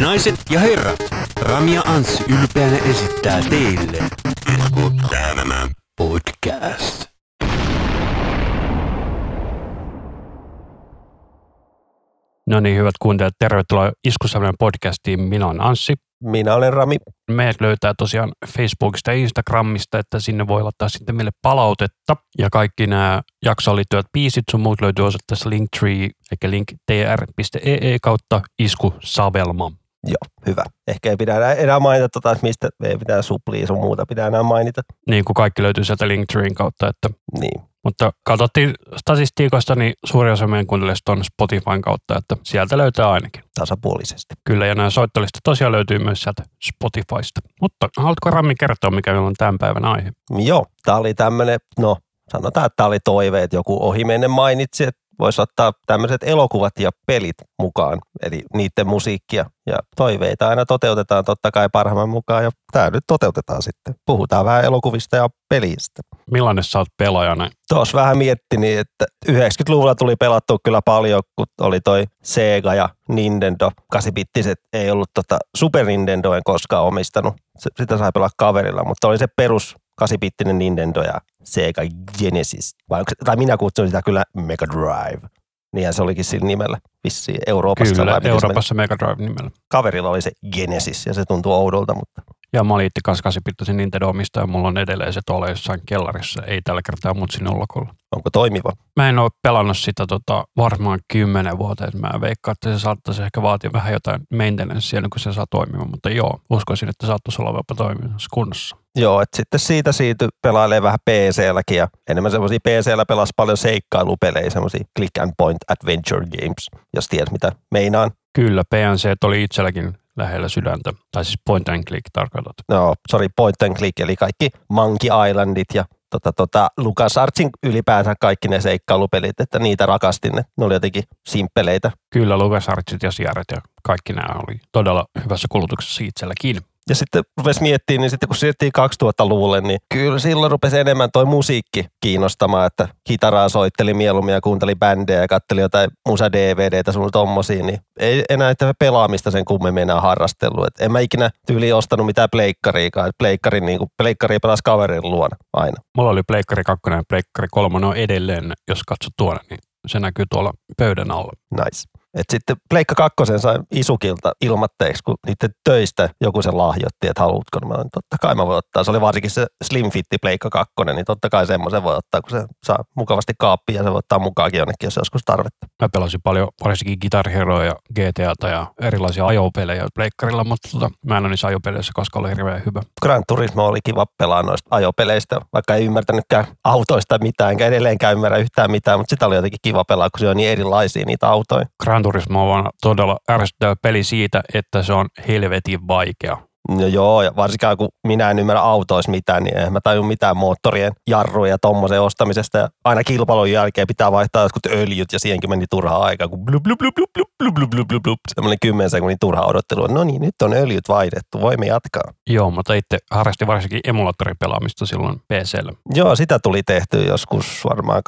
Naiset ja herrat, Rami ja Anssi ylpeänä esittää teille podcast. No niin, hyvät kuuntelijat, tervetuloa Iskusalmen podcastiin. Minä olen Anssi. Minä olen Rami. Meidät löytää tosiaan Facebookista ja Instagramista, että sinne voi laittaa sitten meille palautetta. Ja kaikki nämä jaksoon liittyvät biisit sun muut löytyy osoitteessa linktree, eli linktr.ee kautta iskusavelma. Joo, hyvä. Ehkä ei pidä enää, enää mainita, tota, että mistä ei pitää suplia sun muuta pitää enää mainita. Niin kuin kaikki löytyy sieltä linktreen kautta, että Niin. Mutta katsottiin statistiikoista, niin suuri osa meidän kuuntelijoista on Spotifyn kautta, että sieltä löytää ainakin. tasapuolisesti. Kyllä, ja nämä soittolistat tosiaan löytyy myös sieltä Spotifysta. Mutta haluatko Rami kertoa, mikä meillä on tämän päivän aihe? Joo, tää oli tämmönen, no sanotaan, että tää oli toive, että joku ohimennen mainitsi, että voisi ottaa tämmöiset elokuvat ja pelit mukaan, eli niiden musiikkia. Ja toiveita aina toteutetaan totta kai parhaimman mukaan, ja tämä nyt toteutetaan sitten. Puhutaan vähän elokuvista ja pelistä. Millainen sä oot pelaajana? Tuossa vähän miettin, että 90-luvulla tuli pelattua kyllä paljon, kun oli toi Sega ja Nintendo. 8-bittiset ei ollut tota Super Nintendo, en koskaan omistanut. Sitä sai pelaa kaverilla, mutta oli se perus 8-bittinen Nintendo ja Sega Genesis. Vai, onko, tai minä kutsun sitä kyllä Mega Drive. Niinhän se olikin sillä nimellä vissiin Euroopassa. Kyllä? Euroopassa Mega Drive nimellä. Kaverilla oli se Genesis ja se tuntuu oudolta, mutta Ja mä olin itse kanssa 8 Nintendo omistaja, mulla on edelleen se tuolla jossain kellarissa, ei tällä kertaa mut sinne ullakolla. onko toimiva? Mä en ole pelannut sitä tota, varmaan kymmenen vuoteen. Mä veikkaan, että se saattaisi ehkä vaatia vähän jotain maintenancea, ennen kuin se saa toimimaan. Mutta joo, uskoisin, että saattaisi olla jopa toiminnassa kunnossa. Joo, että sitten siitä siitä pelailee vähän PC-lläkin ja enemmän semmoisia PC-llä pelasi paljon seikkailupelejä, semmoisia click and point adventure games, jos tiedät mitä meinaan. Kyllä, PNC oli itselläkin lähellä sydäntä. Tai siis point and click tarkoitat. No, sorry, point and click, eli kaikki Monkey Islandit ja tota, tota, LucasArtsin ylipäänsä kaikki ne seikkailupelit, että niitä rakastin. Ne, ne oli jotenkin simppeleitä. Kyllä, LucasArtsit ja Sierret ja kaikki nämä oli todella hyvässä kulutuksessa itselläkin. Ja sitten rupesi miettimään, niin sitten kun siirrettiin 2000-luvulle, niin kyllä silloin rupesi enemmän toi musiikki kiinnostamaan, että kitaraa soitteli mieluummin ja kuunteli bändejä ja katteli jotain musa-DVDtä sun tommosia, niin ei enää sitä pelaamista sen kummemmin enää harrastellut. Et en mä ikinä tyyli ostanut mitään pleikkariikaan, että pleikkari, niin kuin, pleikkari pelasi kaverin luona aina. Mulla oli Pleikkari 2 ja Pleikkari 3 on edelleen, jos katsot tuonne, niin se näkyy tuolla pöydän alla. Nice. Et sitten Pleikka kakkosen sai Isukilta ilmatteeksi, kun niiden töistä joku sen lahjoitti, että haluatko. Mä olin, totta kai mä voin ottaa. Se oli varsinkin se Slim Fitti Pleikka kakkonen, niin totta kai semmoisen voi ottaa, kun se saa mukavasti kaappiin ja se voi ottaa mukaankin jonnekin, jos joskus tarvetta. Mä pelasin paljon varsinkin Guitar Heroa ja GTAta ja erilaisia ajopelejä pleikkarilla, mutta tota, mä en ole niissä ajopeleissä koskaan ollut hirveän hyvä. Gran Turismo oli kiva pelaa noista ajopeleistä, vaikka ei ymmärtänytkään autoista mitään, enkä edelleenkään ymmärrä yhtään mitään, mutta sitä oli jotenkin kiva pelaa, kun se on niin erilaisia niitä autoja. Gran Turismo on todella ärsyttävä peli siitä, että se on helvetin vaikea. No joo, ja varsinkaan kun minä en ymmärrä autoista mitään, niin en mä taju mitään moottorien jarruja ja tommosen ostamisesta. Ja aina kilpailun jälkeen pitää vaihtaa jotkut öljyt ja siihenkin meni turhaa aikaa, kun blup, blup, blup, blup, blup, blup, blup, blup, blup. Semmoinen 10 sekunnin turha odottelu. No niin, nyt on öljyt vaihdettu, voimme jatkaa. Joo, mutta itse harrastin varsinkin emulaattoripelaamista silloin PCllä. Joo, sitä tuli tehty joskus varmaan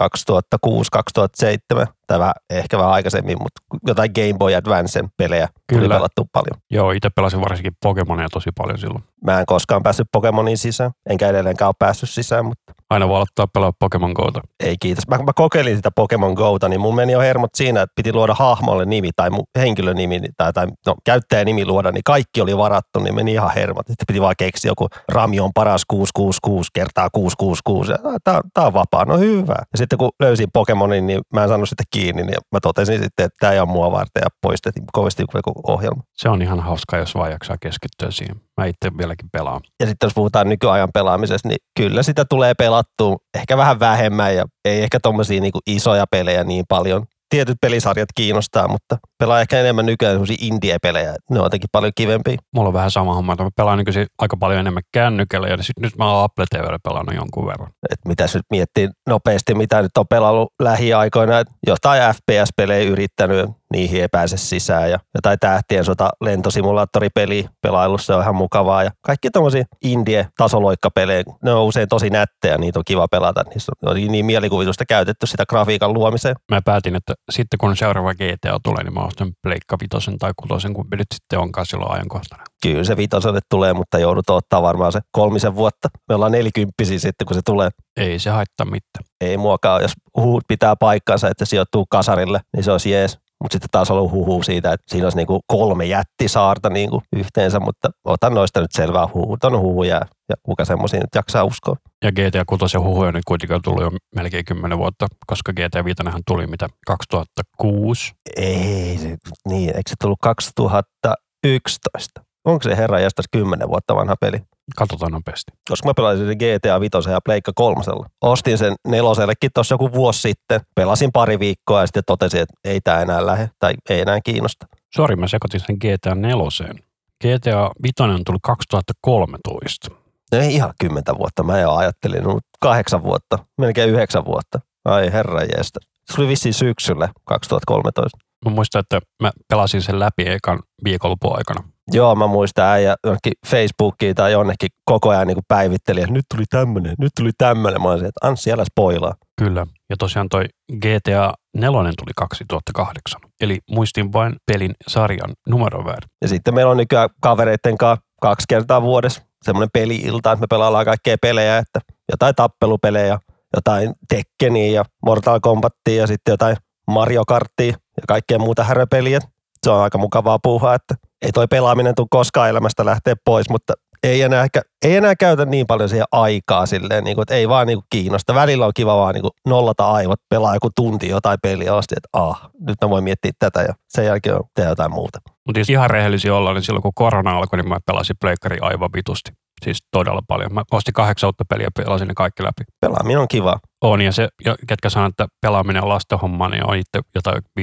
2006-2007, tai vähän, ehkä vähän aikaisemmin, mutta jotain Game Boy Advancen pelejä tuli Kyllä. pelattu paljon. Joo, itse pelasin varsinkin Pokemonia tosi paljon silloin. Mä en koskaan päässyt Pokemonin sisään, enkä edelleenkään ole päässyt sisään, mutta Aina voi aloittaa pelaa Pokemon Go'ta. Ei kiitos. Mä, mä kokeilin sitä Pokemon Go'ta, niin mun meni jo hermot siinä, että piti luoda hahmolle nimi tai mun henkilönimi tai, tai no, käyttäjänimi luoda, niin kaikki oli varattu, niin meni ihan hermot. Sitten piti vaan keksiä joku Rami on paras 666 kertaa 666. Ja, tää, tää on vapaa, no hyvä. Ja sitten kun löysin Pokemonin, niin mä en saanut sitä kiinni, niin mä totesin sitten, että tämä ei ole mua varten ja poistettiin kovasti koko ohjelma. Se on ihan hauskaa, jos vaan jaksaa keskittyä siihen. Mä itse vieläkin pelaan. Ja sitten jos puhutaan nykyajan pelaamisesta, niin kyllä sitä tulee pelattua ehkä vähän vähemmän ja ei ehkä tommosia niinku isoja pelejä niin paljon. Tietyt pelisarjat kiinnostaa, mutta pelaa ehkä enemmän nykyään semmosia indie-pelejä. Ne on jotenkin paljon kivempiä. Mulla on vähän sama homma, että mä pelaan nykyisin aika paljon enemmän kännykällä ja sit nyt mä oon Apple TVllä pelannut jonkun verran. Et mitäs nyt miettii nopeasti, mitä nyt on pelannut lähiaikoina. Jotain FPS-pelejä yrittänyt. Niihin ei pääse sisään ja jotain tähtien sota lentosimulaattoripeli pelailussa se on ihan mukavaa ja kaikki tommosia indie tasoloikkapelejä, ne on usein tosi nättejä, niitä on kiva pelata, niissä on niin mielikuvitusta käytetty sitä grafiikan luomiseen. Mä päätin, että sitten kun seuraava GTA tulee, niin mä ostan Pleikka Vitosen tai Kutosen, kun nyt sitten onkaan silloin ajankohtana. Kyllä se vitoselle tulee, mutta joudut ottaa varmaan se kolmisen vuotta. Me ollaan nelikymppisiä sitten, kun se tulee. Ei se haittaa mitään. Ei muakaan, jos huut pitää paikkansa, että sijoittuu kasarille, niin se olisi jees. Mutta sitten taas ollut huhu siitä, että siinä olisi niinku kolme jättisaarta niinku yhteensä, mutta otan noista nyt selvää huhut on huhuja ja kuka semmoisia nyt jaksaa uskoa. Ja GTA 6 ja huhuja nyt kuitenkin on tullut jo melkein 10 vuotta, koska GTA 5 tuli mitä 2006. Ei, se, niin, eikö se tullut 2011? Onko se herra jästäs 10 vuotta vanha peli? Katsotaan nopeasti. Koska mä pelasin sen GTA 5 ja Pleikka kolmosella. Ostin sen nelosellekin tuossa joku vuosi sitten. Pelasin pari viikkoa ja sitten totesin, että ei tämä enää lähde tai ei enää kiinnosta. Sori, mä sekoitin sen GTA 4. GTA 5 on tullut 2013. No ei ihan kymmentä vuotta, mä jo ajattelin, no kahdeksan vuotta, melkein yhdeksän vuotta. Ai herra jeestä. Se oli vissiin syksyllä 2013. Mä muistan, että mä pelasin sen läpi ekan viikonlopun aikana. Joo, mä muistan äijä jonnekin Facebookiin tai jonnekin koko ajan niin päivitteli, että nyt tuli tämmönen, nyt tuli tämmönen. Mä olisin, että Anssi, älä spoilaa. Kyllä. Ja tosiaan toi GTA 4 tuli 2008. Eli muistin vain pelin sarjan numeron väärin. Ja sitten meillä on nykyään kavereitten kanssa kaksi kertaa vuodessa semmoinen peli-ilta, että me pelaillaan kaikkea pelejä, että jotain tappelupelejä, jotain Tekkeniä ja Mortal Kombatia ja sitten jotain Mario Karttia ja kaikkea muuta häröpeliä. Se on aika mukavaa puuhaa, että ei toi pelaaminen tule koskaan elämästä lähteä pois, mutta ei enää, ehkä, ei enää käytä niin paljon siihen aikaa silleen, niin kuin, että ei vaan niin kuin kiinnosta. Välillä on kiva vaan niin kuin nollata aivot, pelaa joku tunti jotain peliä, asti, että ah, nyt mä voin miettiä tätä ja sen jälkeen on tehdä jotain muuta. Mutta jos ihan rehellisiä olla, niin silloin kun korona alkoi, niin mä pelasin pleikkari aivan vitusti. Siis todella paljon. Mä ostin kahdeksan uutta peliä ja pelasin ne kaikki läpi. Pelaaminen on kiva. On, ja se, ketkä sanoo, että pelaaminen on lastenhomma, niin on itse jotain 5-60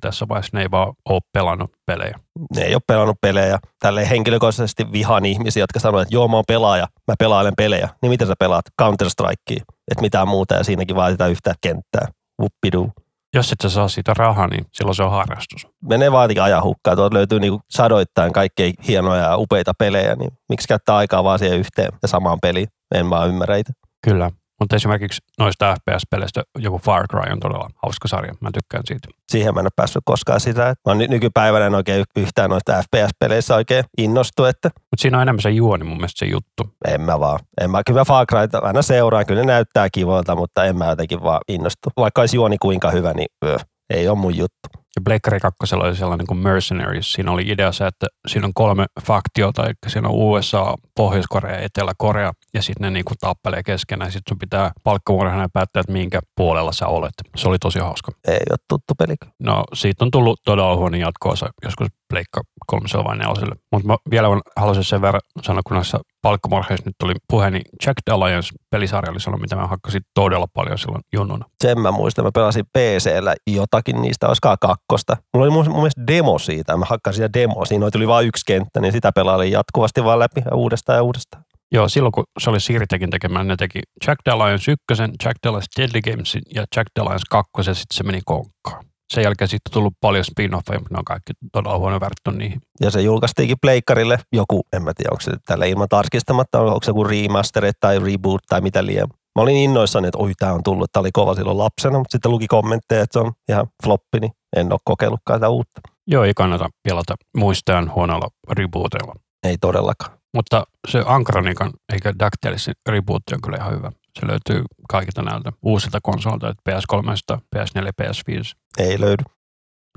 tässä vaiheessa. Ne ei vaan ole pelannut pelejä. Ne ei ole pelannut pelejä. Tälle henkilökohtaisesti vihan ihmisiä, jotka sanoo, että joo, mä oon pelaaja, mä pelailen pelejä. Niin miten sä pelaat? Counter-Strikea. Että mitään muuta ja siinäkin vaaditaan yhtä kenttää. Whoopidoo. Jos et sä saa siitä rahaa, niin silloin se on harrastus. Menee vaatikin ajan hukkaan. Tuolta löytyy niinku sadoittain kaikkein hienoja ja upeita pelejä, niin miksi käyttää aikaa vaan siihen yhteen ja samaan peliin? En vaan ymmärrä itse. Kyllä. Mutta esimerkiksi noista FPS-peleistä joku Far Cry on todella hauska sarja. Mä tykkään siitä. Siihen mä en ole päässyt koskaan sitä. Mä oon nykypäivänä en oikein yhtään noista FPS-peleissä oikein innostu, että Mutta siinä on enemmän se juoni mun mielestä se juttu. en mä vaan. En mä, kyllä Far Cryta aina seuraan, kyllä ne näyttää kivoilta, mutta en mä jotenkin vaan innostu. Vaikka olisi juoni kuinka hyvä, niin öö, ei ole mun juttu. Ja Blackberry 2 oli sellainen kuin Mercenaries. Siinä oli idea se, että siinä on kolme faktiota, eli siinä on USA, Pohjois-Korea ja Etelä-Korea, ja sitten ne niinku tappelee keskenään. Sitten sun pitää palkkamurhana päättää, että minkä puolella sä olet. Se oli tosi hauska. Ei ole tuttu peli. No siitä on tullut todella huono jatkoosa joskus Pleikka kolmosella vai neloselle. Mutta mä vielä haluaisin sen verran sanoa, kun näissä palkkamurheissa nyt tuli puhe, niin Jack Alliance pelisarja oli sellainen, mitä mä hakkasin todella paljon silloin junnuna. Sen mä muistan, mä pelasin PCllä jotakin niistä, oliskaan kakkosta. Mulla oli mun, mun mielestä demo siitä, mä hakkasin sitä demoa. Siinä tuli vain yksi kenttä, niin sitä pelailin jatkuvasti vaan läpi ja uudestaan ja uudestaan. Joo, silloin kun se oli Siirtekin tekemään, ne teki Jack Alliance 1, Jack Alliance Deadly Gamesin ja Jack Alliance 2, ja sitten se meni konkkaan. Sen jälkeen sitten on tullut paljon spin-offeja, mutta ne on kaikki todella huono verrattuna niihin. Ja se julkaistiinkin pleikkarille joku, en mä tiedä, onko se tällä ilman tarkistamatta, onko se joku remaster tai reboot tai mitä liian. Mä olin innoissani, että oi, tää on tullut, tää oli kova silloin lapsena, mutta sitten luki kommentteja, että se on ihan floppi, niin en ole kokeillutkaan sitä uutta. Joo, ei kannata pelata muistajan huonoilla rebooteilla. Ei todellakaan. Mutta se Ankronikan eikä DuckTalesin reboot on kyllä ihan hyvä. Se löytyy kaikilta näiltä uusilta konsolilta, että PS3, PS4, PS5. Ei löydy.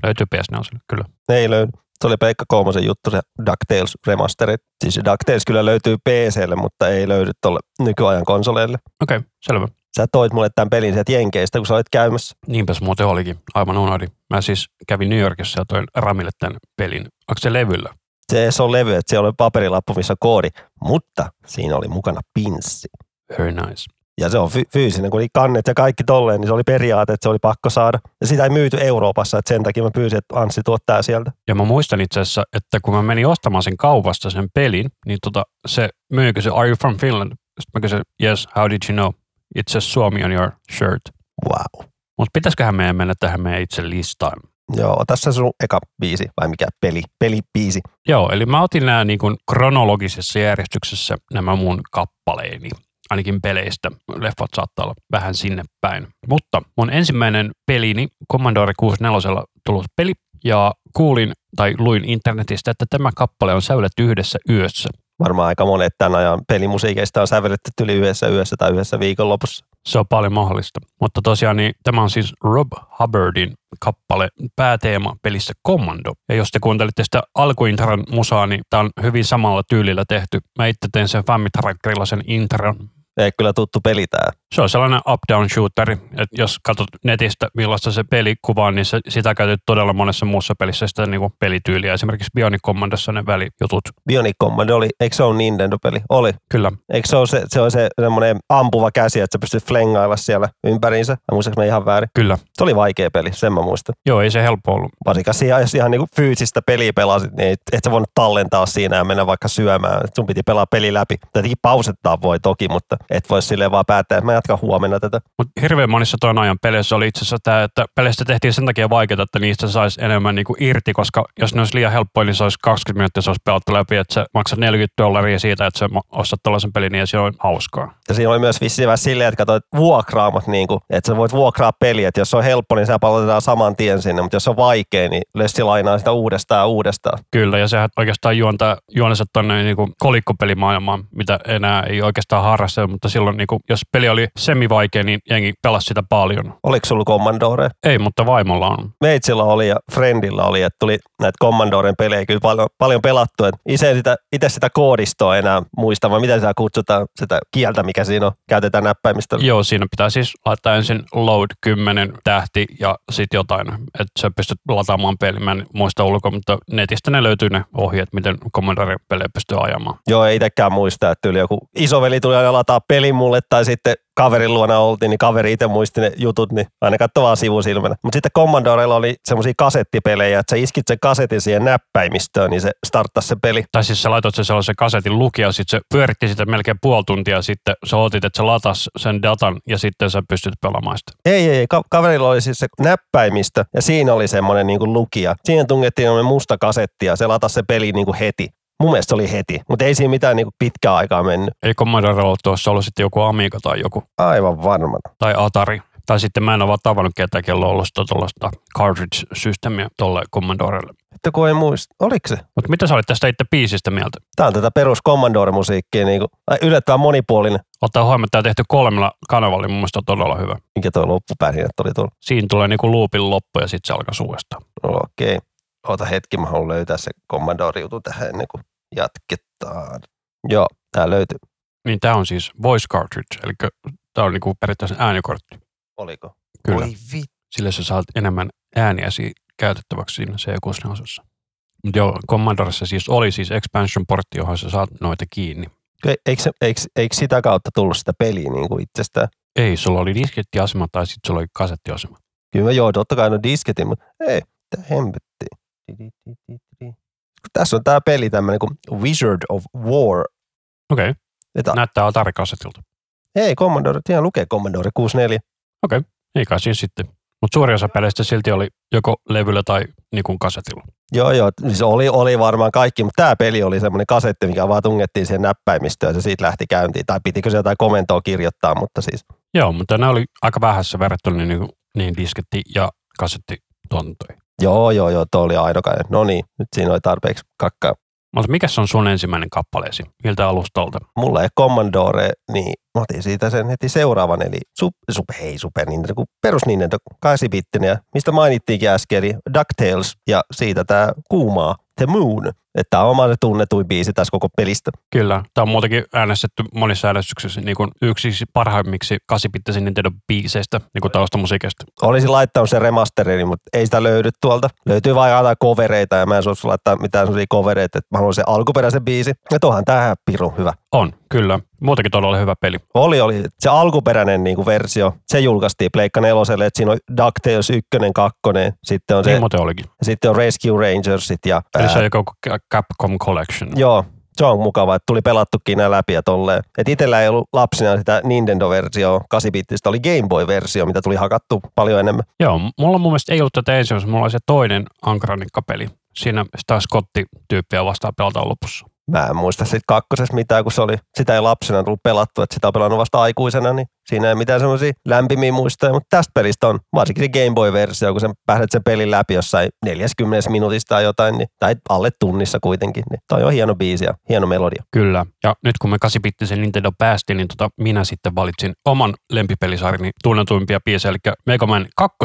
Löytyy PS4, kyllä. Ei löydy. Se oli Peikka Kolmosen juttu, se DuckTales Remastered. Siis se DuckTales kyllä löytyy PClle, mutta ei löydy tuolle nykyajan konsoleille. Okei, okay, selvä. Sä toit mulle tämän pelin sieltä Jenkeistä, kun sä olit käymässä. Niinpäs muuten olikin. Aivan unohdin. Mä siis kävin New Yorkissa ja toin Ramille tämän pelin. Onko se levyllä? Se, se on levy, että siellä oli paperilappu, missä on koodi, mutta siinä oli mukana pinssi. Very nice. Ja se on fy- fyysinen, kun oli kannet ja kaikki tolleen, niin se oli periaate, että se oli pakko saada. Ja sitä ei myyty Euroopassa, että sen takia mä pyysin, että Anssi tuottaa sieltä. Ja mä muistan itse asiassa, että kun mä menin ostamaan sen kaupasta sen pelin, niin tota, se myi kysyi, are you from Finland? Sitten mä kysyin, yes, how did you know? It says Suomi on your shirt. Wow. Mutta pitäisiköhän meidän mennä tähän meidän itse listaan? Joo, tässä sun eka biisi, vai mikä peli, pelibiisi. Joo, eli mä otin nämä niin kronologisessa järjestyksessä nämä mun kappaleeni ainakin peleistä. Leffat saattaa olla vähän sinne päin. Mutta mun ensimmäinen pelini Commodore 64 tullut peli ja kuulin tai luin internetistä, että tämä kappale on säyletty yhdessä yössä. Varmaan aika monet tämän ajan pelimusiikeista on sävelletty yli yhdessä yössä tai yhdessä viikonlopussa. Se on paljon mahdollista. Mutta tosiaan niin, tämä on siis Rob Hubbardin kappale pääteema pelissä Commando. Ja jos te kuuntelitte sitä alkuintron musaa, niin tämä on hyvin samalla tyylillä tehty. Mä itse tein sen Fammitrackerilla sen intron, ei kyllä tuttu peli tää. Se on sellainen up-down shooteri, että jos katsot netistä millaista se pelikuva on, niin se, sitä käytetään todella monessa muussa pelissä sitä niin kuin pelityyliä. Esimerkiksi Bionic Commandossa ne välijutut. Bionic Commando oli, eikö se ole Nintendo-peli? Oli. Kyllä. Eikö se ole se, se, on se semmoinen ampuva käsi, että sä pystyt flengailla siellä ympäriinsä? Mä muistaaks mä ihan väärin? Kyllä. Se oli vaikea peli, sen mä muistan. Joo, ei se helppo ollut. Varsinkaan siihen, jos ihan niin kuin fyysistä peliä pelasit, niin et, et sä voinut tallentaa siinä ja mennä vaikka syömään. Et sun piti pelaa peli läpi. Tietenkin pausettaa voi toki, mutta et voi silleen vaan päättää, että mä jatkan huomenna tätä. Mutta hirveän monissa tuon ajan peleissä oli itse asiassa tämä, että peleistä tehtiin sen takia vaikeaa, että niistä saisi enemmän niinku irti, koska jos ne olisi liian helppoja, niin se olisi 20 minuuttia, se olisi pelattu läpi, että sä maksat 40 dollaria siitä, että sä ostat tällaisen pelin, niin se on hauskaa. Ja siinä oli myös vissiin vähän silleen, että katsoit vuokraamat, niin kuin, että sä voit vuokraa peliä, että jos se on helppo, niin sä palautetaan saman tien sinne, mutta jos se on vaikea, niin Lessi lainaa sitä uudestaan ja uudestaan. Kyllä, ja sehän oikeastaan juontaa juonensa tuonne niin kolikkopelimaailmaan, mitä enää ei oikeastaan harrasta, mutta silloin niin kuin, jos peli oli semivaikea, niin jengi pelasi sitä paljon. Oliko sulla Commodore? Ei, mutta vaimolla on. Meitsillä oli ja Friendillä oli, että tuli näitä Commandoren pelejä kyllä paljon, paljon pelattu. Itse, sitä, itse sitä koodistoa enää muista, vaan miten sitä kutsutaan, sitä kieltä, mikä siinä on, käytetään näppäimistä. Joo, siinä pitää siis laittaa ensin load 10 tähti ja sitten jotain, että sä pystyt lataamaan peli. Mä en muista ulkoa, mutta netistä ne löytyy ne ohjeet, miten Commodore-pelejä pystyy ajamaan. Joo, ei itsekään muista, että yli joku isoveli tuli aina lataa pelin mulle tai sitten kaverin luona oltiin, niin kaveri itse muisti ne jutut, niin aina katsoi vaan sivusilmänä. Mutta sitten Commodorella oli semmoisia kasettipelejä, että sä iskit sen kasetin siihen näppäimistöön, niin se starttasi se peli. Tai siis sä laitoit sen sellaisen kasetin luki ja sitten se pyöritti sitä melkein puoli tuntia sitten sä otit, että sä latas sen datan ja sitten sä pystyt pelaamaan sitä. Ei, ei, ka- kaverilla oli siis se näppäimistö ja siinä oli semmoinen niin lukija. Siihen tungettiin musta kasetti ja se latasi se peli niin kuin heti. Mun mielestä se oli heti, mutta ei siinä mitään niin pitkää aikaa mennyt. Ei Commodore ollut tuossa ollut sitten joku Amiga tai joku. Aivan varmana. Tai Atari. Tai sitten mä en ole tavannut ketään, kello on ollut tuollaista cartridge-systeemiä tuolle Commodorelle. Että kun ei muista, oliko se? Mutta mitä sä olit tästä itse biisistä mieltä? Tämä on tätä perus Commodore-musiikkia, niin kuin, yllättävän monipuolinen. Ottaa huomioon, että tämä tehty kolmella kanavalla, niin mun mielestä on todella hyvä. Mikä tuo loppupärinä oli tuolla? Siinä tulee niinku loopin loppu ja sitten se alkaa uudestaan. Okei. Okay. Ota hetki, mä haluan löytää se Commodore-jutu tähän ennen kuin jatketaan. Joo, tää löytyy. Niin tämä on siis voice cartridge, eli tämä on niinku periaatteessa äänikortti. Oliko? Kyllä. Oi vit. Sillä sä saat enemmän ääniäsi käytettäväksi siinä C64. Mutta joo, Commodoressa siis oli siis expansion-portti, johon sä saat noita kiinni. Eikö, eikö, eikö sitä kautta tullut sitä peliä niin kuin itsestään? Ei, sulla oli diskettiasema tai sitten sulla oli kasettiasema. Kyllä joo, totta kai no disketin, mutta ei, mitä hemmettiin. Tässä on tämä peli tämmöinen kuin Wizard of War. Okei, okay. Näyttää Atari-kasetilta. Ei, Commodore, ihan lukee Commodore 64. Okei, okay. ei kai siinä sitten. Mutta suuri osa peleistä silti oli joko levyllä tai niin kasetilla. Joo, joo, siis oli, oli varmaan kaikki, mutta tämä peli oli semmoinen kasetti, mikä vaan tungettiin siihen näppäimistöön ja se siitä lähti käyntiin. Tai pitikö se jotain komentoa kirjoittaa, mutta siis. Joo, mutta ne oli aika vähässä verrattuna niin, niin, disketti ja kasetti tuotantoja. Joo, joo, joo, tuo oli ainokainen. No niin, nyt siinä oli tarpeeksi kakkaa. Mutta mikä on sun ensimmäinen kappaleesi? Miltä alustolta? Mulla ei Commodore, niin mä otin siitä sen heti seuraavan, eli sup, sup, hei Super Nintendo, kun perus Nintendo 8 bittinen, mistä mainittiinkin äsken, eli DuckTales, ja siitä tämä kuumaa The Moon. Että tämä on oma tunnetuin biisi tässä koko pelistä. Kyllä, tämä on muutenkin äänestetty monissa äänestyksissä niin kuin yksi parhaimmiksi kasipittisen Nintendo-biiseistä niin kuin taustamusiikista. Olisin laittanut sen remasterini, mutta ei sitä löydy tuolta. Löytyy vain jotain kovereita ja mä en suostu laittaa mitään sellaisia kovereita, että mä haluan sen alkuperäisen biisi. Ja tuohan tähän pirun hyvä. On, kyllä. Muutenkin todella hyvä peli. Oli, oli. Se alkuperäinen niin kuin versio, se julkaistiin Pleikka neloselle, että siinä on DuckTales 1, 2, sitten on se, niin olikin. sitten on Rescue Rangersit ja... Eli se on joku Capcom Collection. Joo, Se on mukava, että tuli pelattukin nämä läpi ja tolleen. Et itsellä ei ollut lapsina sitä Nintendo-versio, 8-bittistä oli Game Boy-versio, mitä tuli hakattu paljon enemmän. Joo, mulla mun mielestä ei ollut tätä ensimmäistä, mulla oli se toinen Ankranikkapeli. Siinä sitä Scotti-tyyppiä vastaan pelataan lopussa. Mä en muista siitä kakkosesta mitään, kun se oli, sitä ei lapsena tullut pelattu, että sitä on pelannut vasta aikuisena, niin siinä ei mitään semmoisia lämpimiä muistoja, mutta tästä pelistä on varsinkin se Game Boy-versio, kun sen pääset sen pelin läpi jossain 40 minuutista tai jotain, niin, tai alle tunnissa kuitenkin, niin toi on hieno biisi ja hieno melodia. Kyllä. Ja nyt kun me 8-bittisen Nintendo päästiin, niin tota, minä sitten valitsin oman lempipelisarjani tunnetuimpia biisejä, eli Mega Man 2.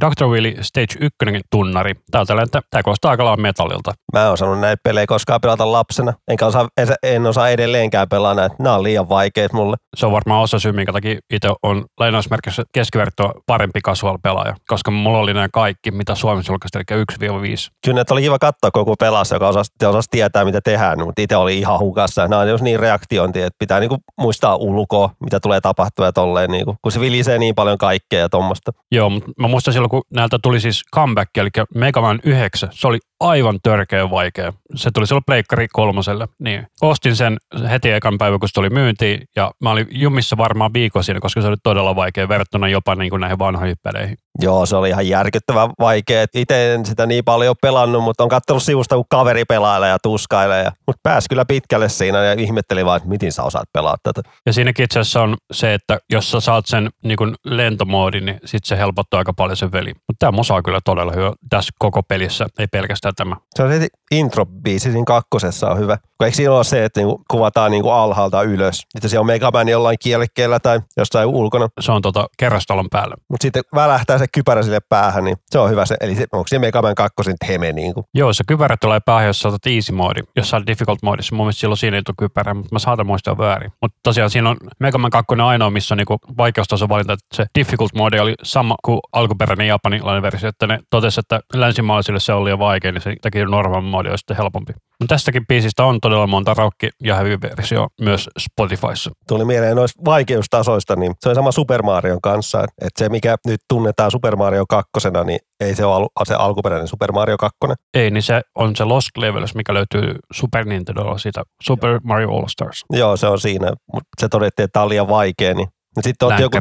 Dr. Willy Stage 1 tunnari. Täältä että tämä kuulostaa aika lailla metallilta. Mä en osannut näitä pelejä koskaan pelata lapsena, enkä osaa, en osaa edelleenkään pelaa näitä. Nämä on liian vaikeat mulle. Se on varmaan osa syy, minkä takia itse on lainausmerkissä keskivertoa parempi casual pelaaja, koska mulla oli nämä kaikki, mitä Suomessa julkaisi, eli 1-5. Kyllä että oli kiva katsoa koko pelassa, joka osasi, osasi tietää, mitä tehdään, mutta itse oli ihan hukassa. Nämä on just niin reaktiointi, että pitää niinku muistaa ulkoa, mitä tulee tapahtua ja tolleen, niinku, kun se vilisee niin paljon kaikkea ja tuommoista. Joo, mutta mä muistan silloin, kun näiltä tuli siis comeback, eli Mega Man 9, se oli aivan törkeä vaikea. Se tuli silloin Pleikkari kolmoselle. Niin. Ostin sen heti ekan päivän, kun se tuli myyntiin, ja mä olin jumissa varmaan viikko siinä, koska se oli todella vaikea verrattuna jopa niin kuin näihin vanhoihin peleihin. Joo, se oli ihan järkyttävän vaikea. Itse en sitä niin paljon pelannut, mutta on katsonut sivusta, kun kaveri pelailee ja tuskailee. Mutta pääsi kyllä pitkälle siinä ja ihmetteli vaan, että miten sä osaat pelaa tätä. Ja siinäkin itse asiassa on se, että jos sä saat sen niin lentomoodin, niin sit se helpottaa aika paljon sen veli. Mutta tämä musa on kyllä todella hyvä tässä koko pelissä, ei pelkästään tämä. Se on heti intro-biisi siinä kakkosessa on hyvä. Kun eikö siinä ole se, että niinku kuvataan niinku alhaalta ylös? Että se on Megaman jollain kielekkeellä tai jossain ulkona. Se on tota kerrostalon päällä. Mutta sitten välähtää se kypärä sille päähän, niin se on hyvä se. Eli se, onko se Megaman kakkosen teme niinku? Joo, se kypärä tulee päähän, jos saatat easy moodi. Jos saat difficult moodissa, mun mielestä silloin siinä ei tule kypärä, mutta mä saatan muistaa väärin. Mutta tosiaan siinä on Megaman 2 ainoa, missä on niinku vaikeustaso valinta, että se difficult moodi oli sama kuin alkuperäinen japanilainen versio, että ne totesi, että länsimaalaisille se oli liian vaikea, niin se teki normaali moodi olisi sitten helpompi. Mutta tästäkin biisistä on todella monta raukki- ja heavy-versio myös Spotifyssa. Tuli mieleen noista vaikeustasoista, niin se on sama Super Marion kanssa. Että se, mikä nyt tunnetaan Super Mario 2, niin ei se ole se alkuperäinen Super Mario 2. Ei, niin se on se Lost Levels, mikä löytyy Super Nintendo siitä Super Mario All Stars. Joo, se on siinä, mutta se todettiin, että tämä on liian vaikea. Niin sitten joku,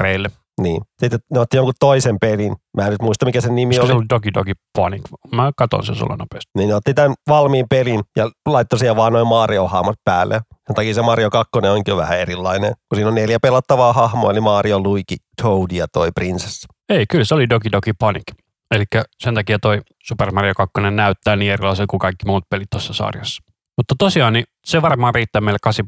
niin. Sitten ne otti jonkun toisen pelin. Mä en nyt muista, mikä sen nimi Olisiko oli. se oli Dogi Dogi Panic? Mä katon sen sulle nopeasti. Niin ne otti tämän valmiin pelin ja laittoi siihen vaan noin Mario-hahmot päälle. Sen takia se Mario 2 onkin jo vähän erilainen, kun siinä on neljä pelattavaa hahmoa, eli Mario, Luigi, Toad ja toi prinsessa. Ei, kyllä se oli Dogi Dogi Panic. Eli sen takia toi Super Mario 2 näyttää niin erilaisen kuin kaikki muut pelit tuossa sarjassa. Mutta tosiaan niin se varmaan riittää meille 8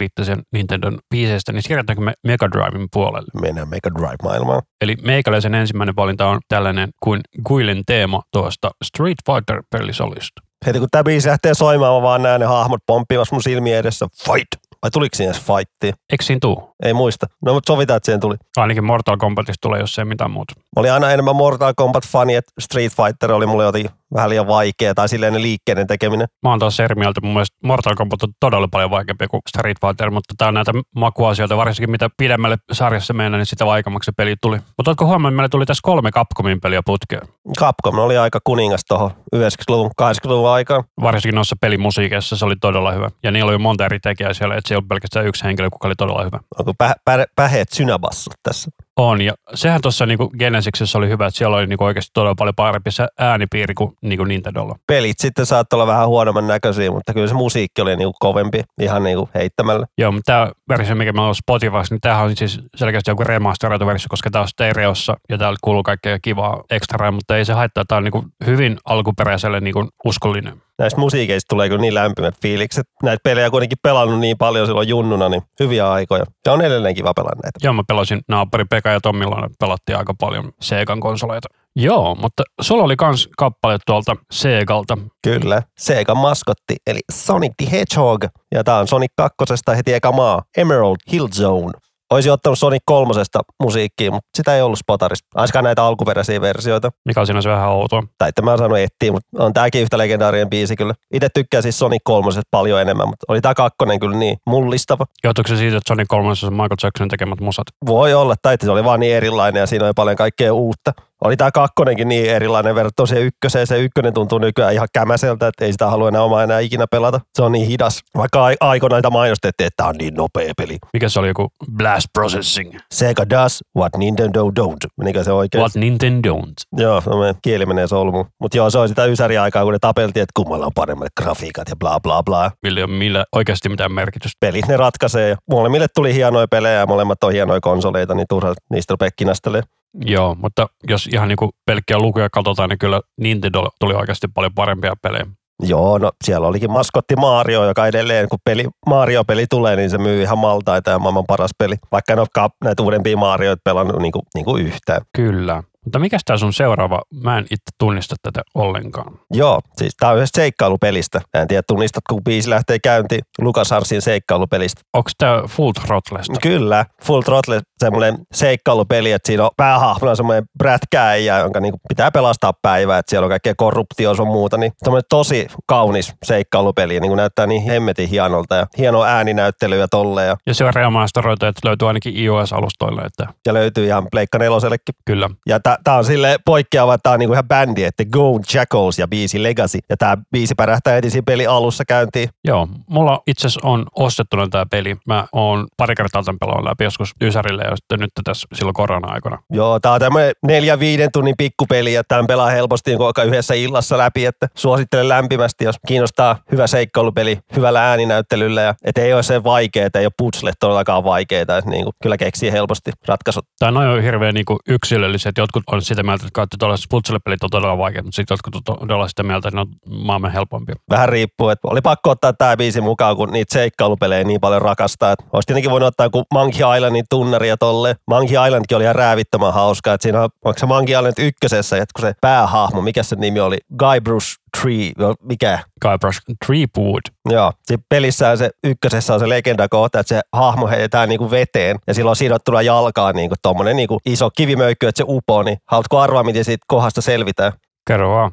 Nintendon biiseistä, niin siirrytäänkö me Mega Driven puolelle? Mennään Mega Drive-maailmaan. Eli meikäläisen ensimmäinen valinta on tällainen kuin Guilen teema tuosta Street Fighter-pelisolista. Heti kun tämä biisi lähtee soimaan, mä vaan näen ne hahmot pomppimassa mun silmien edessä. Fight! Vai tuliko siinä edes fightti? Eikö siinä tuu? Ei muista. No mutta sovitaan, että siihen tuli. Ainakin Mortal Kombatista tulee, jos ei mitään muuta. Mä olin aina enemmän Mortal Kombat-fani, että Street Fighter oli mulle jotenkin vähän liian vaikea, tai silleen liikkeiden tekeminen. Mä oon taas eri mieltä. Mun mielestä Mortal Kombat on todella paljon vaikeampi kuin Street Fighter, mutta tää on näitä makuasioita, varsinkin mitä pidemmälle sarjassa mennään, niin sitä vaikeammaksi se peli tuli. Mutta ootko huomannut, että meillä tuli tässä kolme Capcomin peliä putkeen? Capcom oli aika kuningas tuohon 90-luvun, 80-luvun aikaan. Varsinkin noissa pelimusiikeissa se oli todella hyvä. Ja niillä oli monta eri tekijää siellä, että se ei ollut pelkästään yksi henkilö, kuka oli todella hyvä. Onko pä, pä, päheet synäbassot tässä? On, ja sehän tuossa niinku Genesiksessä oli hyvä, että siellä oli niinku oikeasti todella paljon parempi se äänipiiri kuin niinku Nintendolla. Pelit sitten saattoi olla vähän huonomman näköisiä, mutta kyllä se musiikki oli niinku kovempi ihan niinku heittämällä. Joo, mutta tämä versio, mikä meillä on Spotifyssa, niin tämähän on siis selkeästi joku remasteroitu versio, koska tämä on stereossa ja täällä kuuluu kaikkea kivaa ekstraa, mutta ei se haittaa, tämä on niinku hyvin alkuperäiselle niinku uskollinen. Näistä musiikeista tulee kyllä niin lämpimät fiilikset. Näitä pelejä kuitenkin pelannut niin paljon silloin junnuna, niin hyviä aikoja. Ja on edelleen kiva pelata näitä. Joo, mä pelasin naapuri Pekka ja Tommilla, pelattiin aika paljon Segan konsoleita. Joo, mutta sulla oli kans kappale tuolta Segalta. Kyllä. Sega maskotti, eli Sonic the Hedgehog. Ja tää on Sonic 2. heti eka maa. Emerald Hill Zone. Olisi ottanut Sonic kolmosesta musiikkia, mutta sitä ei ollut Spotarista. Aiskaan näitä alkuperäisiä versioita. Mikä on sinänsä vähän outoa. Tai että mä oon saanut etsiä, mutta on tääkin yhtä legendaarinen biisi kyllä. Itse tykkään siis Sonic kolmosesta paljon enemmän, mutta oli tää kakkonen kyllä niin mullistava. Johtuuko se siitä, että Sonic 3 on Michael Jacksonin tekemät musat? Voi olla, tai että se oli vaan niin erilainen ja siinä oli paljon kaikkea uutta. Oli tämä kakkonenkin niin erilainen verrattuna se ykköseen. Se ykkönen tuntuu nykyään ihan kämäseltä, että ei sitä halua enää omaa enää ikinä pelata. Se on niin hidas. Vaikka ai- aikoinaan niitä mainostettiin, että tämä on niin nopea peli. Mikä se oli joku blast processing? Sega does what Nintendo don't. Menikö se oikein? What Nintendo don't? Joo, no me kieli menee solmuun. Mutta joo, se on sitä ysäriaikaa, kun ne tapeltiin, että kummalla on paremmat grafiikat ja bla bla bla. Millä ei ole millä oikeasti mitään merkitystä. Pelit ne ratkaisee molemmille tuli hienoja pelejä ja molemmat on hienoja konsoleita, niin turha niistä rupeaa kinastelemaan. Joo, mutta jos ihan niinku pelkkiä lukuja katsotaan, niin kyllä Nintendo tuli oikeasti paljon parempia pelejä. Joo, no siellä olikin maskotti Mario, joka edelleen, kun peli, Mario-peli tulee, niin se myy ihan maltaita ja maailman paras peli. Vaikka en ole näitä uudempia Marioita pelannut niin kuin, niin kuin yhtään. Kyllä. Mutta mikä tämä sun seuraava? Mä en itse tunnista tätä ollenkaan. Joo, siis tää on yhdessä seikkailupelistä. Mä en tiedä, tunnistatko, kun biisi lähtee käyntiin Lukas Arsin seikkailupelistä. Onko tämä Full Throttlesta? Kyllä, Full Throttle semmoinen seikkailupeli, että siinä on päähahmona semmoinen brätkäijä, jonka niinku pitää pelastaa päivää, että siellä on kaikkea korruptio on muuta. Niin semmoinen tosi kaunis seikkailupeli, niin kuin näyttää niin hemmetin hienolta ja hieno ääninäyttely ja tolle. Ja, Ja se on remasteroitu, että löytyy ainakin iOS-alustoille. Että ja löytyy ihan Pleikka nelosellekin. kyllä. Ja tämä on sille poikkeava, että tämä on niinku ihan bändi, että Go Jackals ja biisi Legacy. Ja tämä biisi pärähtää heti siinä peli alussa käyntiin. Joo, mulla itse asiassa on ostettuna tämä peli. Mä oon pari kertaa tämän pelannut läpi joskus Ysärille ja sitten nyt tässä silloin korona-aikana. Joo, tää on tämmöinen neljä viiden tunnin pikkupeli, ja tämän pelaa helposti niin aika yhdessä illassa läpi, että suosittelen lämpimästi, jos kiinnostaa hyvä seikkailupeli hyvällä ääninäyttelyllä, ja et ei ole se vaikeaa, ei ole putslet todellakaan vaikeita, että niin kuin, kyllä keksii helposti ratkaisut. Tai noin on hirveän niin yksilölliset. Jotkut on sitä mieltä, että kaikki tuollaiset putselepelit on todella vaikeat, mutta sitten jotkut on todella sitä mieltä, että ne on maailman helpompia. Vähän riippuu, että oli pakko ottaa tämä biisi mukaan, kun niitä seikkailupelejä niin paljon rakastaa. Että olisi tietenkin voinut ottaa kuin Monkey Islandin tunnari ja tolle. Monkey Islandkin oli ihan räävittömän hauskaa, että siinä on, onko se Monkey Island ykkösessä, että kun se päähahmo, mikä se nimi oli, Guybrush Tree, mikä? Guybrush Treewood. Joo, siinä pelissään se ykkösessä on se legendakohta, että se hahmo heitetään niinku veteen ja silloin sidottuna jalkaan niinku tommonen niinku iso kivimöykky, että se upoo, niin haluatko arvaa, miten siitä kohdasta selvitään? Kerro vaan.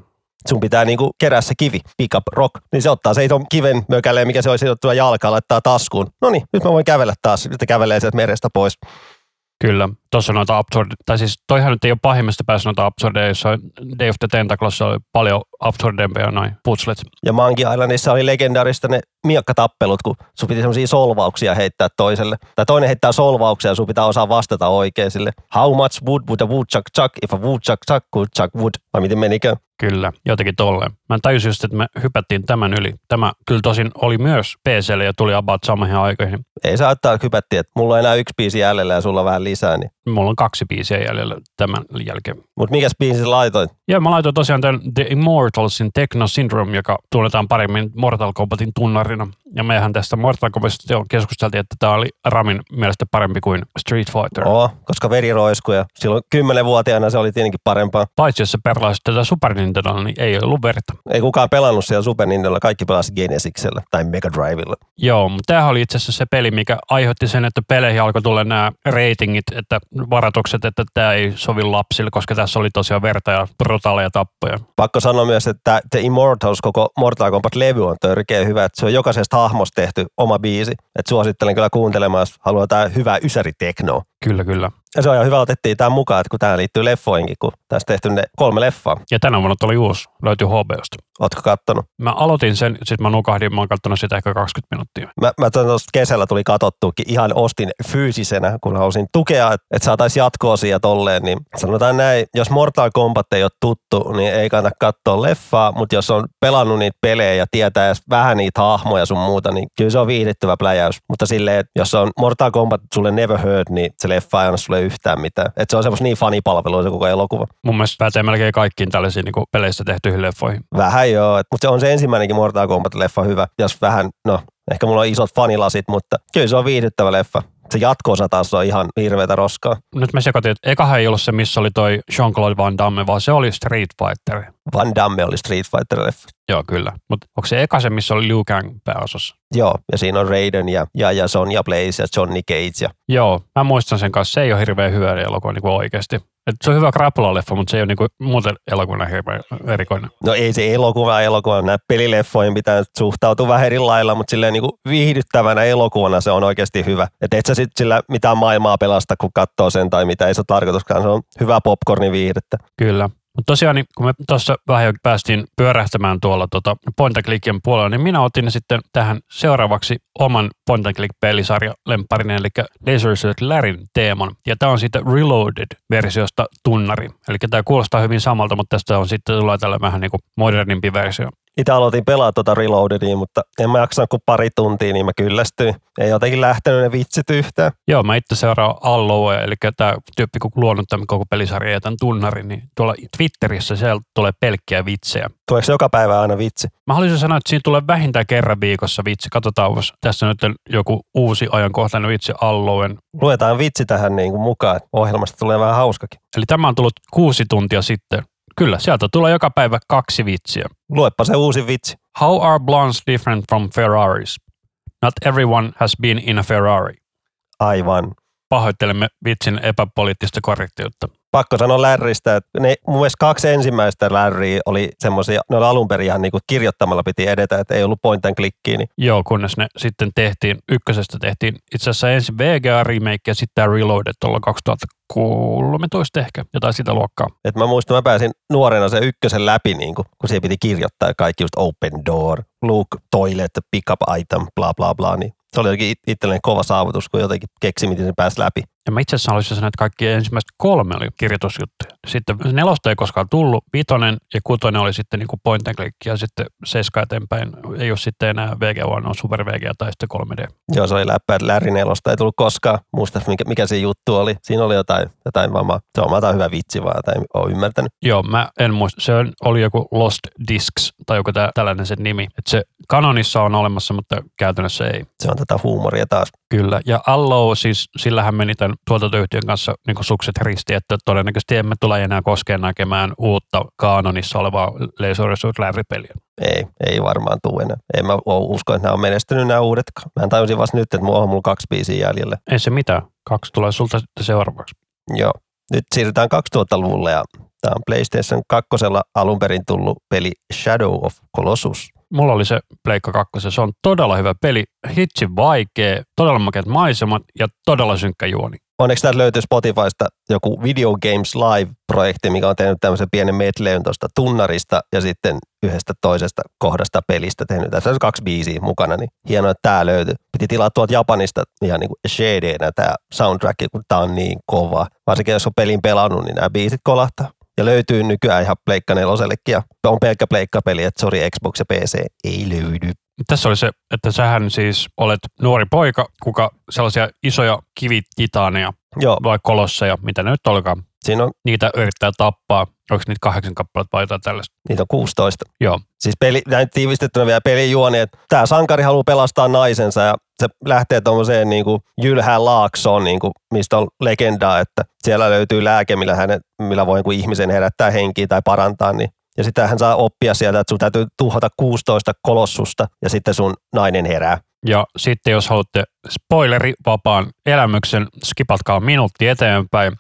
sun pitää niinku kerää se kivi, pick up rock, niin se ottaa se ison kiven mökäleen, mikä se olisi sidottua jalkaan, laittaa taskuun. No niin, nyt mä voin kävellä taas, sitten kävelee sieltä merestä pois. Kyllä. Tuossa noita absurd, tai siis toihan nyt ei ole pahimmasta päässä noita absurdeja, jossa Day of the Tentacles oli paljon absurdempia noin putslet. Ja Monkey Islandissa oli legendaarista ne miekkatappelut, kun sun piti semmoisia solvauksia heittää toiselle. Tai toinen heittää solvauksia ja sun pitää osaa vastata oikein sille. How much wood would a woodchuck chuck if a woodchuck chuck could chuck wood? Vai miten menikö? Kyllä, jotenkin tolleen. Mä tajusin just, että me hypättiin tämän yli. Tämä kyllä tosin oli myös PClle ja tuli about samoihin aikoihin. Ei saa ottaa hypätti, että mulla on enää yksi biisi jäljellä ja sulla vähän lisää. Niin. Mulla on kaksi biisiä jäljellä tämän jälkeen. Mutta mikäs biisi laitoit? Ja mä laitoin tosiaan tämän The Immortalsin Techno Syndrome, joka tunnetaan paremmin Mortal Kombatin tunnarina. Ja mehän tästä Mortal Kombatista jo keskusteltiin, että tämä oli Ramin mielestä parempi kuin Street Fighter. Oo, koska veri roiskui ja silloin kymmenenvuotiaana se oli tietenkin parempaa. Paitsi jos sä perlaisit tätä Super Nintendolla, niin ei ollut verta. Ei kukaan pelannut siellä Super Nintendolla, kaikki pelasi Genesiksellä tai Mega Drivella. Joo, mutta tämähän oli itse asiassa se peli, mikä aiheutti sen, että peleihin alkoi tulla nämä ratingit, että varoitukset, että tämä ei sovi lapsille, koska tässä oli tosiaan verta ja brutaaleja tappoja. Pakko sanoa myös, että The Immortals, koko Mortal Kombat-levy on törkeä hyvä, että se on jokaisesta hahmosta tehty oma biisi. Että suosittelen kyllä kuuntelemaan, jos haluaa tää hyvää ysäriteknoa. Kyllä, kyllä. Ja se on ihan hyvä, otettiin tämä mukaan, että kun tämä liittyy leffoihinkin, kun tästä tehty ne kolme leffaa. Ja tänä vuonna tuli uusi, löytyy HBOsta. Ootko kattonut? Mä aloitin sen, sitten mä nukahdin, mä oon katsonut sitä ehkä 20 minuuttia. Mä, mä tuossa kesällä tuli katottuukin, ihan ostin fyysisenä, kun halusin tukea, että et saataisiin jatkoa siihen tolleen, niin sanotaan näin, jos Mortal Kombat ei ole tuttu, niin ei kannata katsoa leffaa, mutta jos on pelannut niitä pelejä ja tietää edes vähän niitä hahmoja sun muuta, niin kyllä se on viihdyttävä pläjäys. Mutta silleen, että jos on Mortal Kombat sulle never heard, niin se leffa ei anna sulle yhtään mitään. Että se on semmoista niin fanipalvelua se koko elokuva. Mun mielestä pätee melkein kaikkiin tällaisiin niin peleissä tehtyihin leffoihin. Vähän joo, mutta se on se ensimmäinenkin Mortal Kombat-leffa hyvä. Jos vähän, no ehkä mulla on isot fanilasit, mutta kyllä se on viihdyttävä leffa. Se jatko-osa taas on ihan hirveätä roskaa. Nyt me sekoitin, että ekahan ei ollut se, missä oli toi Jean-Claude Van Damme, vaan se oli Street Fighter. Van Damme oli Street Fighter-leffa. Joo, kyllä. Mutta onko se eka se, missä oli Liu Kang pääosassa? Joo, ja siinä on Raiden ja, ja, ja Sonja Blaze ja Johnny Cage. Ja, Joo, mä muistan sen kanssa. Se ei ole hirveän hyvä elokuva niin kuin oikeasti. Et se on hyvä krapula-leffa, mutta se ei ole niin kuin muuten elokuvana hirveän erikoinen. no ei se elokuva elokuva, nämä pelileffoihin pitää suhtautua vähän eri lailla, mutta silleen niin kuin viihdyttävänä elokuvana se on oikeasti hyvä. Että et sä sit sillä mitään maailmaa pelasta, kun katsoo sen tai mitä, ei se ole tarkoituskaan. Se on hyvä popcornin viihdettä. Kyllä. Mutta tosiaan, niin kun me tuossa vähän jo päästiin pyörähtämään tuolla tota point and puolella, niin minä otin sitten tähän seuraavaksi oman point and click pelisarja lemparin, eli Laser Suit Larryn teeman. Ja tämä on sitten Reloaded-versiosta tunnari. Eli tämä kuulostaa hyvin samalta, mutta tästä on sitten tulee tällä vähän niin kuin modernimpi versio. Itse aloitin pelaa tuota Reloadedia, mutta en mä jaksanut kuin pari tuntia, niin mä kyllästyin. Ei jotenkin lähtenyt ne vitsit yhtään. Joo, mä itse seuraan Alloa, eli tämä tyyppi, kun luonut tämän koko pelisarjan ja tämän tunnarin, niin tuolla Twitterissä siellä tulee pelkkiä vitsejä. Tuleeko joka päivä aina vitsi? Mä haluaisin sanoa, että siinä tulee vähintään kerran viikossa vitsi. Katsotaan, jos tässä nyt on joku uusi ajankohtainen vitsi Alloen. Luetaan vitsi tähän niin kuin mukaan, että ohjelmasta tulee vähän hauskakin. Eli tämä on tullut kuusi tuntia sitten. Kyllä, sieltä tulee joka päivä kaksi vitsiä. Luepa se uusi vitsi. How are blondes different from Ferraris? Not everyone has been in a Ferrari. Aivan. Pahoittelemme vitsin epäpoliittista korrektiutta. Pakko sanoa Lärristä, että ne mun mielestä kaksi ensimmäistä Lärriä oli semmoisia, ne oli alun perin ihan niin kuin kirjoittamalla piti edetä, että ei ollut point and niin Joo, kunnes ne sitten tehtiin, ykkösestä tehtiin itse asiassa ensin VGA remake ja sitten tämä Reloaded tuolla 2013 ehkä, jotain sitä luokkaa. Et mä muistan, mä pääsin nuorena se ykkösen läpi, niin kun, kun siihen piti kirjoittaa kaikki just open door, look, toilet, pick up item, bla bla bla, niin se oli jotenkin it- itselleni kova saavutus, kun jotenkin keksi, miten se pääsi läpi. Ja mä itse asiassa haluaisin sanoa, että kaikki ensimmäiset kolme oli kirjoitusjuttuja. Sitten nelosta ei koskaan tullut, vitonen ja kutonen oli sitten niin kuin point and click ja sitten seiska eteenpäin. Ei ole sitten enää VG1, on Super VG tai sitten 3D. Joo, se oli läppä, että Larry nelosta ei tullut koskaan. Muista, mikä, mikä se juttu oli. Siinä oli jotain, jotain vaan, se on jotain hyvä vitsi vaan, tai ole ymmärtänyt. Joo, mä en muista. Se oli joku Lost Discs tai joku tää, tällainen sen nimi. Että se kanonissa on olemassa, mutta käytännössä ei. Se on tätä huumoria taas. Kyllä, ja Allo siis, sillähän meni tämän tuotantoyhtiön kanssa niin sukset risti, että todennäköisesti emme tule enää koskeen näkemään uutta kaanonissa olevaa Laser Larry-peliä. Ei, ei varmaan tule enää. En mä usko, että nämä on menestynyt nämä uudetkaan. Mä tajusin vasta nyt, että mulla on mulla kaksi biisiä jäljellä. Ei se mitään, kaksi tulee sulta sitten seuraavaksi. Joo. Nyt siirrytään 2000-luvulle ja tämä on PlayStation 2 alun perin tullut peli Shadow of Colossus. Mulla oli se Pleikka 2, se on todella hyvä peli, hitsi vaikea, todella makeat maisemat ja todella synkkä juoni. Onneksi täältä löytyy Spotifysta joku Video Games Live-projekti, mikä on tehnyt tämmöisen pienen medleyn tuosta tunnarista ja sitten yhdestä toisesta kohdasta pelistä tehnyt. Tässä on kaksi biisiä mukana, niin hienoa, että tämä löytyy. Piti tilaa tuolta Japanista ihan niin kuin CD-nä tämä soundtrack, kun tämä on niin kova. Varsinkin jos on pelin pelannut, niin nämä biisit kolahtaa. Ja löytyy nykyään ihan Pleikka nelosellekin ja on pelkkä Pleikka-peli, että sori Xbox ja PC ei löydy. Tässä oli se, että sähän siis olet nuori poika, kuka sellaisia isoja kivititaaneja Joo, vai kolosseja, mitä ne nyt olikaan, siinä on, niitä yrittää tappaa. Onko niitä kahdeksan kappaletta vai jotain tällaista? niitä on 16. Joo. Siis peli, näin tiivistettynä vielä pelin juoni, että tämä sankari haluaa pelastaa naisensa ja se lähtee tuommoiseen niin kuin jylhään laaksoon, niin kuin, mistä on legendaa, että siellä löytyy lääke, millä, hänet, millä voi jonkun ihmisen herättää henkiä tai parantaa, niin ja sitten hän saa oppia sieltä, että sun täytyy tuhota 16 kolossusta ja sitten sun nainen herää. Ja sitten jos haluatte spoilerivapaan elämyksen, skipatkaa minuutti eteenpäin.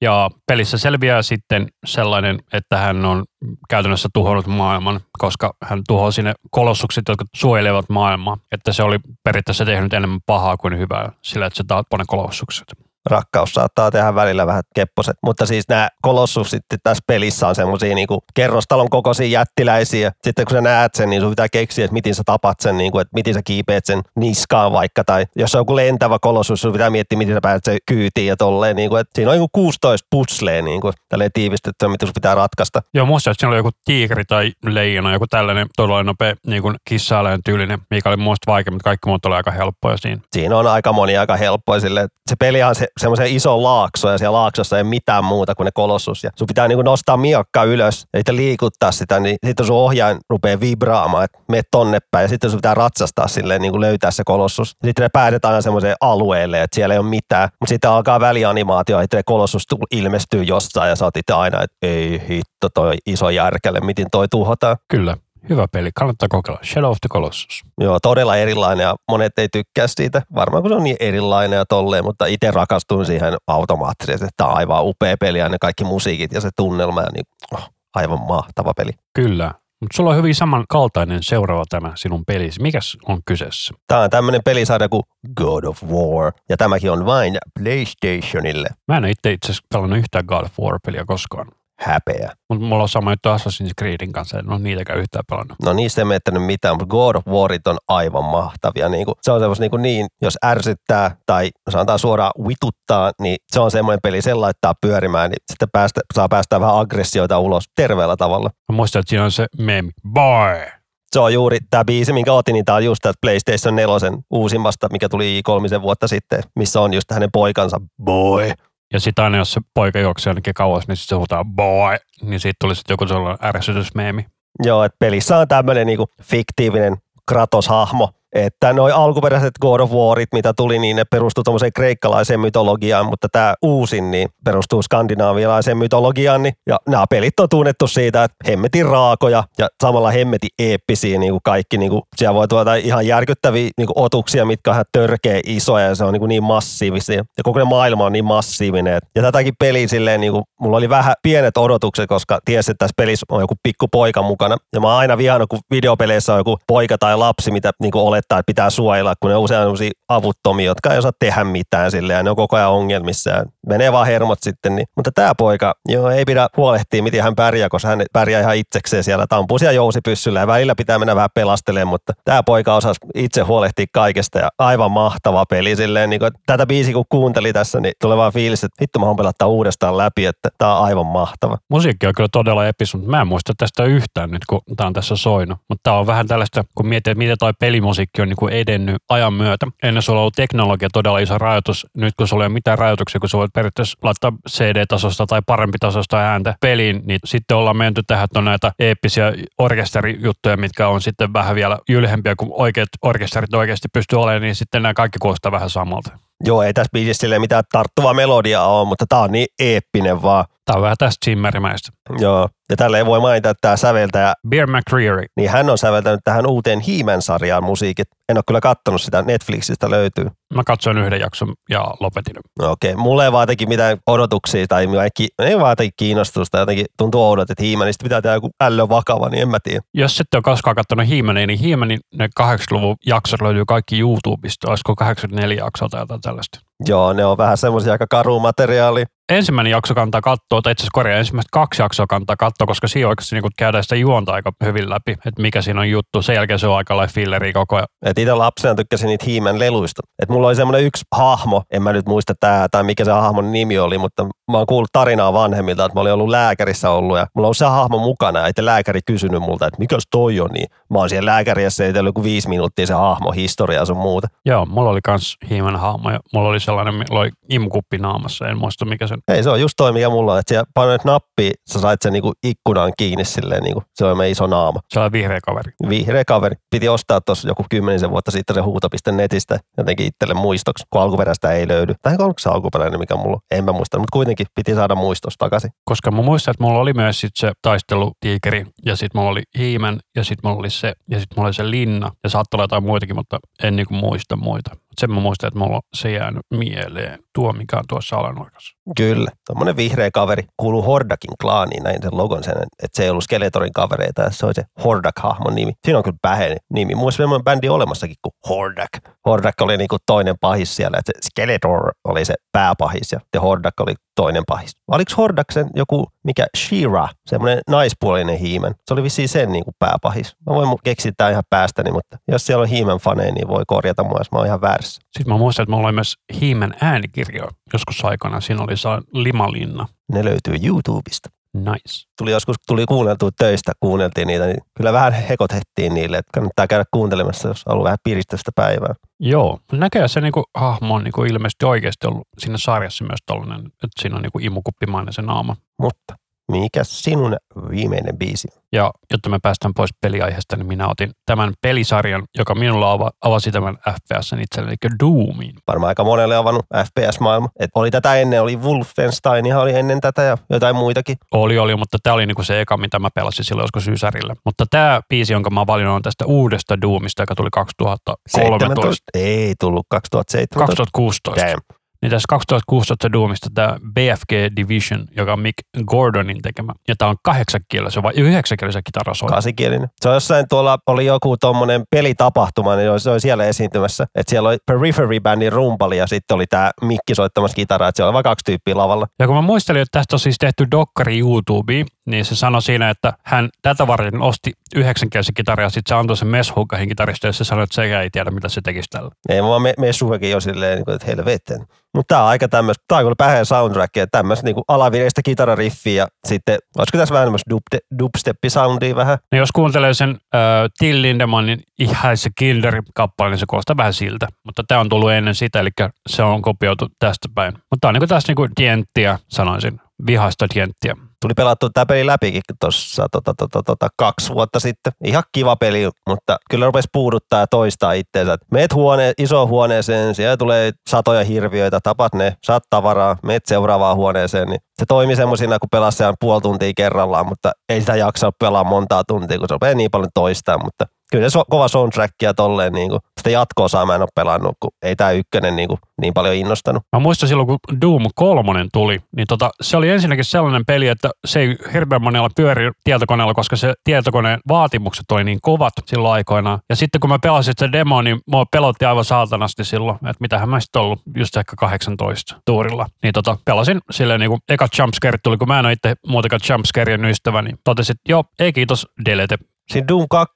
Ja pelissä selviää sitten sellainen, että hän on käytännössä tuhonnut maailman, koska hän tuhosi ne kolossukset, jotka suojelevat maailmaa. Että se oli periaatteessa tehnyt enemmän pahaa kuin hyvää sillä, että se tappoi ne kolossukset. Rakkaus saattaa tehdä välillä vähän kepposet, mutta siis nämä kolossus sitten tässä pelissä on semmoisia niinku kerrostalon kokoisia jättiläisiä. Sitten kun sä näet sen, niin sun pitää keksiä, että miten sä tapat sen, niinku, että miten sä kiipeät sen niskaan vaikka. Tai jos on joku lentävä kolossus, sun pitää miettiä, miten sä pääset sen kyytiin ja tolleen. Niinku, että siinä on niinku 16 putsleä niinku, tälleen tiivistettyä, mitä sun pitää ratkaista. Joo, muista, että siinä oli joku tiikeri tai leijona, joku tällainen todella nopea niin kuin kissailejan tyylinen, mikä oli muista vaikea, mutta kaikki muut oli aika helppoja siinä. Siinä on aika moni aika helppoja sille. Se peli on se semmoisen iso laakso ja siellä laaksossa ei mitään muuta kuin ne kolossus. Ja sun pitää niinku nostaa miakka ylös ja sitten liikuttaa sitä, niin sitten sun ohjaajan rupeaa vibraamaan, että me tonne päin ja sitten sun pitää ratsastaa silleen niin kuin löytää se kolossus. Sitten ne päädytään aina semmoiseen alueelle, että siellä ei ole mitään, mutta sitten alkaa välianimaatio, että kolossus ilmestyy jossain ja sä oot itse aina, että ei hitto toi iso järkele, miten toi tuhotaan. Kyllä. Hyvä peli, kannattaa kokeilla. Shadow of the Colossus. Joo, todella erilainen ja monet ei tykkää siitä. Varmaan kun se on niin erilainen ja tolleen, mutta itse rakastuin siihen automaattisesti, tämä on aivan upea peli ja ne kaikki musiikit ja se tunnelma ja niin, oh, aivan mahtava peli. Kyllä. Mutta sulla on hyvin samankaltainen seuraava tämä sinun pelisi. Mikäs on kyseessä? Tämä on tämmöinen pelisarja kuin God of War, ja tämäkin on vain PlayStationille. Mä en itse itse asiassa pelannut yhtään God of War-peliä koskaan häpeä. Mutta mulla on sama juttu Assassin's Creedin kanssa, en ole niitäkään yhtään pelannut. No niistä ei menettänyt mitään, mutta God of Warit on aivan mahtavia. Niin kuin, se on semmos niin, kuin niin, jos ärsyttää tai sanotaan suoraan vituttaa, niin se on semmoinen peli, se laittaa pyörimään, niin sitten päästä, saa päästä vähän aggressioita ulos terveellä tavalla. Mä muistan, että siinä on se meme, boy, se on juuri tämä biisi, minkä otin, niin tämä on just tästä PlayStation 4 uusimmasta, mikä tuli kolmisen vuotta sitten, missä on just hänen poikansa, boy. Ja sitten aina, jos se poika juoksee ainakin kauas, niin sitten se huutaa boy, niin siitä tuli sitten joku sellainen ärsytysmeemi. Joo, että pelissä on tämmöinen niinku fiktiivinen Kratos-hahmo, että noi alkuperäiset God of Warit, mitä tuli, niin ne perustuu tuommoiseen kreikkalaiseen mytologiaan, mutta tämä uusin niin perustuu skandinaavialaiseen mytologiaan. Niin, ja nämä pelit on tunnettu siitä, että hemmetin raakoja ja samalla hemmetin eeppisiä niin kuin kaikki. Niin kuin, siellä voi tuoda ihan järkyttäviä niin kuin otuksia, mitkä ihan törkeä isoja ja se on niin, kuin niin massiivisia. Ja koko maailma on niin massiivinen. Ja tätäkin peliä silleen, niin kuin, mulla oli vähän pienet odotukset, koska tiesin, että tässä pelissä on joku pikku poika mukana. Ja mä oon aina vihannut, kun videopeleissä on joku poika tai lapsi, mitä niin kuin olet että pitää suojella, kun ne on usein avuttomia, jotka ei osaa tehdä mitään sille ja ne on koko ajan ongelmissa ja menee vaan hermot sitten. Niin. Mutta tämä poika, joo, ei pidä huolehtia, miten hän pärjää, koska hän pärjää ihan itsekseen siellä tampuisia jousipyssyllä ja välillä pitää mennä vähän pelastelemaan, mutta tämä poika osasi itse huolehtia kaikesta ja aivan mahtava peli silleen, niin kuin, tätä biisi kun kuunteli tässä, niin tulee vaan fiilis, että vittu mä pelattaa uudestaan läpi, että tämä on aivan mahtava. Musiikki on kyllä todella epis, mutta mä en muista tästä yhtään nyt, kun tämä on tässä soinut. Mutta tämä on vähän tällaista, kun mietit, miten toi pelimusiikki musiikki on niin kuin edennyt ajan myötä. Ennen sulla ollut teknologia todella iso rajoitus. Nyt kun sulla ei ole mitään rajoituksia, kun sä voit periaatteessa laittaa CD-tasosta tai parempi tasosta ääntä peliin, niin sitten ollaan menty tähän, että on näitä eeppisiä orkesterijuttuja, mitkä on sitten vähän vielä ylhempiä, kuin oikeat orkesterit oikeasti pystyy olemaan, niin sitten nämä kaikki kuulostaa vähän samalta. Joo, ei tässä biisissä mitään tarttuvaa melodiaa ole, mutta tämä on niin eeppinen vaan. Tämä on vähän tästä Zimmerimäistä. Joo, ja tällä ei voi mainita, että tämä säveltäjä... Bear McCreary. Niin hän on säveltänyt tähän uuteen He-Man-sarjaan musiikit. En ole kyllä kattonut sitä, Netflixistä löytyy. Mä katsoin yhden jakson ja lopetin. No okei, okay. mulla ei vaan jotenkin mitään odotuksia tai kaikki, ei vaan jotenkin kiinnostusta. Jotenkin tuntuu oudot, että He-Manista pitää tehdä joku ällö vakava, niin en mä tiedä. Jos ette ole koskaan katsonut he niin he ne 80-luvun jaksot löytyy kaikki YouTubesta. Olisiko 84 jaksoa tai jotain tällaista? Joo, ne on vähän semmoisia aika karu materiaali ensimmäinen jakso kantaa katsoa, tai itse asiassa korjaa ensimmäistä kaksi jaksoa kantaa katsoa, koska siinä oikeasti niin käydään sitä juonta aika hyvin läpi, että mikä siinä on juttu. Sen jälkeen se on aika lailla filleri koko ajan. Et itse lapsena tykkäsin niitä hiimän leluista. Et mulla oli semmoinen yksi hahmo, en mä nyt muista tää, tai mikä se hahmon nimi oli, mutta mä oon kuullut tarinaa vanhemmilta, että mä olin ollut lääkärissä ollut ja mulla on se hahmo mukana ja lääkäri kysynyt multa, että mikä toi on, niin mä oon siellä lääkärissä ja joku viisi minuuttia se hahmo, historia sun muuta. Joo, mulla oli kans hiimen hahmo ja mulla oli sellainen, mulla oli imukuppi naamassa, en muista mikä sen. Ei, se on just toi, mikä mulla on, että siellä painoit nappi, sä sait sen niinku ikkunaan kiinni silleen, niinku, se on meidän iso naama. Se on vihreä kaveri. Vihreä kaveri. Piti ostaa tuossa joku kymmenisen vuotta sitten se huutopiste netistä jotenkin itselle muistoksi, kun alkuperäistä ei löydy. Tai onko se alkuperäinen, mikä mulla on? En mä muista, mutta kuitenkin piti saada muistos takaisin. Koska mä muistan, että mulla oli myös sit se taistelutiikeri ja sitten mulla oli hiimen ja sitten mulla oli se ja sitten mulla oli se linna ja saattoi olla jotain muitakin, mutta en niinku muista muita. Sen mä muistan, että mulla on se jäänyt mieleen, tuo mikä on tuossa alanorkassa. Kyllä, tuommoinen vihreä kaveri kuuluu Hordakin klaaniin, näin sen logon sen, että se ei ollut Skeletorin kavereita, se oli se Hordak-hahmon nimi. Siinä on kyllä päheni nimi. Muista semmoinen bändi olemassakin kuin Hordak. Hordak oli niinku toinen pahis siellä, että Skeletor oli se pääpahis ja The Hordak oli toinen pahis. Oliko Hordak sen joku, mikä Shira, semmoinen naispuolinen hiimen? Se oli vissiin sen niinku pääpahis. Mä voin keksiä tämä ihan päästäni, mutta jos siellä on hiimen faneja, niin voi korjata mua, jos mä oon ihan väärässä. Sitten mä muistan, että mulla oli myös hiimen äänikirjoja joskus aikana. Siinä oli saa Limalinna. Ne löytyy YouTubesta. Nice. Tuli joskus, tuli kuunneltua töistä, kuunneltiin niitä, niin kyllä vähän hekotettiin niille, että kannattaa käydä kuuntelemassa, jos haluaa vähän piristää sitä päivää. Joo, näköjään se niinku, hahmo on niinku ilmeisesti oikeasti ollut siinä sarjassa myös tollainen, että siinä on niinku imukuppimainen se naama. Mutta mikä sinun viimeinen biisi on? Ja jotta me päästään pois peliaiheesta, niin minä otin tämän pelisarjan, joka minulla ava, avasi tämän FPS itselleni, eli Doomin. Varmaan aika monelle avannut FPS-maailma. Et oli tätä ennen, oli Wolfenstein, ihan oli ennen tätä ja jotain muitakin. Oli, oli, mutta tämä oli niinku se eka, mitä mä pelasin silloin joskus Ysärillä. Mutta tämä biisi, jonka mä valinnut, on tästä uudesta Doomista, joka tuli 2013. 17? Ei tullut 2017. 2016. Damn. Niin tässä 2016 Doomista tämä BFG Division, joka on Mick Gordonin tekemä. Ja tämä on kahdeksankielisen vai yhdeksänkielisen kitarasoita. Kasikielinen. Se on jossain tuolla, oli joku tommonen pelitapahtuma, niin se oli siellä esiintymässä. Että siellä oli Periphery Bandin rumpali ja sitten oli tämä Mikki soittamassa kitaraa, että siellä oli vain kaksi tyyppiä lavalla. Ja kun mä muistelin, että tästä on siis tehty dokkari YouTubeen, niin se sanoi siinä, että hän tätä varten osti yhdeksänkielisen kitaran ja sitten se antoi sen Meshukahin kitarista ja se sanoi, että se ei tiedä, mitä se tekisi tällä. Ei vaan me, me suhekin jo silleen, niin että helvetten. Mutta tää on aika tämmöistä, tää on kyllä päheen soundtrackia, tämmöistä niin alavireistä kitarariffiä ja sitten, olisiko tässä vähän tämmöistä dubsteppi-soundia vähän? No jos kuuntelee sen äh, Till Lindemanin Ihaise Kilder-kappaleen, niin se kuulostaa vähän siltä. Mutta tämä on tullut ennen sitä, eli se on kopioitu tästä päin. Mutta tämä on niinku tässä niinku dienttiä, sanoisin. Vihaista dienttiä. Tuli pelattu tämä peli läpikin tuossa tota, tota, tota, kaksi vuotta sitten. Ihan kiva peli, mutta kyllä rupesi puuduttaa ja toistaa itseensä. Et Meet huone, iso huoneeseen, siellä tulee satoja hirviöitä, tapat ne, saat tavaraa, meet seuraavaan huoneeseen. Niin se toimi semmoisina, kun pelasi puoli tuntia kerrallaan, mutta ei sitä jaksa pelaa montaa tuntia, kun se rupeaa niin paljon toistaa. Mutta kyllä se so, kova soundtrackia tolleen, niin kuin, sitä jatkoa saa mä en ole pelannut, kun ei tämä ykkönen niin, kuin, niin paljon innostanut. Mä muistan silloin, kun Doom 3 tuli, niin tota, se oli ensinnäkin sellainen peli, että se ei hirveän monella pyöri tietokoneella, koska se tietokoneen vaatimukset oli niin kovat silloin aikoinaan. Ja sitten kun mä pelasin sitä demoa, niin mua pelotti aivan saatanasti silloin, että mitähän mä sitten ollut just ehkä 18 tuurilla. Niin tota, pelasin silleen niin kuin eka jumpscare tuli, kun mä en ole itse muutenkaan jumpscarien ystävä, niin totesin, että joo, ei kiitos, delete. Siinä Doom 2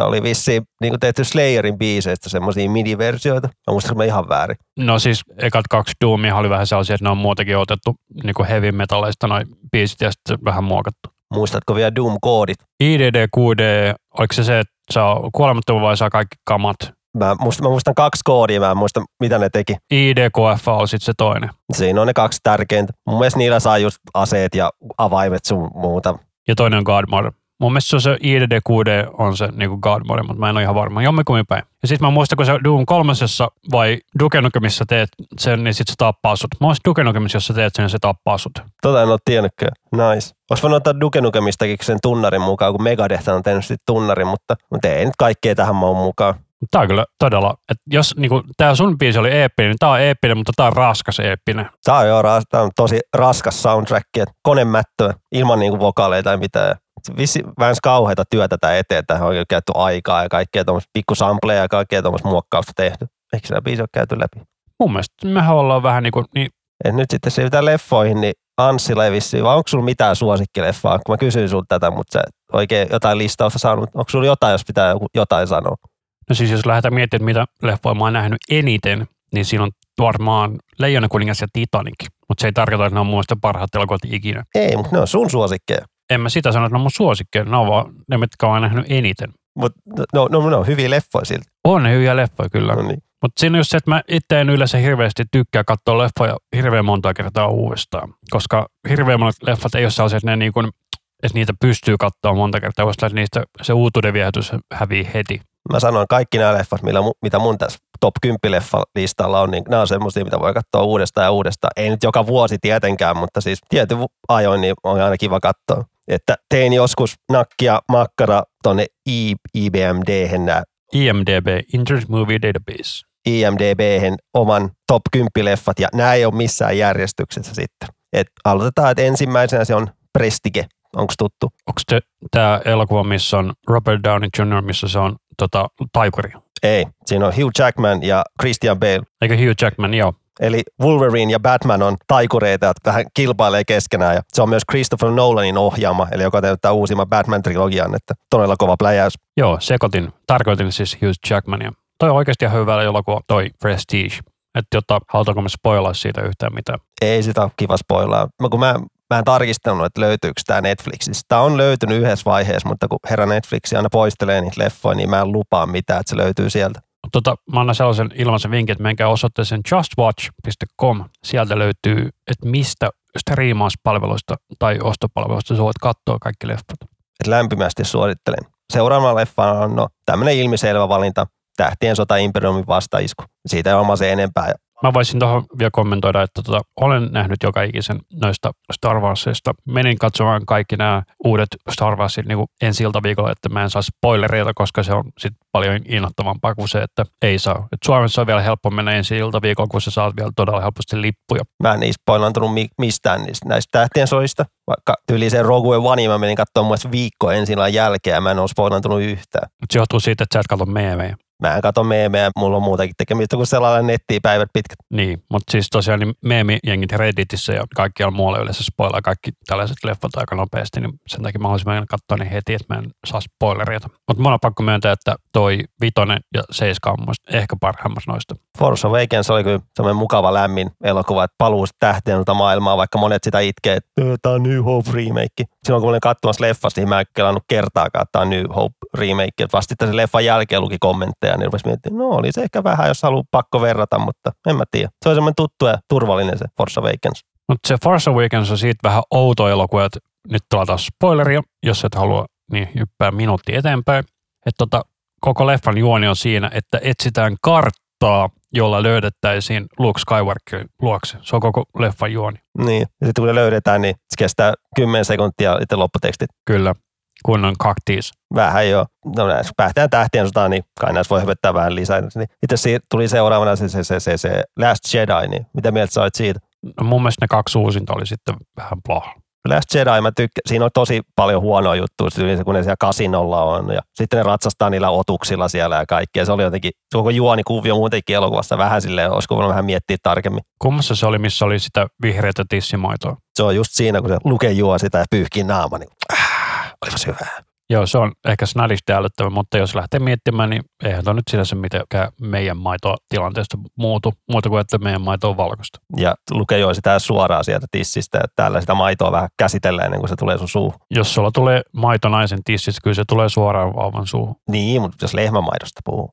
oli vissiin niin tehty Slayerin biiseistä semmoisia midi-versioita. Mä muistan, mä ihan väärin. No siis ekat kaksi Doomia oli vähän sellaisia, että ne on muutenkin otettu niin kuin heavy metalleista noin biisit ja sitten vähän muokattu. Muistatko vielä Doom-koodit? IDD, QD, oliko se se, että saa kuolemattoman vai saa kaikki kamat? Mä muistan, mä muistan kaksi koodia, mä en muista mitä ne teki. IDKF on sitten se toinen. Siinä on ne kaksi tärkeintä. Mun mielestä niillä saa just aseet ja avaimet sun muuta. Ja toinen on God Mode. Mun mielestä se on se IDD6D on se niin God Mode, mutta mä en ole ihan varma. Jommikummin päin. Ja sitten mä muistan, kun se Doom kolmosessa vai Duke Nukemissa teet sen, niin sit se tappaa sut. Mä olisin Duke Nukemissa, jos sä teet sen, niin se tappaa sut. Tota en ole tiennytkään. Nice. Olisi voinut ottaa Duke Nukemistakin sen tunnarin mukaan, kun Megadeth on tehnyt sit tunnarin, mutta, mutta ei nyt kaikkea tähän maun mukaan. Tämä on kyllä todella, että jos niin tämä sun biisi oli eeppinen, niin tämä on eeppinen, mutta tämä on raskas eeppinen. Tämä on, joo, tää on tosi raskas soundtrack, että konemättöä ilman niinku vokaaleita tai mitään. Vissi vähän kauheita työtä tämä eteen, tähän on käytetty aikaa ja kaikkea tuommoista pikkusampleja ja kaikkea tuommoista muokkausta tehty. Eikö sitä biisi ole käyty läpi? Mun mielestä mehän ollaan vähän niin kuin, niin Et nyt sitten siirrytään leffoihin, niin Anssilla ei vissiin, vai onko sulla mitään suosikkileffaa? Kun mä kysyin sulta tätä, mutta sä oikein jotain listausta saanut. Onko sulla jotain, jos pitää jotain sanoa? No siis jos lähdetään miettimään, mitä leffoja mä oon nähnyt eniten, niin siinä on varmaan Leijona kuningas ja Titanic. Mutta se ei tarkoita, että ne on mun mielestä parhaat elokuvat ikinä. Ei, mutta ne on sun suosikkeja. En mä sitä sano, että ne on mun suosikkeja. Ne on vaan ne, mitkä olen nähnyt eniten. Mutta no, no, ne on hyviä leffoja silti. On ne hyviä leffoja kyllä. No niin. Mutta siinä on just se, että mä itse en yleensä hirveästi tykkää katsoa leffoja hirveän monta kertaa uudestaan. Koska hirveän monet leffat ei ole sellaisia, että, ne niin kuin, että niitä pystyy katsoa monta kertaa, koska niistä se uutuuden viehätys hävii heti. Mä sanoin kaikki nämä leffat, millä, mitä mun tässä top 10 leffa listalla on, niin nämä on semmoisia, mitä voi katsoa uudestaan ja uudestaan. Ei nyt joka vuosi tietenkään, mutta siis tietyn ajoin niin on aina kiva katsoa. Että tein joskus nakkia makkara tonne IBMD, IMDB, Internet Movie Database. IMDB oman top 10 leffat ja nämä ei ole missään järjestyksessä sitten. Et aloitetaan, että ensimmäisenä se on Prestige. Onko tuttu? Onko tämä elokuva, missä on Robert Downey Jr., missä se on tota, taikuri? Ei. Siinä on Hugh Jackman ja Christian Bale. Eikö Hugh Jackman, joo. Eli Wolverine ja Batman on taikureita, jotka vähän kilpailee keskenään. Ja se on myös Christopher Nolanin ohjaama, eli joka täyttää uusimman Batman-trilogian, että todella kova pläjäys. Joo, sekoitin. Tarkoitin siis Hugh Jackmania. Toi on oikeasti ihan hyvä elokuva, toi Prestige. Että jotta, halutaanko me spoilaa siitä yhtään mitään. Ei sitä ole kiva spoilaa. Mä, kun mä, mä en tarkistanut, että löytyykö tämä Netflixissä. Tämä on löytynyt yhdessä vaiheessa, mutta kun herra Netflix aina poistelee niitä leffoja, niin mä en lupaa mitään, että se löytyy sieltä. Tota, mä annan sellaisen ilmaisen vinkin, että menkää osoitteeseen justwatch.com. Sieltä löytyy, että mistä striimauspalveluista tai ostopalveluista sä voit katsoa kaikki leffat. Et lämpimästi suosittelen. Seuraava leffa on no, tämmöinen ilmiselvä valinta, Tähtien sota Imperiumin vastaisku. Siitä ei ole se enempää. Mä voisin tuohon vielä kommentoida, että tota, olen nähnyt joka ikisen noista Star Warsista. Menin katsomaan kaikki nämä uudet Star Warsit niin ensi viikolla, että mä en saa spoilereita, koska se on sit paljon innoittavampaa kuin se, että ei saa. Et Suomessa on vielä helppo mennä ensi viikolla, kun sä saat vielä todella helposti lippuja. Mä en niistä spoilantunut mistään niistä, näistä tähtien soista. Vaikka tyyli se Rogue One, mä menin katsomaan mun viikko ensin jälkeen ja mä en ole spoilantunut yhtään. Mutta se johtuu siitä, että sä et katso meemejä mä en katso meemejä, mulla on muutakin tekemistä kuin sellainen nettiä päivät pitkät. Niin, mutta siis tosiaan niin meemijengit Redditissä ja kaikkialla muualla yleensä spoilaa kaikki tällaiset leffat aika nopeasti, niin sen takia mä haluaisin mennä katsoa niin heti, että mä en saa spoilereita. Mutta mun on pakko myöntää, että toi Vitonen ja Seiska on ehkä parhaimmas noista. Force Awakens oli kyllä semmoinen mukava lämmin elokuva, että paluu tähteen maailmaa, vaikka monet sitä itkee, että tämä on New Hope remake. Silloin kun olin katsomassa leffasta, niin mä en kertaakaan, että tämä on New Hope remake. Vasta sitten se leffan jälkeen luki kommentteja, niin rupesi miettimään, no oli se ehkä vähän, jos haluaa pakko verrata, mutta en mä tiedä. Se on semmoinen tuttu ja turvallinen se Force Awakens. Mutta se Force Awakens on siitä vähän outo elokuva, että nyt tulee taas spoileria, jos et halua, niin hyppää minuutti eteenpäin. Että tota, koko leffan juoni on siinä, että etsitään karttaa, jolla löydettäisiin Luke Skywalkerin luokse. Se on koko leffan juoni. Niin, ja sitten kun ne löydetään, niin se kestää 10 sekuntia itse lopputekstit. Kyllä kunnon kaktiis. Vähän jo. No näissä päähtään tähtien sotaan, niin kai näissä voi hyvättää vähän lisää. Niin itse tuli seuraavana se, se, se, se, se Last Jedi, niin mitä mieltä sä olet siitä? No mun mielestä ne kaksi uusinta oli sitten vähän blah. Last Jedi, mä tykkään, siinä on tosi paljon huonoa juttuja, kun ne siellä kasinolla on ja sitten ne ratsastaa niillä otuksilla siellä ja kaikkea. Se oli jotenkin, koko juoni kuvio muutenkin elokuvassa vähän silleen, olisiko voinut vähän miettiä tarkemmin. Kummassa se oli, missä oli sitä vihreätä tissimaitoa? Se on just siinä, kun se luke juo sitä ja pyyhkii naama, niin äh, olipas hyvää. Joo, se on ehkä snadisti älyttävä, mutta jos lähtee miettimään, niin eihän tuo nyt sinänsä mitenkään meidän maito tilanteesta muutu, muuta kuin että meidän maito on valkoista. Ja Luke joi sitä suoraan sieltä tissistä, että täällä sitä maitoa vähän käsitellään ennen kuin se tulee sun suuhun. Jos sulla tulee maito naisen tissistä, kyllä se tulee suoraan vauvan suuhun. Niin, mutta jos lehmämaidosta puhuu.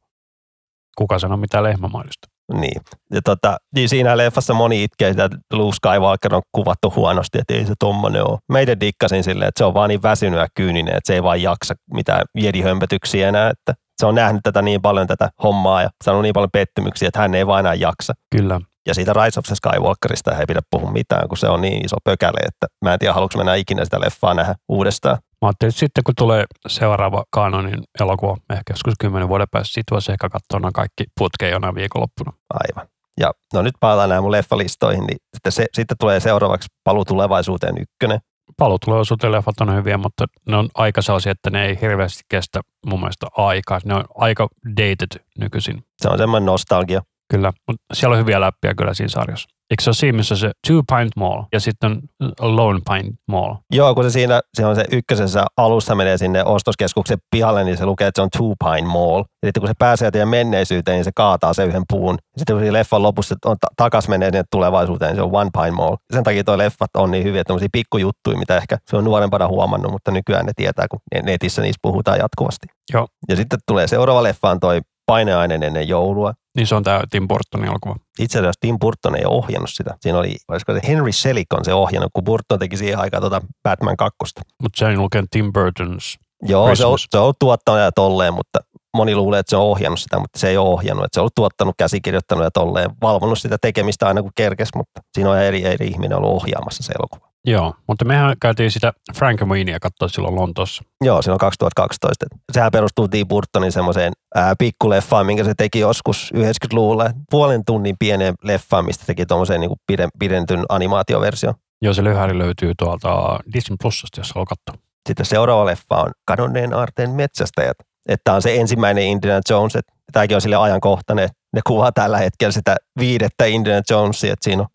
Kuka sanoo mitään lehmämaidosta? Niin. Ja tota, niin siinä leffassa moni itkee sitä, että Luke Skywalker on kuvattu huonosti, että ei se tommonen ole. Meidän dikkasin silleen, että se on vaan niin väsynyt ja kyyninen, että se ei vaan jaksa mitään jedihömpötyksiä enää, että se on nähnyt tätä niin paljon tätä hommaa ja saanut niin paljon pettymyksiä, että hän ei vaan enää jaksa. Kyllä. Ja siitä Rise of the Skywalkerista ei pidä puhua mitään, kun se on niin iso pökäle, että mä en tiedä, haluanko mennä ikinä sitä leffaa nähdä uudestaan. Mä ajattelin, että sitten kun tulee seuraava kanonin elokuva, ehkä joskus kymmenen vuoden päästä, sitten voisi ehkä katsoa nämä kaikki putkeen jonain viikonloppuna. Aivan. Ja no nyt palataan nämä mun leffalistoihin, niin sitten, se, sitten tulee seuraavaksi Palu tulevaisuuteen ykkönen. Palu tulevaisuuteen leffat on hyviä, mutta ne on aika sellaisia, että ne ei hirveästi kestä mun mielestä aikaa. Ne on aika dated nykyisin. Se on semmoinen nostalgia. Kyllä, mutta siellä on hyviä läppiä kyllä siinä sarjassa. Eikö se ole siinä, missä se Two Pint Mall ja sitten Lone Pint Mall? Joo, kun se siinä se on se ykkösessä alussa menee sinne ostoskeskuksen pihalle, niin se lukee, että se on Two Pine Mall. Ja sitten kun se pääsee teidän menneisyyteen, niin se kaataa se yhden puun. Ja sitten kun se leffan lopussa on ta- takas menee sinne tulevaisuuteen, niin se on One Pine Mall. Sen takia toi leffat on niin hyviä, että pikkujuttuja, mitä ehkä se on nuorempana huomannut, mutta nykyään ne tietää, kun netissä niistä puhutaan jatkuvasti. Joo. Ja sitten tulee seuraava leffaan toi paineainen ennen joulua. Niin se on tämä Tim Burtonin elokuva. Itse asiassa Tim Burton ei ohjannut sitä. Siinä oli, olisiko se Henry Selick on se ohjannut, kun Burton teki siihen aikaan tuota Batman 2. Mutta se ei lukee Tim Burton's Joo, se on, se on tuottanut ja tolleen, mutta moni luulee, että se on ohjannut sitä, mutta se ei ole ohjannut. Että se on ollut tuottanut, käsikirjoittanut ja tolleen, valvonnut sitä tekemistä aina kun kerkes, mutta siinä on eri, eri ihminen ollut ohjaamassa se elokuva. Joo, mutta mehän käytiin sitä Frank Moinia katsoa silloin Lontoossa. Joo, silloin 2012. Sehän perustuu Tim Burtonin semmoiseen ää, pikkuleffaan, minkä se teki joskus 90-luvulla. Puolen tunnin pieneen leffaan, mistä teki tuommoisen niin pidentyn animaatioversio. Joo, se lyhäri löytyy tuolta Disney Plusasta, jos haluaa katsoa. Sitten seuraava leffa on Kadonneen aarteen metsästäjät. Että on se ensimmäinen Indiana Jones, että tämäkin on sille ajankohtainen, ne kuvaa tällä hetkellä sitä viidettä Indiana Jonesia, että siinä on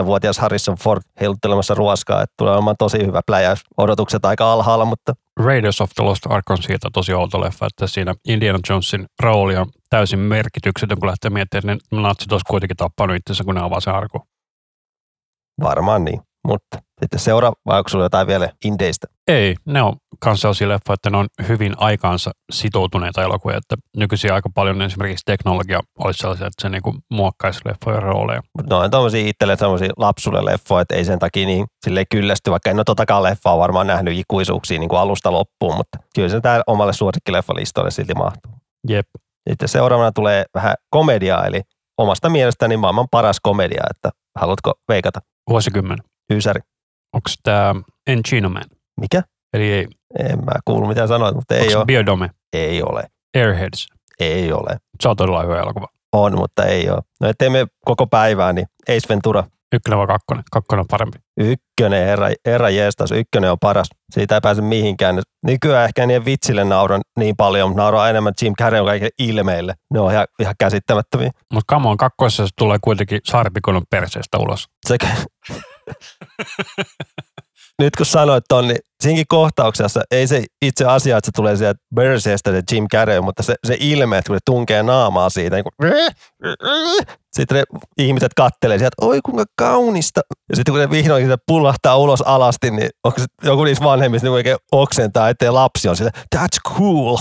79-vuotias Harrison Ford heiluttelemassa ruoskaa, että tulee olemaan tosi hyvä pläjäys. Odotukset aika alhaalla, mutta... Raiders of the Lost Ark on siitä tosi outo leffa, että siinä Indiana Jonesin rooli on täysin merkityksetön, kun lähtee miettimään, että ne natsit olisi kuitenkin tappanut itsensä, kun ne avaa se arku. Varmaan niin. Mutta sitten seuraava, onko sulla jotain vielä indeistä? Ei, ne on myös sellaisia leffoja, että ne on hyvin aikaansa sitoutuneita elokuvia, että nykyisin aika paljon esimerkiksi teknologia olisi sellaisia, että se niinku muokkaisi leffojen rooleja. Ne on tommosia itselle semmoisia lapsuuden leffoja, että ei sen takia niin silleen kyllästy, vaikka en ole totakaan leffaa varmaan nähnyt ikuisuuksia niin kuin alusta loppuun, mutta kyllä se tää omalle suosikkileffalistoille silti mahtuu. Jep, Sitten seuraavana tulee vähän komediaa, eli omasta mielestäni maailman paras komedia, että haluatko veikata? vuosikymmen. Ysäri. Onko tämä Encino Man? Mikä? Eli ei, En mä kuulu mitä sanoit, mutta ei ole. Biodome? Ei ole. Airheads. Ei ole. Se on todella hyvä elokuva. On, mutta ei ole. No ettei me koko päivää, niin Ace Ventura. Ykkönen vai kakkonen? Kakkonen on parempi. Ykkönen, herra, herra jeestas, ykkönen on paras. Siitä ei pääse mihinkään. Nykyään ehkä niiden vitsille nauran niin paljon, mutta nauraa enemmän Jim Carreyn kaikille ilmeille. Ne on ihan, ihan käsittämättömiä. Mutta come on, kakkoisessa se tulee kuitenkin saaripikonon perseestä ulos. Sekä... Nyt kun sanoit ton, niin siinkin kohtauksessa ei se itse asia, että se tulee sieltä Berseestä se Jim Carrey, mutta se, se ilme, että kun se tunkee naamaa siitä, niin kuin, sitten ne ihmiset kattelee sieltä, oi kuinka kaunista. Ja sitten kun ne vihdoin se pullahtaa ulos alasti, niin onko se joku niistä vanhemmista niin oikein oksentaa, ettei lapsi on sillä, that's cool.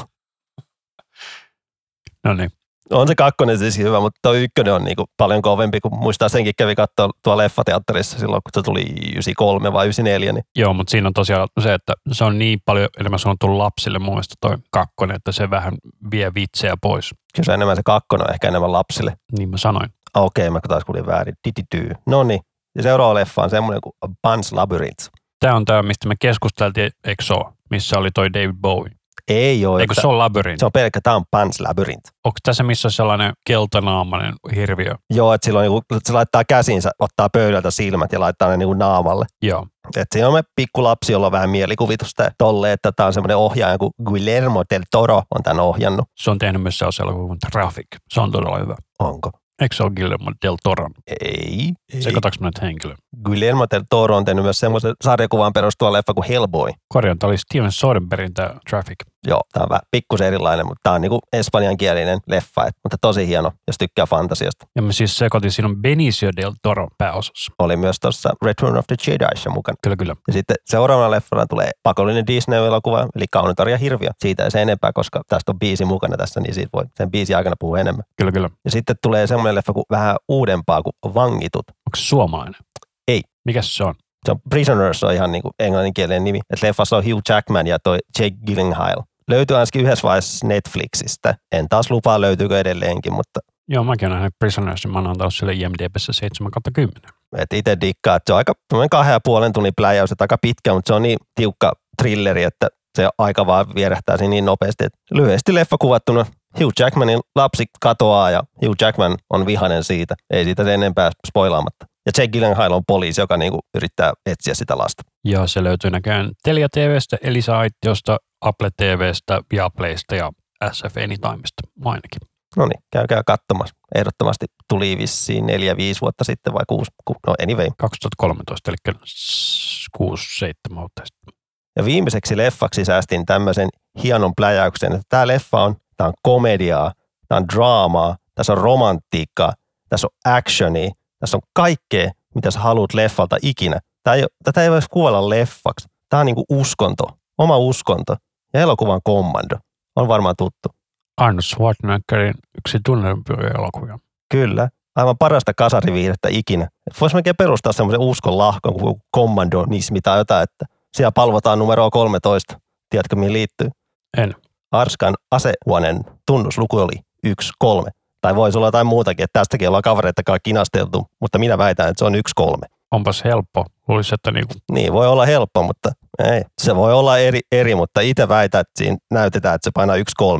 No niin. On se kakkonen siis hyvä, mutta tuo ykkönen on niinku paljon kovempi, kun muistaa senkin kävi katsoa tuolla leffateatterissa silloin, kun se tuli 93 vai 94, niin Joo, mutta siinä on tosiaan se, että se on niin paljon enemmän suunnattu lapsille mun mielestä toi kakkonen, että se vähän vie vitsejä pois. kyllä se enemmän se kakkonen on ehkä enemmän lapsille. Niin mä sanoin. Okei, okay, mä taas kuulin väärin. Dididy. No niin. Ja seuraava leffa on semmoinen kuin Pan's Labyrinth. Tämä on tämä, mistä me keskusteltiin, eikö? Missä oli toi David Bowie. Ei ole. Eikö se ole Labyrinth? se on pelkkä, tämä on Pan's Labyrinth. Onko tässä missä sellainen keltanaamainen hirviö? Joo, että silloin niinku, se laittaa käsinsä, ottaa pöydältä silmät ja laittaa ne niinku naamalle. Joo. Et siinä on me pikkulapsi, jolla on vähän mielikuvitusta ja tolle, että tämä on semmoinen ohjaaja kuin Guillermo del Toro on tämän ohjannut. Se on tehnyt myös sellaisen elokuvan kuin Traffic. Se on todella hyvä. Onko? Eikö se ole Guillermo del Toro? Ei. Sekoitaanko mä nyt henkilö? Guillermo del Toro on tehnyt myös semmoisen sarjakuvaan perustuva leffa kuin Hellboy. Korjaan, tämä oli Steven Soderberghin tämä Traffic. Joo, tämä on vähän pikkusen erilainen, mutta tämä on niinku espanjankielinen leffa, et, mutta tosi hieno, jos tykkää fantasiasta. Ja mä siis sekoitin, siinä on Benicio del Toro pääosassa. Oli myös tuossa Return of the Jedi mukana. Kyllä, kyllä. Ja sitten seuraavana leffana tulee pakollinen Disney-elokuva, eli Kaunotar ja Hirviö. Siitä ei se enempää, koska tästä on biisi mukana tässä, niin siitä voi sen biisin aikana puhua enemmän. Kyllä, kyllä. Ja sitten tulee semmoinen leffa kuin vähän uudempaa kuin Vangitut. Onko se suomalainen? Ei. Mikäs se on? Se on Prisoners on ihan niin kuin englanninkielinen nimi. Et leffassa on Hugh Jackman ja toi Jake Gyllenhaal. Löytyy ainakin yhdessä vaiheessa Netflixistä. En taas lupaa löytyykö edelleenkin, mutta Joo, mäkin olen nähnyt Prisonersin. Mä oon antanut sille IMDBssä 7 10. et itse dikkaa, että se on aika kahden ja puolen tunnin pläjäys, että aika pitkä, mutta se on niin tiukka thrilleri, että se aika vaan vierähtää siinä niin nopeasti. Et lyhyesti leffa kuvattuna Hugh Jackmanin lapsi katoaa ja Hugh Jackman on vihainen siitä. Ei siitä sen enempää spoilaamatta. Ja Jake Gyllenhaal on poliisi, joka niinku yrittää etsiä sitä lasta. Ja se löytyy näköjään Telia TVstä, Elisa Aitiosta, Apple TVstä, Viaplaysta ja SF Anytimesta ainakin. No niin, käykää katsomassa. Ehdottomasti tuli vissiin neljä, viisi vuotta sitten vai kuusi. Ku, no anyway. 2013, eli 6-7 vuotta sitten. Ja viimeiseksi leffaksi säästin tämmöisen hienon pläjäyksen, että tämä leffa on, tämä on komediaa, tämä on draamaa, tässä on romantiikkaa, tässä on actionia, tässä on kaikkea, mitä sä haluat leffalta ikinä. Tämä ei, tätä ei voisi kuvailla leffaksi. Tämä on niinku uskonto, oma uskonto. Ja elokuvan kommando on varmaan tuttu. Arnold Schwarzeneggerin yksi tunnelmia elokuvia. Kyllä, aivan parasta kasariviihdettä ikinä. Voisi melkein perustaa semmoisen uskon lahkon kuin kommandonismi tai jotain, että siellä palvotaan numeroa 13. Tiedätkö, mihin liittyy? En. Arskan asehuoneen tunnusluku oli 1-3. Tai voisi olla jotain muutakin, että tästäkin ollaan kavereita kai kinasteltu, mutta minä väitän, että se on 1-3. Onpas helppo. Luulisi, että niinku, Niin, voi olla helppo, mutta ei. Se voi olla eri, eri mutta itse väitän, että siinä näytetään, että se painaa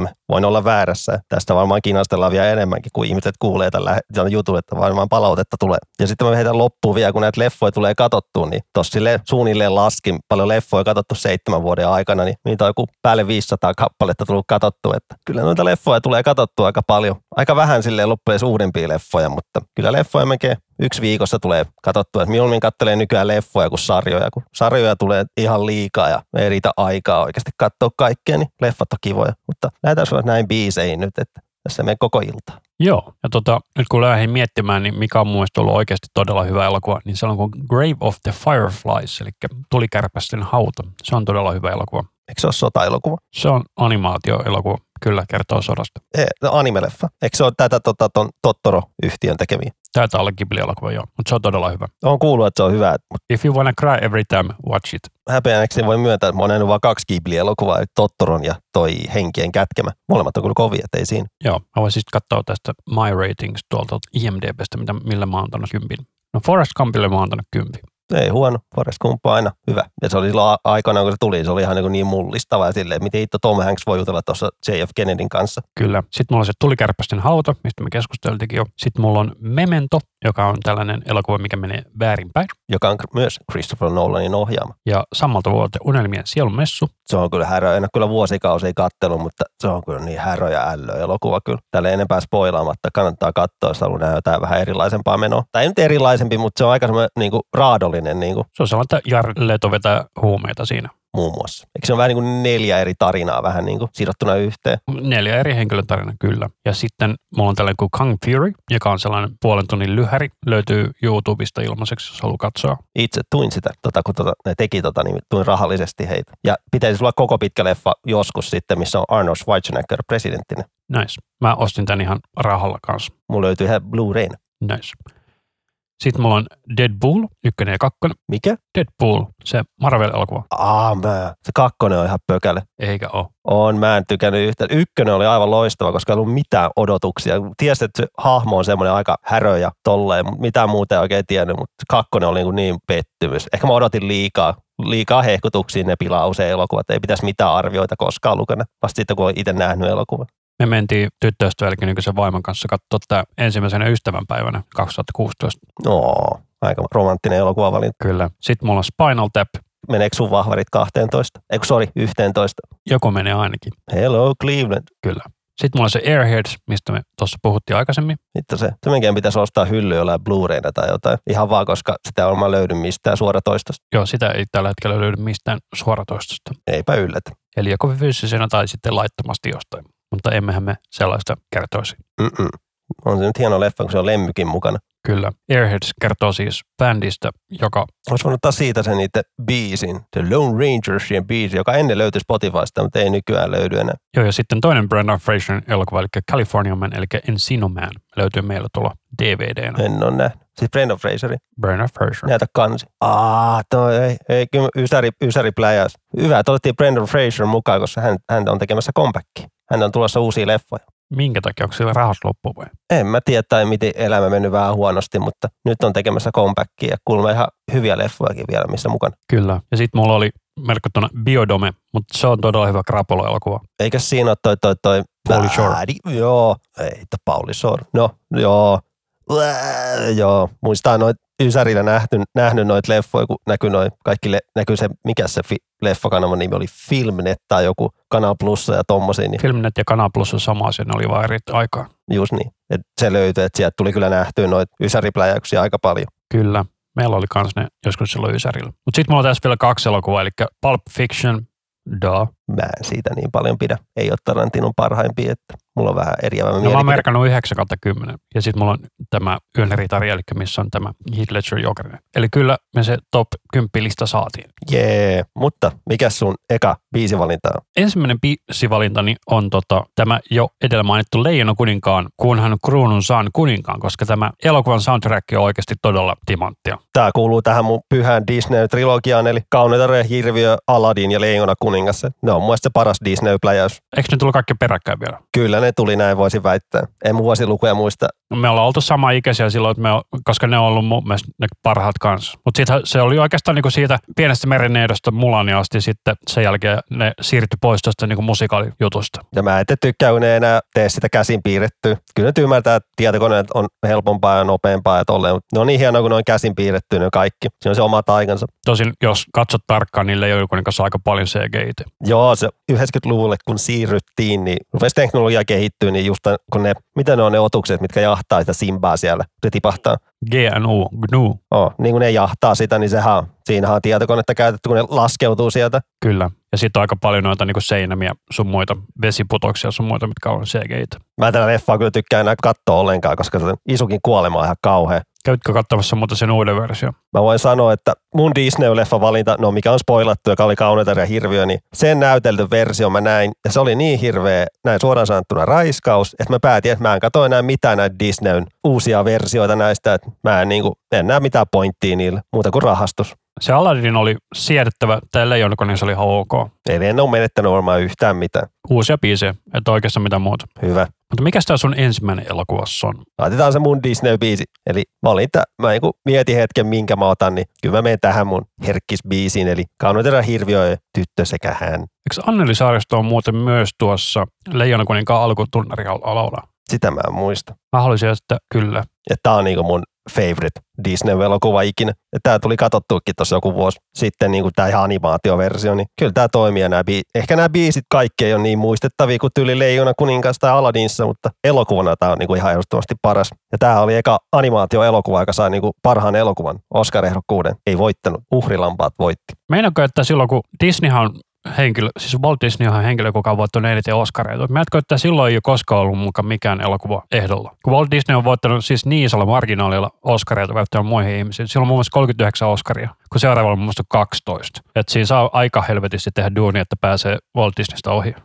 1-3. Voin olla väärässä. Tästä varmaan kinastellaan vielä enemmänkin, kun ihmiset kuulee tällä tällä jutulla, että varmaan palautetta tulee. Ja sitten mä heitän loppuun vielä, kun näitä leffoja tulee katsottua, niin tossa suunnilleen laskin paljon leffoja katsottu seitsemän vuoden aikana, niin niitä on joku päälle 500 kappaletta tullut katsottua, että kyllä noita leffoja tulee katsottua aika paljon. Aika vähän silleen loppujen uudempia leffoja, mutta kyllä leffoja melkein yksi viikossa tulee katsottua. Että mieluummin kattelee nykyään leffoja kuin sarjoja, kun sarjoja tulee ihan liikaa ja ei riitä aikaa oikeasti katsoa kaikkea, niin leffat on kivoja. Mutta lähdetään näin biiseihin nyt, että tässä menee koko ilta. Joo, ja tota, nyt kun lähdin miettimään, niin mikä on mun mielestä ollut oikeasti todella hyvä elokuva, niin se on kuin Grave of the Fireflies, eli tulikärpästen hauta. Se on todella hyvä elokuva. Eikö se ole sota-elokuva? Se on animaatioelokuva, kyllä kertoo sodasta. Ei, no animeleffa. Eikö se ole tätä tota, ton Tottoro-yhtiön tekemiä? Taitaa olla Ghibli-elokuva, joo, mutta se on todella hyvä. On kuullut, että se on hyvä, If you wanna cry every time, watch it. häpeänäkseni voi myöntää, että mä oon nähnyt vain kaksi Ghibli-elokuvaa, Tottoron ja toi Henkien kätkemä. Molemmat on kyllä kovia, ettei siinä. Joo, mä voisin sitten katsoa tästä My Ratings tuolta IMDBstä, mitä, millä mä oon antanut kympin. No Forrest Gumpille mä oon antanut kympin. Ei huono, Forrest Gump on aina hyvä. Ja se oli silloin aikana, kun se tuli, se oli ihan niin, niin mullistava ja silleen, miten itse Tom Hanks voi jutella tuossa JF Kennedyn kanssa. Kyllä. Sitten mulla on se Tulikärpästen hauta, mistä me keskusteltiinkin jo. Sitten mulla on Memento, joka on tällainen elokuva, mikä menee väärinpäin. joka on myös Christopher Nolanin ohjaama. Ja samalta vuodelta Unelmien sielun messu. Se on kyllä härö, en ole kyllä vuosikausia kattellut, mutta se on kyllä niin härö ja ällö elokuva kyllä. Tälle enempää spoilaamatta kannattaa katsoa, jos haluaa jotain vähän erilaisempaa menoa. Tai ei nyt erilaisempi, mutta se on aika semmoinen niin kuin raadollinen niin kuin, Se on sellainen, että Jared Leto vetää huumeita siinä. Muun muassa. Eikö se ole vähän niin kuin neljä eri tarinaa vähän niin kuin sidottuna yhteen? Neljä eri henkilön tarina, kyllä. Ja sitten mulla on tällainen kuin Kung Fury, joka on sellainen puolen tunnin lyhäri. Löytyy YouTubesta ilmaiseksi, jos haluaa katsoa. Itse tuin sitä, tota, kun tota, ne teki tota, niin tuin rahallisesti heitä. Ja pitäisi olla koko pitkä leffa joskus sitten, missä on Arnold Schwarzenegger presidenttinä. Nice. Mä ostin tän ihan rahalla kanssa. Mulla löytyy ihan Blu-rayn. Nice. Sitten mulla on Deadpool, ykkönen ja kakkonen. Mikä? Deadpool, se Marvel-elokuva. Aa, mä. Se kakkonen on ihan pökäle. Eikä ole. On, mä en tykännyt yhtään. Ykkönen oli aivan loistava, koska ei ollut mitään odotuksia. Tiesit, että se hahmo on semmoinen aika härö ja tolleen, mutta mitään muuta ei oikein tiennyt, mutta kakkonen oli niin, niin pettymys. Ehkä mä odotin liikaa, liikaa hehkutuksia, ne pilaa usein elokuvat. Ei pitäisi mitään arvioita koskaan lukena, vasta sitten kun on itse nähnyt elokuvan. Me mentiin tyttöystävällekin nykyisen vaimon kanssa katsoa tämä ensimmäisenä ystävänpäivänä 2016. No, aika romanttinen elokuvavalinta. Kyllä. Sitten mulla on Spinal Tap. Meneekö sun vahvarit 12? Eikö sori, 11? Joku menee ainakin. Hello Cleveland. Kyllä. Sitten mulla on se Airheads, mistä me tuossa puhuttiin aikaisemmin. Sitten se, menkään pitäisi ostaa hylly jollain Blu-rayna tai jotain. Ihan vaan, koska sitä on mä löydy mistään suoratoistosta. Joo, sitä ei tällä hetkellä löydy mistään suoratoistosta. Eipä yllätä. Eli joko fyysisenä tai sitten laittomasti jostain. Mutta emmehän me sellaista kertoisi. Mm-mm. On se nyt hieno leffa, kun se on lemmykin mukana. Kyllä. Airheads kertoo siis bändistä, joka Olisi voinut ottaa siitä sen itse biisin, The Lone Rangersien biisi, joka ennen löytyi Spotifysta, mutta ei nykyään löydy enää. Joo, ja sitten toinen Brendan Fraserin elokuva, eli California Man, eli Encino Man, löytyy meillä tuolla DVDnä. En ole nähnyt. Siis Brendan Fraseri, Brendan Fraser. näytä kansi. Aa, toi ei, ei kyllä ysäri, ysäri pläjäys. Hyvä, että otettiin Brendan Fraser mukaan, koska hän, hän on tekemässä comebackia. Hän on tulossa uusia leffoja. Minkä takia? Onko sillä rahas loppu vai? En mä tiedä, tai miten elämä mennyt vähän huonosti, mutta nyt on tekemässä comebackia ja kuulemma ihan hyviä leffojakin vielä, missä mukana. Kyllä. Ja sitten mulla oli merkittynä Biodome, mutta se on todella hyvä krapolo-elokuva. Eikä siinä ole toi, toi, toi Pauly Shore. Joo, ei, että Pauli Shore. No, joo. Ää, joo, muistaa noit Ysärillä nähty, nähnyt noita leffoja, kun näkyy noin, kaikki le, näkyy se, mikä se fi, leffakanavan nimi oli, Filmnet tai joku Kanal Plussa ja tommosia, niin Filmnet ja Kanal Plus on sama ne oli vaan eri aikaa. just niin. Et se löytyi, että sieltä tuli kyllä nähtyä noita Ysäripläjäyksiä aika paljon. Kyllä. Meillä oli kans ne joskus silloin Ysärillä. Mutta sitten mulla on tässä vielä kaksi elokuvaa, eli Pulp Fiction, da. Mä en siitä niin paljon pidä. Ei ole Tarantinon parhaimpia, että mulla on vähän eriävä No mä oon merkannut 9 kautta 10. Ja sitten mulla on tämä Yön ritari, eli missä on tämä Heath Ledger Jokerinen. Eli kyllä me se top 10 lista saatiin. Jee, mutta mikä sun eka biisivalinta on? Ensimmäinen biisivalintani on tota, tämä jo edellä mainittu Leijona kuninkaan, kun hän kruunun saan kuninkaan, koska tämä elokuvan soundtrack on oikeasti todella timanttia. Tämä kuuluu tähän mun pyhään Disney-trilogiaan, eli Kauneutare, Hirviö, Aladdin ja Leijona kuningas. Ne on mun mielestä se paras Disney-pläjäys. Eikö ne tullut kaikki peräkkäin vielä? Kyllä ne tuli näin, voisin väittää. En vuosilukuja muista. No, Me ollaan oltu sama ikäisiä silloin, että me, koska ne on ollut mun mielestä ne parhaat kanssa. Mutta se oli oikeastaan niinku siitä pienestä merenneedosta Mulania asti sitten sen jälkeen ne siirtyi pois tuosta niinku musikaalijutusta. Ja mä en tykkää, kun ne ei enää tee sitä käsin piirrettyä. Kyllä ne ymmärtää, että tietokoneet on helpompaa ja nopeampaa ja tolleen, mutta ne on niin hienoa, kun ne on käsin piirretty ne kaikki. Se on se oma taikansa. Tosin jos katsot tarkkaan, niin Leijona kuningas on aika paljon CGI. Joo, se 90-luvulle kun siirryttiin, niin rupesi teknologia kehittyä, niin just kun ne, mitä ne on ne otukset, mitkä jahtaa jahtaa sitä Simbaa siellä, se tipahtaa. GNU, GNU, Oh, niin kun ne jahtaa sitä, niin sehän on, siinähän on tietokonetta käytetty, kun ne laskeutuu sieltä. kyllä. Ja sitten on aika paljon noita niin seinämiä sun muita, vesiputoksia sun muita, mitkä on CGitä. Mä tätä leffaa kyllä tykkää enää katsoa ollenkaan, koska se Isukin kuolema on ihan kauhea. Käytkö katsomassa muuta sen uuden versio? Mä voin sanoa, että mun Disney-leffa valinta, no mikä on spoilattu, joka oli kauneita ja hirviö, niin sen näytelty versio mä näin, ja se oli niin hirveä, näin suoraan sanottuna raiskaus, että mä päätin, että mä en katso enää mitään näitä Disneyn uusia versioita näistä, että mä en, niin kuin, en näe mitään pointtia niillä, muuta kuin rahastus. Se Aladdin oli siedettävä, tämä Leijonakuningas oli ihan ok. Eli en ole menettänyt varmaan yhtään mitään. Uusia biisejä, et oikeastaan mitään muuta. Hyvä. Mutta mikä tämä sun ensimmäinen elokuvassa on? Laitetaan se mun Disney-biisi. Eli valinta, mä niin mietin hetken, minkä mä otan, niin kyllä mä menen tähän mun herkkisbiisiin, eli Kaunoitera hirviö ja tyttö sekä hän. Eikö Anneli Saaristo on muuten myös tuossa Leijonakuninkaan alkutunnarialalla? Sitä mä en muista. Mä haluaisin, että kyllä. Ja tää on niinku mun favorite Disney-elokuva ikinä. Tää tuli katsottuakin tuossa joku vuosi sitten, niin kuin tämä ihan animaatioversio, niin kyllä tämä toimii. Nää bi- Ehkä nämä biisit kaikki ei ole niin muistettavia kuin tyyli Leijona kuningas tai Aladdinissa, mutta elokuvana tämä on niin kuin ihan ehdottomasti paras. Ja tämä oli eka animaatioelokuva, joka sai niin kuin parhaan elokuvan Oscar-ehdokkuuden. Ei voittanut, uhrilampaat voitti. Meinaatko, että silloin kun Disneyhan henkilö, siis Walt Disney on henkilö, joka on voittanut eniten Oscareita. Meinaatko, että silloin ei ole koskaan ollut mukaan mikään elokuva ehdolla? Kun Walt Disney on voittanut siis niin isolla marginaalilla Oscareita verrattuna muihin ihmisiin. Silloin on muun muassa 39 Oscaria, kun seuraavalla on muun muassa 12. Et siinä saa aika helvetisti tehdä duuni, että pääsee Walt Disneystä ohi.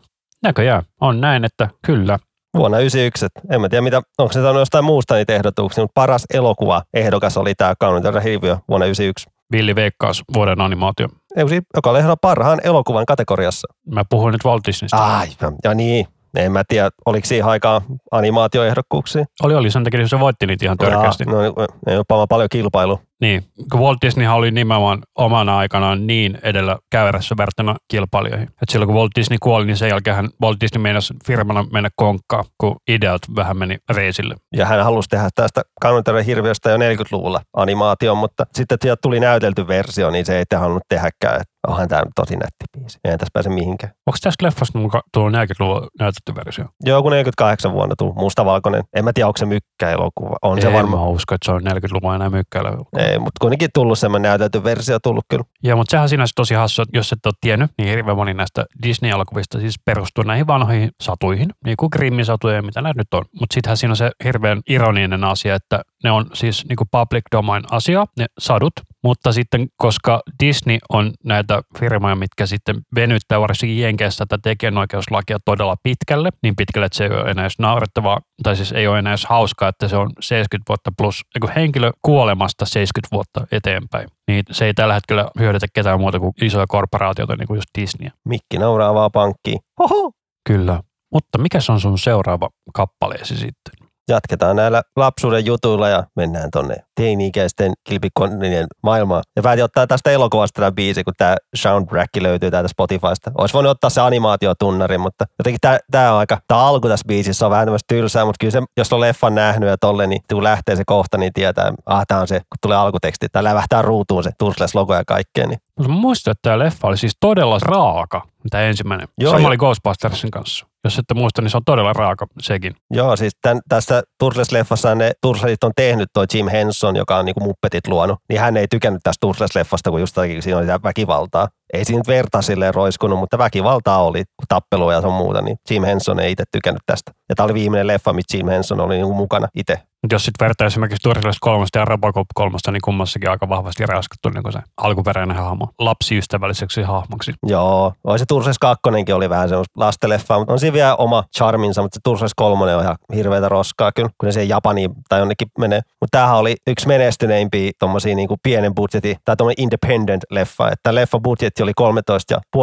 Näköjään. On näin, että kyllä. Vuonna 1991, että en mä tiedä, mitä, onko se saanut jostain muusta niitä ehdotuksia, mutta paras elokuva ehdokas oli tämä Kaunoitera hirviö vuonna 1991. Villi Veikkaus, vuoden animaatio. Ei, siis, joka oli ehdon parhaan elokuvan kategoriassa. Mä puhuin nyt Walt Disneystä. Ai, ja niin. En mä tiedä, oliko siihen aikaan animaatioehdokkuuksia. Oli, oli. Sen takia se voitti niitä ihan törkeästi. No, ei ole paljon kilpailu. Niin, kun Walt Disney oli nimenomaan omana aikanaan niin edellä käyrässä verrattuna kilpailijoihin. Et silloin kun Walt Disney kuoli, niin sen jälkeen Walt Disney meinasi firmana mennä konkkaan, kun ideat vähän meni reisille. Ja hän halusi tehdä tästä Kanonterven hirviöstä jo 40-luvulla animaation, mutta sitten sieltä tuli näytelty versio, niin se ei halunnut tehdäkään. Et onhan tämä tosi nätti biisi. Ei tässä pääse mihinkään. Onko tässä mukaan tullut 40-luvun näytetty versio? Joo, kun 48 vuonna tuli mustavalkoinen. En mä tiedä, onko se mykkäelokuva. On se en varmaan. mä usko, että se on 40-luvun enää mykkäillä. Ei, mutta kuitenkin tullut semmoinen näytelty versio tullut kyllä. Joo, mutta sehän siinä olisi tosi hassu, että jos et ole tiennyt, niin hirveän moni näistä Disney-elokuvista siis perustuu näihin vanhoihin satuihin, niin kuin Grimmin satuja ja mitä näitä nyt on. Mutta sittenhän siinä on se hirveän ironinen asia, että ne on siis niin kuin public domain asia, ne sadut, mutta sitten koska Disney on näitä firmoja, mitkä sitten venyttää varsinkin Jenkeissä tätä tekijänoikeuslakia todella pitkälle, niin pitkälle, että se ei ole enää edes naurettavaa, tai siis ei ole enää edes hauskaa, että se on 70 vuotta plus henkilö kuolemasta 70 vuotta eteenpäin. Niin se ei tällä hetkellä hyödytä ketään muuta kuin isoja korporaatioita, niin kuin just Disney. Mikki nauraa vaan pankkiin. Hoho! Kyllä. Mutta mikä se on sun seuraava kappaleesi sitten? Jatketaan näillä lapsuuden jutuilla ja mennään tonne teini-ikäisten kilpikonnin maailmaan. Ja päätin ottaa tästä elokuvasta tämä biisi, kun tämä soundtrack löytyy täältä Spotifysta. Olisi voinut ottaa se animaatiotunnari, mutta jotenkin tämä, tämä on aika, tämä alku tässä biisissä on vähän tämmöistä tylsää, mutta kyllä se, jos on leffan nähnyt ja tolle, niin kun lähtee se kohta, niin tietää, ah, tämä on se, kun tulee alkuteksti, tai lävähtää ruutuun se Tursles-logo ja kaikkea, niin muistan, että tämä leffa oli siis todella raaka, tämä ensimmäinen. Joo, Sama joo. oli Ghostbustersin kanssa. Jos ette muista, niin se on todella raaka sekin. Joo, siis tämän, tässä Turtles-leffassa ne Turtlesit on tehnyt toi Jim Henson, joka on niinku muppetit luonut, niin hän ei tykännyt tästä Turtles-leffasta, kun just siinä oli väkivaltaa. Ei siinä nyt verta silleen roiskunut, mutta väkivaltaa oli, tappelua ja sun muuta, niin Jim Henson ei itse tykännyt tästä. Ja tämä oli viimeinen leffa, missä Jim Henson oli niinku mukana itse. Jos sitten vertaa esimerkiksi Turtles 3 ja Robocop 3, niin kummassakin aika vahvasti raskattu niin se alkuperäinen hahmo lapsiystävälliseksi hahmoksi. Joo, oi se Turtles 2 oli vähän semmoista lastenleffaa, mutta on siinä vielä oma charminsa, mutta se Turtles 3 on ihan hirveätä roskaa kyllä, kun ne siihen Japaniin tai jonnekin menee. Mutta tämähän oli yksi menestyneimpiä tommosia niinku pienen budjetin, tai tommonen independent leffa, että leffa budjetti oli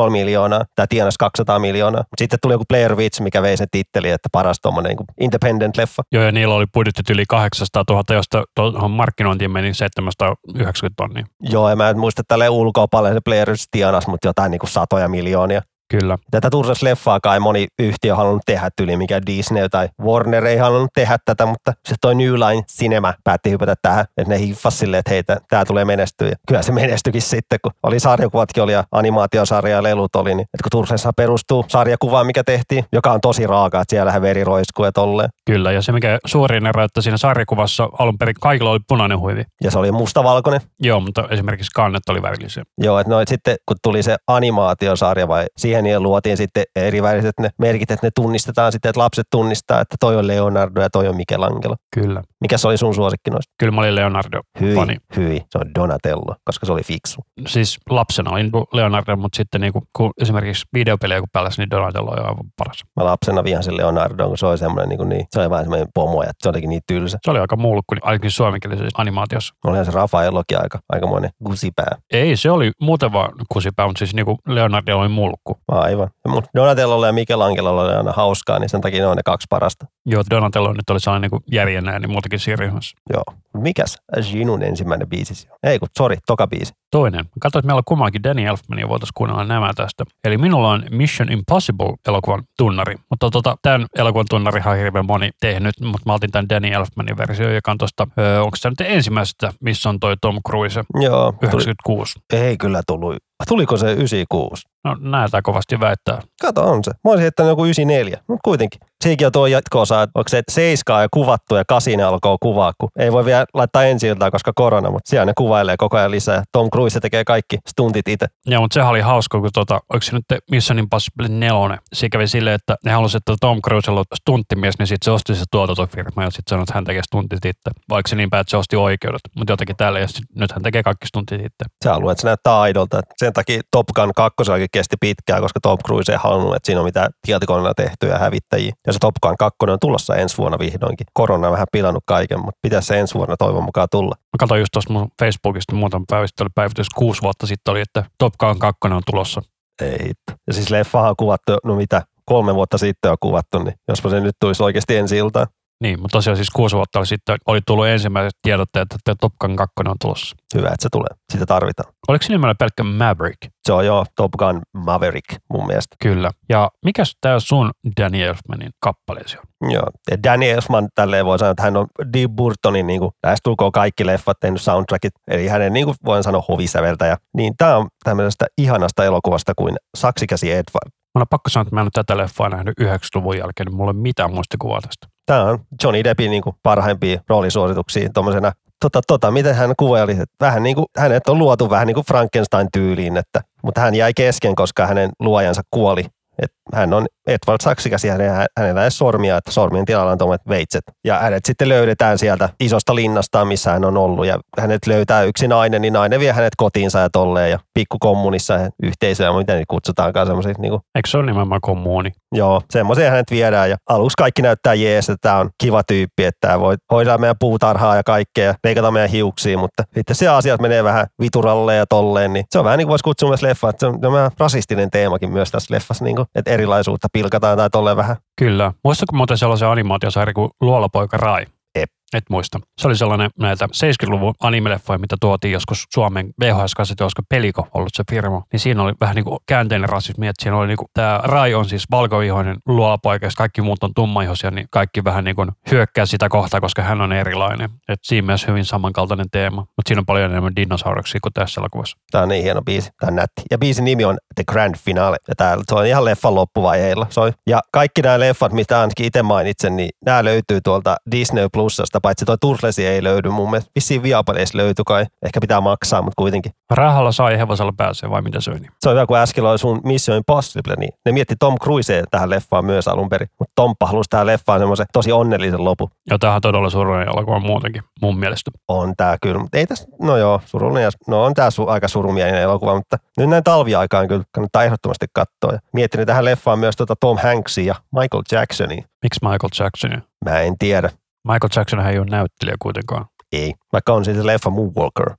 13,5 miljoonaa, tämä tienasi 200 miljoonaa. Sitten tuli joku Blair Witch, mikä vei sen titteli, että paras tommonen niinku independent leffa. Joo, ja niillä oli budjetit yli 800 000, josta tuohon markkinointiin meni 790 tonnia. Joo, ja mä en muista tälle ulkoa paljon se Blair Witch tienas, mutta jotain niinku satoja miljoonia. Kyllä. Tätä Turtles-leffaakaan ei moni yhtiö halunnut tehdä tyyli, mikä Disney tai Warner ei halunnut tehdä tätä, mutta se toi New Line Cinema päätti hypätä tähän, että ne hiffas silleen, että hei, tämä tulee menestyä. Ja kyllä se menestyikin sitten, kun oli sarjakuvatkin oli ja animaatiosarja ja lelut oli, niin että kun Turtleshan perustuu sarjakuvaan, mikä tehtiin, joka on tosi raaka, että siellähän veri roiskuu ja tolleen. Kyllä, ja se mikä suurin ero, että siinä sarjakuvassa alun perin kaikilla oli punainen huivi. Ja se oli mustavalkoinen. Joo, mutta esimerkiksi kannet oli värillisiä. Joo, että noit sitten kun tuli se animaatiosarja vai siihen niin luotiin sitten eri väriset ne merkit, että ne tunnistetaan sitten, että lapset tunnistaa, että toi on Leonardo ja toi on Michelangelo. Kyllä. Mikä se oli sun suosikki noista? Kyllä mä olin Leonardo. Hyi, Fani. hyi. Se on Donatello, koska se oli fiksu. Siis lapsena olin Leonardo, mutta sitten niin kuin, kun esimerkiksi videopelejä kun pelasi, niin Donatello on aivan paras. Mä lapsena vihasin Leonardo, kun se oli semmoinen, niin, kuin niin se oli vain semmoinen pomo ja se olikin niin tylsä. Se oli aika mulkku, niin ainakin suomenkielisessä animaatiossa. Olihan se Rafaelokin aika, aikamoinen gusipää. Ei, se oli muuten vaan kusipää, mutta siis niin kuin Leonardo oli mulkku. Aivan. Mutta Donatellolla ja Michelangelolla oli aina hauskaa, niin sen takia ne on ne kaksi parasta. Joo, Donatello nyt oli sellainen niin järjenä niin muutenkin siinä ryhmässä. Joo. Mikäs Ginun ensimmäinen biisi siellä? Ei kun, sori, toka biisi. Toinen. Että meillä on kummankin Danny Elfmania, voitaisiin kuunnella nämä tästä. Eli minulla on Mission Impossible elokuvan tunnari. Mutta tota, tämän elokuvan tunnarihan on hirveän moni tehnyt, mutta mä otin tämän Danny Elfmanin versio, joka on tuosta, öö, onko tämä nyt ensimmäisestä, missä on toi Tom Cruise, Joo. Tuli, 96. ei kyllä tullut. Tuliko se 96? No näitä kovasti väittää. Kato, on se. Mä olisin heittänyt joku 94, mutta kuitenkin. Sekin on tuo että onko se seiskaa ja kuvattu ja kasine alkoi kuvaa, kun ei voi vielä laittaa ensi iltaa, koska korona, mutta siellä ne kuvailee koko ajan lisää. Tom Cruise tekee kaikki stuntit itse. Joo, mutta sehän oli hauska, kun tota, oliko se nyt Mission Impossible 4, se kävi silleen, että ne halusivat, että Tom Cruise on stunttimies, niin sitten se osti se tuotantofirma ja sitten sanoi, että hän tekee stuntit itse. Vaikka se niin päin, että se osti oikeudet, mutta jotenkin tällä ja sit, nyt hän tekee kaikki stuntit itse. Se haluaa, että se näyttää aidolta. Et Sen takia Top Gun 2 kesti pitkään, koska Tom Cruise ei halunnut, että siinä on mitään tietokoneella tehtyjä hävittäjiä. Ja se Top Gun 2 on tulossa ensi vuonna vihdoinkin. Korona on vähän pilannut kaiken, mutta pitäisi se ensi vuonna toivon mukaan tulla. Mä katsoin just tuosta mun Facebookista muutaman päivästä, oli päivitys kuusi vuotta sitten oli, että Top Gun 2 on tulossa. Ei hitto. Ja siis leffahan on kuvattu, no mitä, kolme vuotta sitten on kuvattu, niin jospa se nyt tulisi oikeasti ensi iltaan. Niin, mutta tosiaan siis kuusi vuotta oli sitten oli tullut ensimmäiset tiedotteet, että Top Gun 2 on tulossa. Hyvä, että se tulee. Sitä tarvitaan. Oliko se nimellä pelkkä Maverick? Se on jo Top Gun Maverick mun mielestä. Kyllä. Ja mikäs tämä sun Danny Elfmanin kappaleesi on? Joo. Ja Danny Elfman tälleen voi sanoa, että hän on Deep Burtonin niin kuin, lähestulkoon kaikki leffat tehnyt soundtrackit, eli hänen niin kuin voin sanoa hovisäveltäjä. Niin tämä on tämmöisestä ihanasta elokuvasta kuin Saksikäsi Edward. Mä on pakko sanoa, että mä en ole tätä leffaa nähnyt 90-luvun jälkeen, niin mulla ei ole mitään muistikuvaa tästä. Tämä on Johnny Deppin niin kuin parhaimpia roolisuosituksia tuommoisena Tota, tota, miten hän kuvaili, että vähän niin kuin, hänet on luotu vähän niin kuin Frankenstein-tyyliin, että, mutta hän jäi kesken, koska hänen luojansa kuoli. Et hän on Edward Saksikäs ja hänellä ei sormia, että sormien tilalla on tuommoiset veitset. Ja hänet sitten löydetään sieltä isosta linnasta, missä hän on ollut. Ja hänet löytää yksi nainen, niin nainen vie hänet kotiinsa ja tolleen. Ja pikkukommunissa ja yhteisöä, miten niitä kutsutaankaan semmoisia. Niin kuin, Eikö se ole nimenomaan kommuuni? joo, semmoisia hänet viedään. Ja aluksi kaikki näyttää jees, että tämä on kiva tyyppi, että tämä voi hoidaa meidän puutarhaa ja kaikkea ja leikata meidän hiuksia. Mutta sitten se asiat menee vähän vituralle ja tolleen, niin se on vähän niin kuin voisi kutsua myös leffa. Että se on tämä rasistinen teemakin myös tässä leffassa, niin kuin, että erilaisuutta pilkataan tai tolleen vähän. Kyllä. Muistatko muuten sellaisen animaatiosarja kuin Luolapoika Rai? Ep. Et muista. Se oli sellainen näitä 70-luvun animeleffoja, mitä tuotiin joskus Suomen VHS-kasetti, olisiko Peliko ollut se firma. Niin siinä oli vähän niin kuin käänteinen rasismi, että siinä oli niin kuin, tämä Rai on siis valkoihoinen luolapoika, ja kaikki muut on tummaihoisia, niin kaikki vähän niin kuin hyökkää sitä kohtaa, koska hän on erilainen. Et siinä mielessä hyvin samankaltainen teema. Mutta siinä on paljon enemmän dinosauruksia kuin tässä elokuvassa. Tämä on niin hieno biisi, tämä on nätti. Ja biisin nimi on The Grand Finale. Ja tää, se on ihan leffan loppuvaiheilla. Soi. Ja kaikki nämä leffat, mitä ainakin itse mainitsen, niin nämä löytyy tuolta Disney Plusasta, paitsi toi Turtlesi ei löydy mun mielestä. Vissiin Viapaleissa löytyy kai. Ehkä pitää maksaa, mutta kuitenkin. Rahalla sai hevosella pääsee vai mitä on? Se on hyvä, kun äsken oli sun Mission Impossible, niin ne mietti Tom Cruise tähän leffaan myös alun perin. Mutta Tomppa halusi tähän leffaan semmoisen tosi onnellisen lopun. Ja tämähän on todella surullinen elokuva muutenkin, mun mielestä. On tää kyllä, mutta ei tässä, no joo, surullinen, no on tää su, aika surumielinen elokuva, mutta nyt näin talviaikaan kyllä kannattaa ehdottomasti katsoa. Ja miettinyt tähän leffaan myös tota Tom Hanksia ja Michael Jacksonia. Miksi Michael Jackson? Mä en tiedä, Michael Jackson ei ole näyttelijä kuitenkaan. ei. Vaikka on siis se leffa Moonwalker.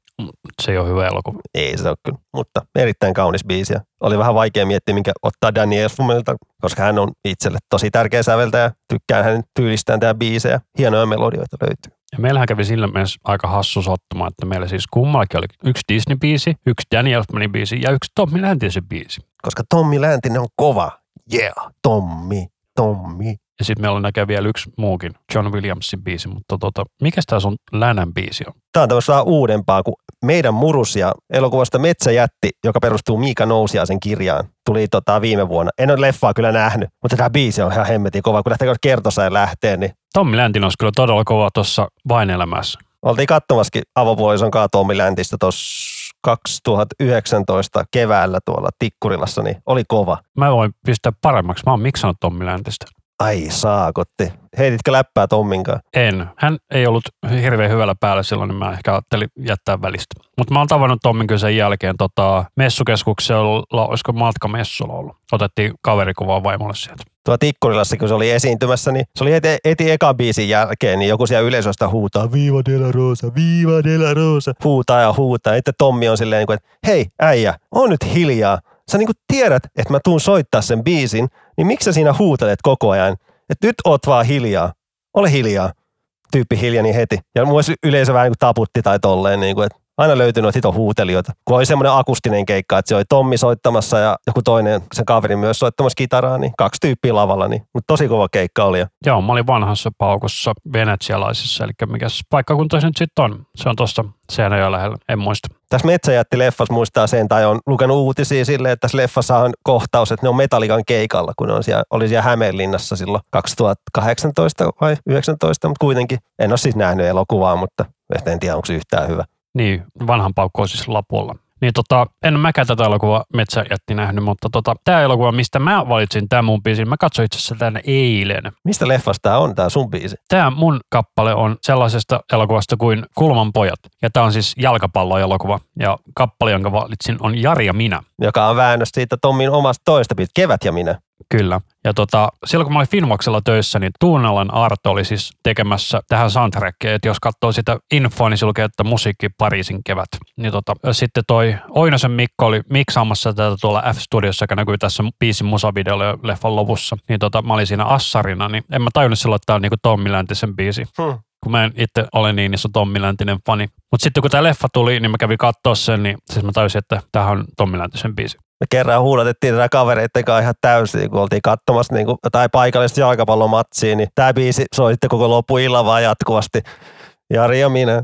Se ei ole hyvä elokuva. Ei se ole kyllä, mutta erittäin kaunis biisi. Oli vähän vaikea miettiä, minkä ottaa Danny Elfmanilta, koska hän on itselle tosi tärkeä säveltäjä. Tykkään hänen tyylistään tämä biisejä. Hienoja melodioita löytyy. Ja meillähän kävi sillä mielessä aika hassu sattuma, että meillä siis kummallakin oli yksi Disney-biisi, yksi Danny Elfmanin biisi ja yksi Tommy Läntisen biisi. koska Tommi Läntinen on kova. Yeah, Tommi, Tommi. Ja sitten meillä näkee vielä yksi muukin, John Williamsin biisi, mutta tota, mikä tämä sun Länän biisi on? Tämä on tämmöistä vähän uudempaa kuin Meidän murusia elokuvasta Metsäjätti, joka perustuu Miika Nousiaisen kirjaan. Tuli tota viime vuonna. En ole leffaa kyllä nähnyt, mutta tämä biisi on ihan hemmetin kova. Kun lähtee kertoseen lähteen, niin Tommi Läntin olisi kyllä todella kova tuossa vain elämässä. oltiin katsomassakin avopuolison kanssa Tommi Läntistä tuossa 2019 keväällä tuolla Tikkurilassa, niin oli kova. Mä voin pistää paremmaksi. Mä oon miksannut Tommi Läntistä. Ai saakotti. Heititkö läppää Tomminkaan? En. Hän ei ollut hirveän hyvällä päällä silloin, niin mä ehkä ajattelin jättää välistä. Mutta mä oon tavannut Tommin kyllä sen jälkeen tota, messukeskuksella, olisiko matkamessulla ollut. Otettiin kaverikuvaa vaimolle sieltä. Tuo Tikkurilassa, kun se oli esiintymässä, niin se oli heti, heti eka biisin jälkeen, niin joku siellä yleisöstä huutaa, Viva de la Rosa, Viva de la Rosa. Huutaa ja huutaa. Sitten Tommi on silleen, niin että hei äijä, on nyt hiljaa. Sä niin kuin tiedät, että mä tuun soittaa sen biisin, niin miksi sä siinä huutelet koko ajan? Että nyt oot vaan hiljaa. Ole hiljaa. Tyyppi hiljani heti. Ja mun yleisö vähän niin kuin taputti tai tolleen, niin kuin, että aina löytyy noita hito huutelijoita. Kun oli semmoinen akustinen keikka, että se oli Tommi soittamassa ja joku toinen, sen kaveri myös soittamassa kitaraa, niin kaksi tyyppiä lavalla, niin, mutta tosi kova keikka oli. Joo, mä olin vanhassa paukossa venetsialaisessa, eli mikä paikkakunta se nyt sitten on. Se on tuossa Seinäjoen lähellä, en muista. tässä Metsäjätti-leffassa muistaa sen, tai on lukenut uutisia silleen, että tässä leffassa on kohtaus, että ne on Metallikan keikalla, kun ne on siellä, oli siellä Hämeenlinnassa silloin 2018 vai 19, mutta kuitenkin en ole siis nähnyt elokuvaa, mutta en tiedä, onko se yhtään hyvä. Niin, vanhan on siis lapulla. Niin tota, en mäkään tätä elokuvaa Metsäjätti nähnyt, mutta tota, tämä elokuva, mistä mä valitsin tämän mun biisin, mä katsoin itse asiassa tänne eilen. Mistä leffasta tämä on, tämä sun biisi? Tämä mun kappale on sellaisesta elokuvasta kuin Kulman pojat. Ja tämä on siis jalkapalloelokuva. Ja kappale, jonka valitsin, on Jari ja minä. Joka on väännös siitä Tommin omasta toista biit, Kevät ja minä. Kyllä. Ja tota, silloin kun mä olin Finvoxella töissä, niin Tuunalan Arto oli siis tekemässä tähän soundtrackia, että jos katsoo sitä infoa, niin se lukee, että musiikki Pariisin kevät. Niin tota, sitten toi Oinosen Mikko oli miksaamassa tätä tuolla F-studiossa, joka näkyy tässä biisin musavideolla leffan lopussa. Niin tota, mä olin siinä assarina, niin en mä tajunnut silloin, että tää on niinku Tommi Läntisen biisi. Hmm. Kun mä en itse ole niin iso Tommi Läntinen fani. Mutta sitten kun tämä leffa tuli, niin mä kävin katsoa sen, niin siis mä tajusin, että tämähän on Tommi Läntisen biisi. Me kerran huudatettiin tätä kavereiden kanssa ihan täysin, kun oltiin katsomassa niin kuin jotain paikallista jalkapallomatsia, niin tämä biisi soi sitten koko loppuillan vaan jatkuvasti. Jari ja minä,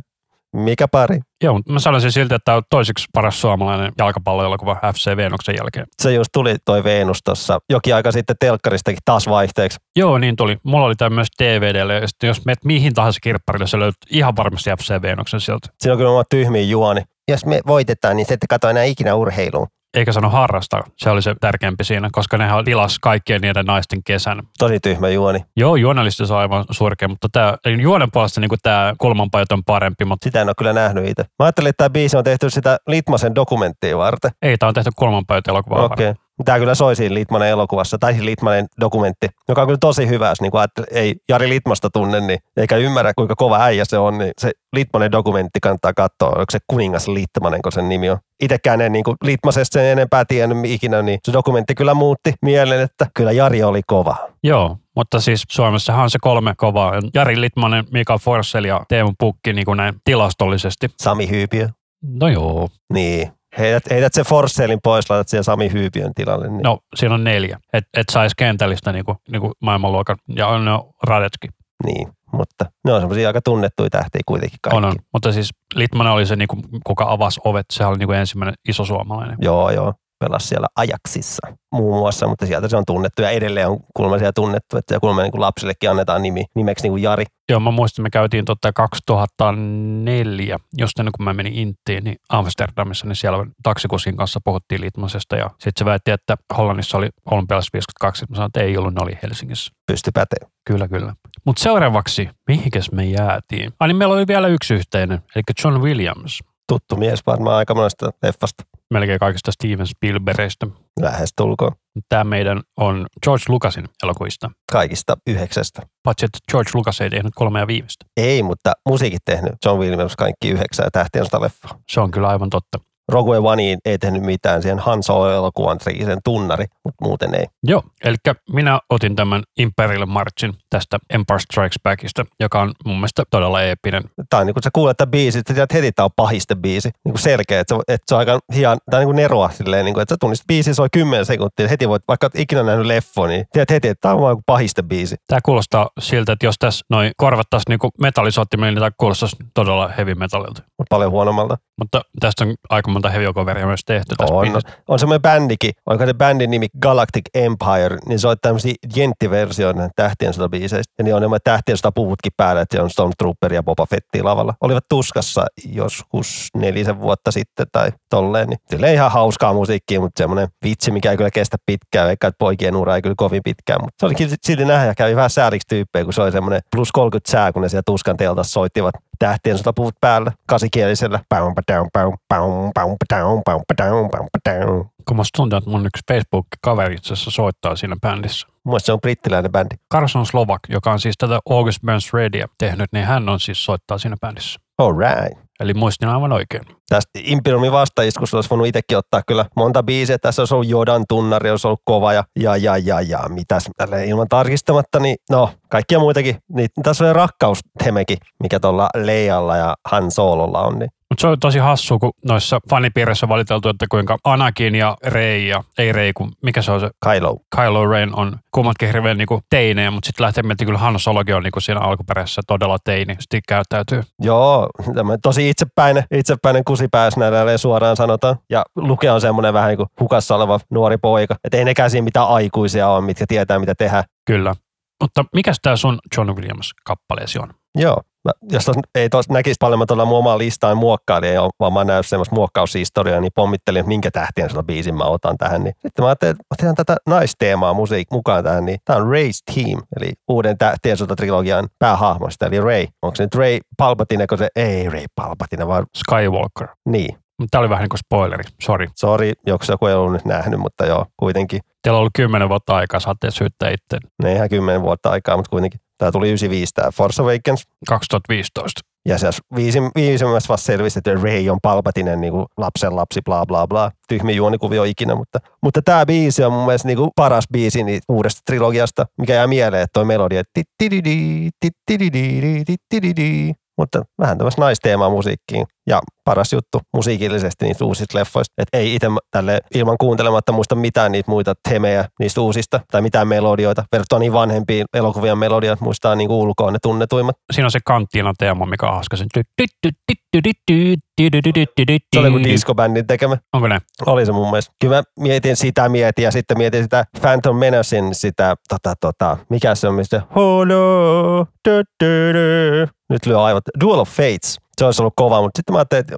mikä pari? Joo, mutta mä sanoisin silti, että tämä on toiseksi paras suomalainen jalkapalloelokuva FC Venuksen jälkeen. Se just tuli toi Venus tuossa jokin aika sitten telkkaristakin taas vaihteeksi. Joo, niin tuli. Mulla oli tämä myös DVDlle, ja sitten jos menet mihin tahansa kirpparille, se löytyy ihan varmasti FC Venuksen sieltä. Siinä on kyllä oma tyhmiä juoni. Jos me voitetaan, niin se ette katso enää ikinä urheiluun. Eikä sano harrastaa, se oli se tärkeämpi siinä, koska nehän tilas kaikkien niiden naisten kesän. Tosi tyhmä juoni. Joo, juonellisesti se on aivan surkea, mutta tämä, juonen puolesta niin tämä kulmanpajat on parempi, mutta Sitä en ole kyllä nähnyt itse. Mä ajattelin, että tämä biisi on tehty sitä Litmasen dokumenttia varten. ei, tämä on tehty kulmanpajat elokuvaa. Okay. Tämä kyllä soi siinä Litmanen elokuvassa, tai siis Litmanen dokumentti, joka on kyllä tosi hyvä, jos niin kuin ei Jari Litmasta tunne, niin, eikä ymmärrä kuinka kova äijä se on, niin se Litmanen dokumentti kannattaa katsoa, onko se Kuningas Litmanen, kun sen nimi on. Itekään en niin kuin Litmasesta sen enempää tiennyt ikinä, niin se dokumentti kyllä muutti mielen, että kyllä Jari oli kova. Joo, mutta siis Suomessahan on se kolme kovaa. Jari Litmanen, Mika Forssell ja Teemu Pukki niin kuin näin tilastollisesti. Sami Hyypiö. No joo, Niin. Heität, heität se Forsellin pois, laitat siihen Sami Hyypiön tilalle. Niin. no siinä on neljä. Että et saisi kentällistä niin kuin, niin kuin maailmanluokan. Ja on no, Radetski. niin. Mutta ne on semmoisia aika tunnettuja tähtiä kuitenkin kaikki. On, on. Mutta siis Litmanen oli se, niin kuin, kuka avasi ovet. Sehän oli niin kuin ensimmäinen iso suomalainen. Joo, joo. Pelasi siellä Ajaksissa muun muassa, mutta sieltä se on tunnettu ja edelleen on kuulemma siellä tunnettu, että ja kuulemma niin kuin lapsillekin annetaan nimi, nimeksi niin kuin Jari. Joo, mä muistan, me käytiin tota 2004, just ennen kuin mä menin Intiin, niin Amsterdamissa, niin siellä taksikuskin kanssa puhuttiin Litmasesta ja sitten se väitti, että Hollannissa oli olympialaisissa 52, mä sanoin, että ei ollut, ne oli Helsingissä. Pysty pätee. Kyllä, kyllä. Mutta seuraavaksi, mihinkäs me jäätiin? Ai niin meillä oli vielä yksi yhteinen, eli John Williams. Tuttu mies varmaan aika monesta leffasta. Melkein kaikista Steven Spielbergistä. Lähes tulkoon. Tämä meidän on George Lucasin elokuvista. Kaikista yhdeksästä. Paitsi, että George Lucas ei tehnyt kolmea viimeistä. Ei, mutta musiikit tehnyt John Williams kaikki yhdeksän ja tähtien sitä leffaa. Se on kyllä aivan totta. Rogue Oneiin ei tehnyt mitään, siihen Han Solo-elokuvan sen tunnari, mutta muuten ei. Joo, eli minä otin tämän Imperial Marchin tästä Empire Strikes Backista, joka on mun mielestä todella eeppinen. Tämä on niin kun sä kuulet tämän biisin, että tiedät heti, tämä on pahiste biisi. Niin kuin selkeä, että se, että se on aika hian, tai niin kuin neroa silleen, niin kuin, että sä tunnistat biisi, soi 10 sekuntia, heti voit, vaikka et ikinä nähnyt leffo, niin tiedät heti, että tämä on vaan pahiste biisi. Tämä kuulostaa siltä, että jos tässä noin korvattaisiin niin metallisoittimella, niin tämä kuulostaisi todella heavy metallilta. Mutta paljon huonommalta. Mutta tästä on aika monta heavy coveria myös tehty tässä On, biisissä. on semmoinen bändikin, onko se bändin nimi Galactic Empire, niin se on tämmöisiä jenttiversioita tähtien sota biiseistä. Ja niin on nämä tähtien sota puvutkin päällä, että siellä on Stormtrooper ja Boba Fettia lavalla. Olivat tuskassa joskus nelisen vuotta sitten tai tolleen. Niin silleen ihan hauskaa musiikkia, mutta semmoinen vitsi, mikä ei kyllä kestä pitkään, vaikka poikien ura ei kyllä kovin pitkään. Mutta se oli silti nähdä ja kävi vähän sääliksi tyyppejä, kun se oli semmoinen plus 30 sää, kun ne siellä tuskan teltassa soittivat tähtien sotapuvut päällä kasikielisellä. Kun musta tuntuu, että mun yksi Facebook-kaveri itse asiassa soittaa siinä bändissä. Mun mielestä se on brittiläinen bändi. Carson Slovak, joka on siis tätä August Burns Radia tehnyt, niin hän on siis soittaa siinä bändissä. All right. Eli muistin aivan oikein. Tästä Imperiumin vastaiskusta olisi voinut itsekin ottaa kyllä monta biisiä. Tässä olisi ollut Jodan tunnari, olisi ollut kova ja ja ja ja, ja mitäs tälle ilman tarkistamatta, niin no kaikkia muitakin. Niin, tässä on rakkaustemekin, mikä tuolla Leijalla ja Han Sololla on. Niin. Mutta se on tosi hassu, kun noissa fanipiirissä on valiteltu, että kuinka Anakin ja Rey ja, ei Rey, kun mikä se on se, Kylo. Kylo Ren on kummatkin hirveän niinku teinejä, mutta sitten lähtee miettimään, kyllä Han Solokin on niinku siinä alkuperäisessä todella teini, sitten käyttäytyy. Joo, tämmöinen tosi itsepäinen, itsepäinen kusipääs näillä suoraan sanotaan. Ja Luke on semmoinen vähän niin kuin hukassa oleva nuori poika. Että ei nekään siinä mitään aikuisia ole, mitkä tietää mitä tehdä. Kyllä. Mutta mikä tämä sun John Williams-kappaleesi on? Joo. Mä, jos tos, ei tos näkisi paljon, mä tuolla mun omaa listaan muokkailin, ole, vaan mä näin semmoista muokkaushistoriaa, niin pommittelin, että minkä tähtien sillä biisin mä otan tähän. Niin. Sitten mä ajattelin, että otetaan tätä naisteemaa musiik mukaan tähän, niin tämä on Ray's Team, eli uuden tähtien trilogian päähahmosta, eli Ray. Onko se nyt Ray Palpatine, kun se, ei Ray Palpatine, vaan Skywalker. niin. Tämä oli vähän niin kuin spoileri, sori. Sori, joku joku ei ollut nyt nähnyt, mutta joo, kuitenkin. Teillä on ollut kymmenen vuotta aikaa, saatte syyttää itse. Ne ihan kymmenen vuotta aikaa, mutta kuitenkin. Tämä tuli 95, tämä Force Awakens. 2015. Ja se viisim, viisimmässä vasta selvisi, että Ray on Palpatinen niin lapsen lapsi, bla bla bla. Tyhmi juonikuvio ikinä, mutta, mutta tämä biisi on mun mielestä niin paras biisi niin uudesta trilogiasta, mikä jää mieleen, että toi melodia, mutta vähän tämmöistä naisteemaa musiikkiin. Ja paras juttu musiikillisesti niistä uusista leffoista, että ei itse tälle ilman kuuntelematta muista mitään niitä muita temejä niistä uusista tai mitään melodioita. Verrattuna niin vanhempiin elokuvien melodiat muistaa niin ulkoa ne tunnetuimmat. Siinä on se kanttiina teema, mikä on hauska. Se oli kuin discobändin tekemä. Onko ne? Oli se mun mielestä. Kyllä mä mietin sitä mietin ja sitten mietin sitä Phantom Menacin sitä, tota, tota, mikä se on, mistä du. Nyt lyö aivot. Duel of Fates. Se olisi ollut kova, mutta sitten mä ajattelin, että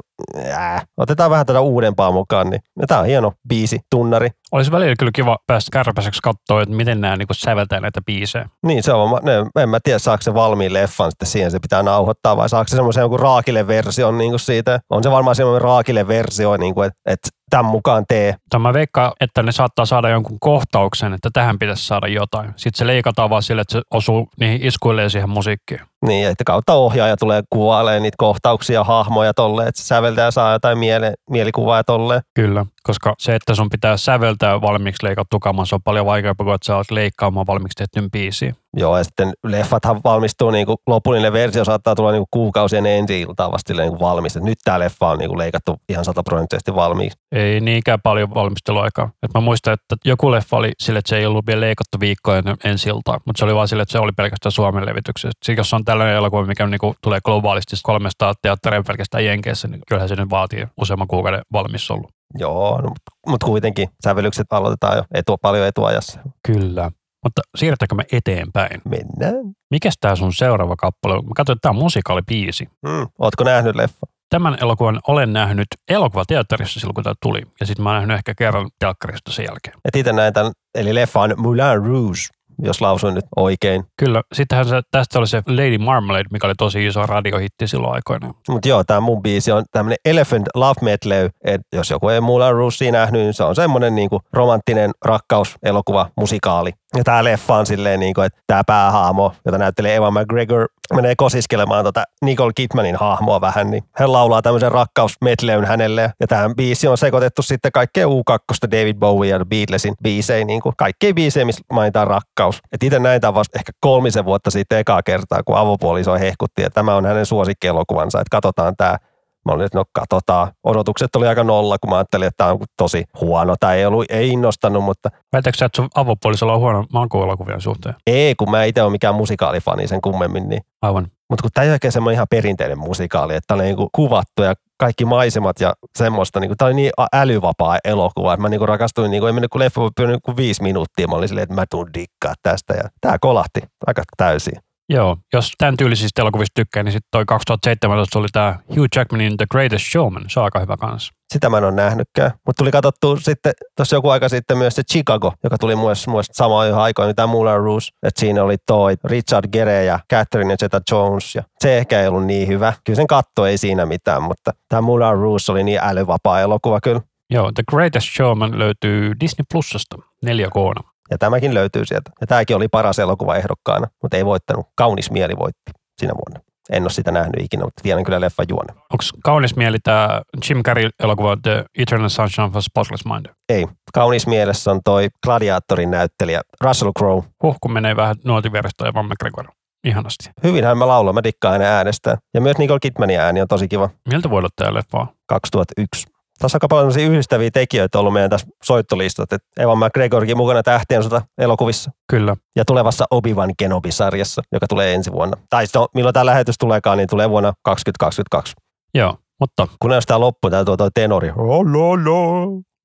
äh, otetaan vähän tätä uudempaa mukaan. Niin. Ja tää on hieno biisi, tunnari. Olisi välillä kyllä kiva päästä kärpäiseksi katsoa, että miten nämä niin säveltää näitä biisejä. Niin se on, ne, en mä tiedä saako se valmiin leffan sitten siihen, se pitää nauhoittaa vai saako se semmoisen joku raakille version niin kuin siitä. On se varmaan semmoinen raakille versio, niin kuin, että, että tämän mukaan tee. Tämä veikkaa, että ne saattaa saada jonkun kohtauksen, että tähän pitäisi saada jotain. Sitten se leikataan vaan sille, että se osuu niihin iskuille siihen musiikkiin. Niin, että kautta ohjaaja tulee kuvailemaan niitä kohtauksia, hahmoja tolleen, että se säveltäjä saa jotain miele, mielikuvaa tolleen. Kyllä, koska se, että sun pitää säveltää valmiiksi leikattu kamaa, se on paljon vaikeampaa kuin, että sä oot leikkaamaan valmiiksi tehtyn biisiä. Joo, ja sitten leffathan valmistuu, niin kuin, lopullinen versio saattaa tulla niin kuin kuukausien ensi iltaan vasta niin kuin valmis. Et nyt tämä leffa on niin kuin leikattu ihan sataprosenttisesti valmiiksi. Ei niinkään paljon valmisteluaikaa. Et mä muistan, että joku leffa oli sille, että se ei ollut vielä leikattu viikkoa ennen ensi iltaa, mutta se oli vaan sille, että se oli pelkästään Suomen levityksessä. Sitten jos on tällainen elokuva, mikä niin kuin tulee globaalisti 300 teatteria pelkästään Jenkeissä, niin kyllähän se nyt vaatii useamman kuukauden valmis ollut. Joo, no, mutta mut kuitenkin sävellykset aloitetaan jo etu, paljon etuajassa. Kyllä. Mutta siirrytäänkö me eteenpäin? Mennään. Mikäs tää sun seuraava kappale on? Mä katsoin, että tää on musikaalibiisi. Mm, ootko nähnyt leffa? Tämän elokuvan olen nähnyt elokuvateatterissa silloin, kun tämä tuli. Ja sitten mä oon nähnyt ehkä kerran teatterista sen jälkeen. Et itse näin tämän, eli leffa on Moulin Rouge, jos lausuin nyt oikein. Kyllä, sittenhän se, tästä oli se Lady Marmalade, mikä oli tosi iso radiohitti silloin aikoina. Mutta joo, tämä mun biisi on tämmöinen Elephant Love Medley, että jos joku ei Moulin Rouge nähnyt, niin se on semmoinen niinku romanttinen rakkauselokuva, musikaali. Ja tämä leffa on silleen, niinku, että tämä päähaamo, jota näyttelee Eva McGregor, menee kosiskelemaan tota Nicole Kidmanin hahmoa vähän, niin hän laulaa tämmöisen rakkausmetleyn hänelle. Ja tämä biisi on sekoitettu sitten kaikkea U2, David Bowie ja Beatlesin biisejä, niin kuin kaikkea biisejä, missä mainitaan rakkaus. Et itse näin tämän vasta ehkä kolmisen vuotta sitten ekaa kertaa, kun avopuoliso hehkutti, että tämä on hänen suosikkielokuvansa, että katsotaan tämä Mä olin, että no katsotaan. Odotukset oli aika nolla, kun mä ajattelin, että tämä on tosi huono. Tai ei, ollut, ei innostanut, mutta Väitätkö sä, että sun avopuolisolla on huono makuelokuvien suhteen? ei, kun mä itse ole mikään musikaalifani sen kummemmin. Niin. Aivan. Mutta kun tämä ei ole oikein semmoinen ihan perinteinen musikaali, että tämä on niin kuvattu ja kaikki maisemat ja semmoista. Niin kuin, tämä oli niin älyvapaa elokuva, että mä niin rakastuin, niin kuin, ei mennyt kuin leffa pyörinyt kuin viisi minuuttia. Mä olin silleen, että mä tuun dikkaa tästä ja tämä kolahti aika täysin. Joo, jos tämän tyylisistä elokuvista tykkää, niin sitten toi 2017 oli tämä Hugh Jackmanin The Greatest Showman. Se on aika hyvä kanssa. Sitä mä en ole nähnytkään. Mutta tuli katsottua sitten tuossa joku aika sitten myös se Chicago, joka tuli myös, myös samaan ihan aikaan, niin tämä Moulin Rouge. Että siinä oli toi Richard Gere ja Catherine Zeta-Jones. Ja se ehkä ei ollut niin hyvä. Kyllä sen katto ei siinä mitään, mutta tämä Moulin Rouge oli niin älyvapaa elokuva kyllä. Joo, The Greatest Showman löytyy Disney Plusasta 4K. Ja tämäkin löytyy sieltä. Ja tämäkin oli paras elokuva ehdokkaana, mutta ei voittanut. Kaunis mieli voitti sinä vuonna. En ole sitä nähnyt ikinä, mutta tiedän kyllä leffan juonen. Onko kaunis mieli tämä Jim Carrey-elokuva The Eternal Sunshine of a Spotless Mind? Ei. Kaunis mielessä on toi Gladiatorin näyttelijä Russell Crowe. Huh, kun menee vähän nuotiverestä ja Van McGregor. Ihanasti. Hyvinhän mä laulan, mä dikkaan hänen äänestään. Ja myös Nicole Kidmanin ääni on tosi kiva. Miltä voi olla tämä leffa? 2001. Tässä on aika paljon yhdistäviä tekijöitä ollut meidän tässä soittolistat. Että Evan McGregorkin mukana tähtien sota elokuvissa Kyllä. ja tulevassa Obi-Wan Kenobi-sarjassa, joka tulee ensi vuonna. Tai no, milloin tämä lähetys tuleekaan, niin tulee vuonna 2022. Joo, mutta Kun tämä loppu, tää tuo toi tenori.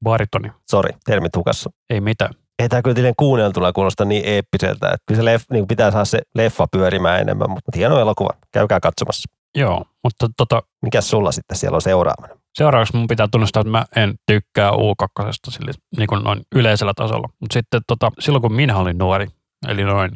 baritoni. Sori, termit hukassa. Ei mitään. Ei tämä kyllä kuunneltuna kuulosta niin eeppiseltä, että kyllä se leff, niin pitää saada se leffa pyörimään enemmän, mutta hieno elokuva. Käykää katsomassa. Joo, mutta tota, Mikäs sulla sitten siellä on seuraavana? Seuraavaksi mun pitää tunnustaa, että mä en tykkää U2 sille, niin kuin noin yleisellä tasolla. Mutta sitten tota, silloin kun minä olin nuori, eli noin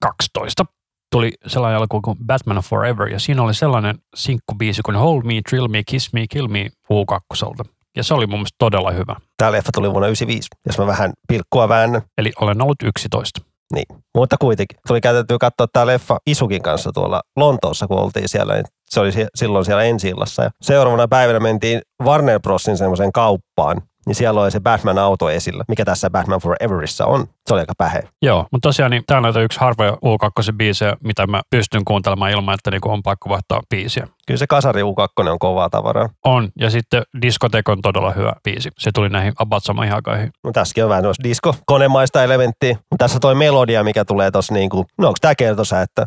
12, tuli sellainen elokuva kuin Batman Forever, ja siinä oli sellainen sinkkubiisi kuin Hold Me, Thrill Me, Kiss Me, Kill Me U2. Ja se oli mun mielestä todella hyvä. Tämä leffa tuli vuonna 95, jos mä vähän pilkkua väännän. Eli olen ollut 11. Niin. Mutta kuitenkin. Tuli käytettyä katsoa tämä leffa Isukin kanssa tuolla Lontoossa, kun oltiin siellä. niin Se oli silloin siellä ensi. Ja seuraavana päivänä mentiin Warner Brosin semmoiseen kauppaan. Niin siellä oli se Batman-auto esillä, mikä tässä Batman Foreverissa on. Se oli aika pähe. Joo, mutta tosiaan niin tämä on näitä yksi harvoja U2-biisejä, mitä mä pystyn kuuntelemaan ilman, että niinku on pakko vaihtaa biisiä. Kyllä se Kasari U2 on kovaa tavaraa. On, ja sitten Discotek on todella hyvä biisi. Se tuli näihin about samoihin aikoihin. No tässäkin on vähän noista disko-konemaista elementtiä. Mutta tässä toi melodia, mikä tulee tossa niinku, no onko tää kertosa, että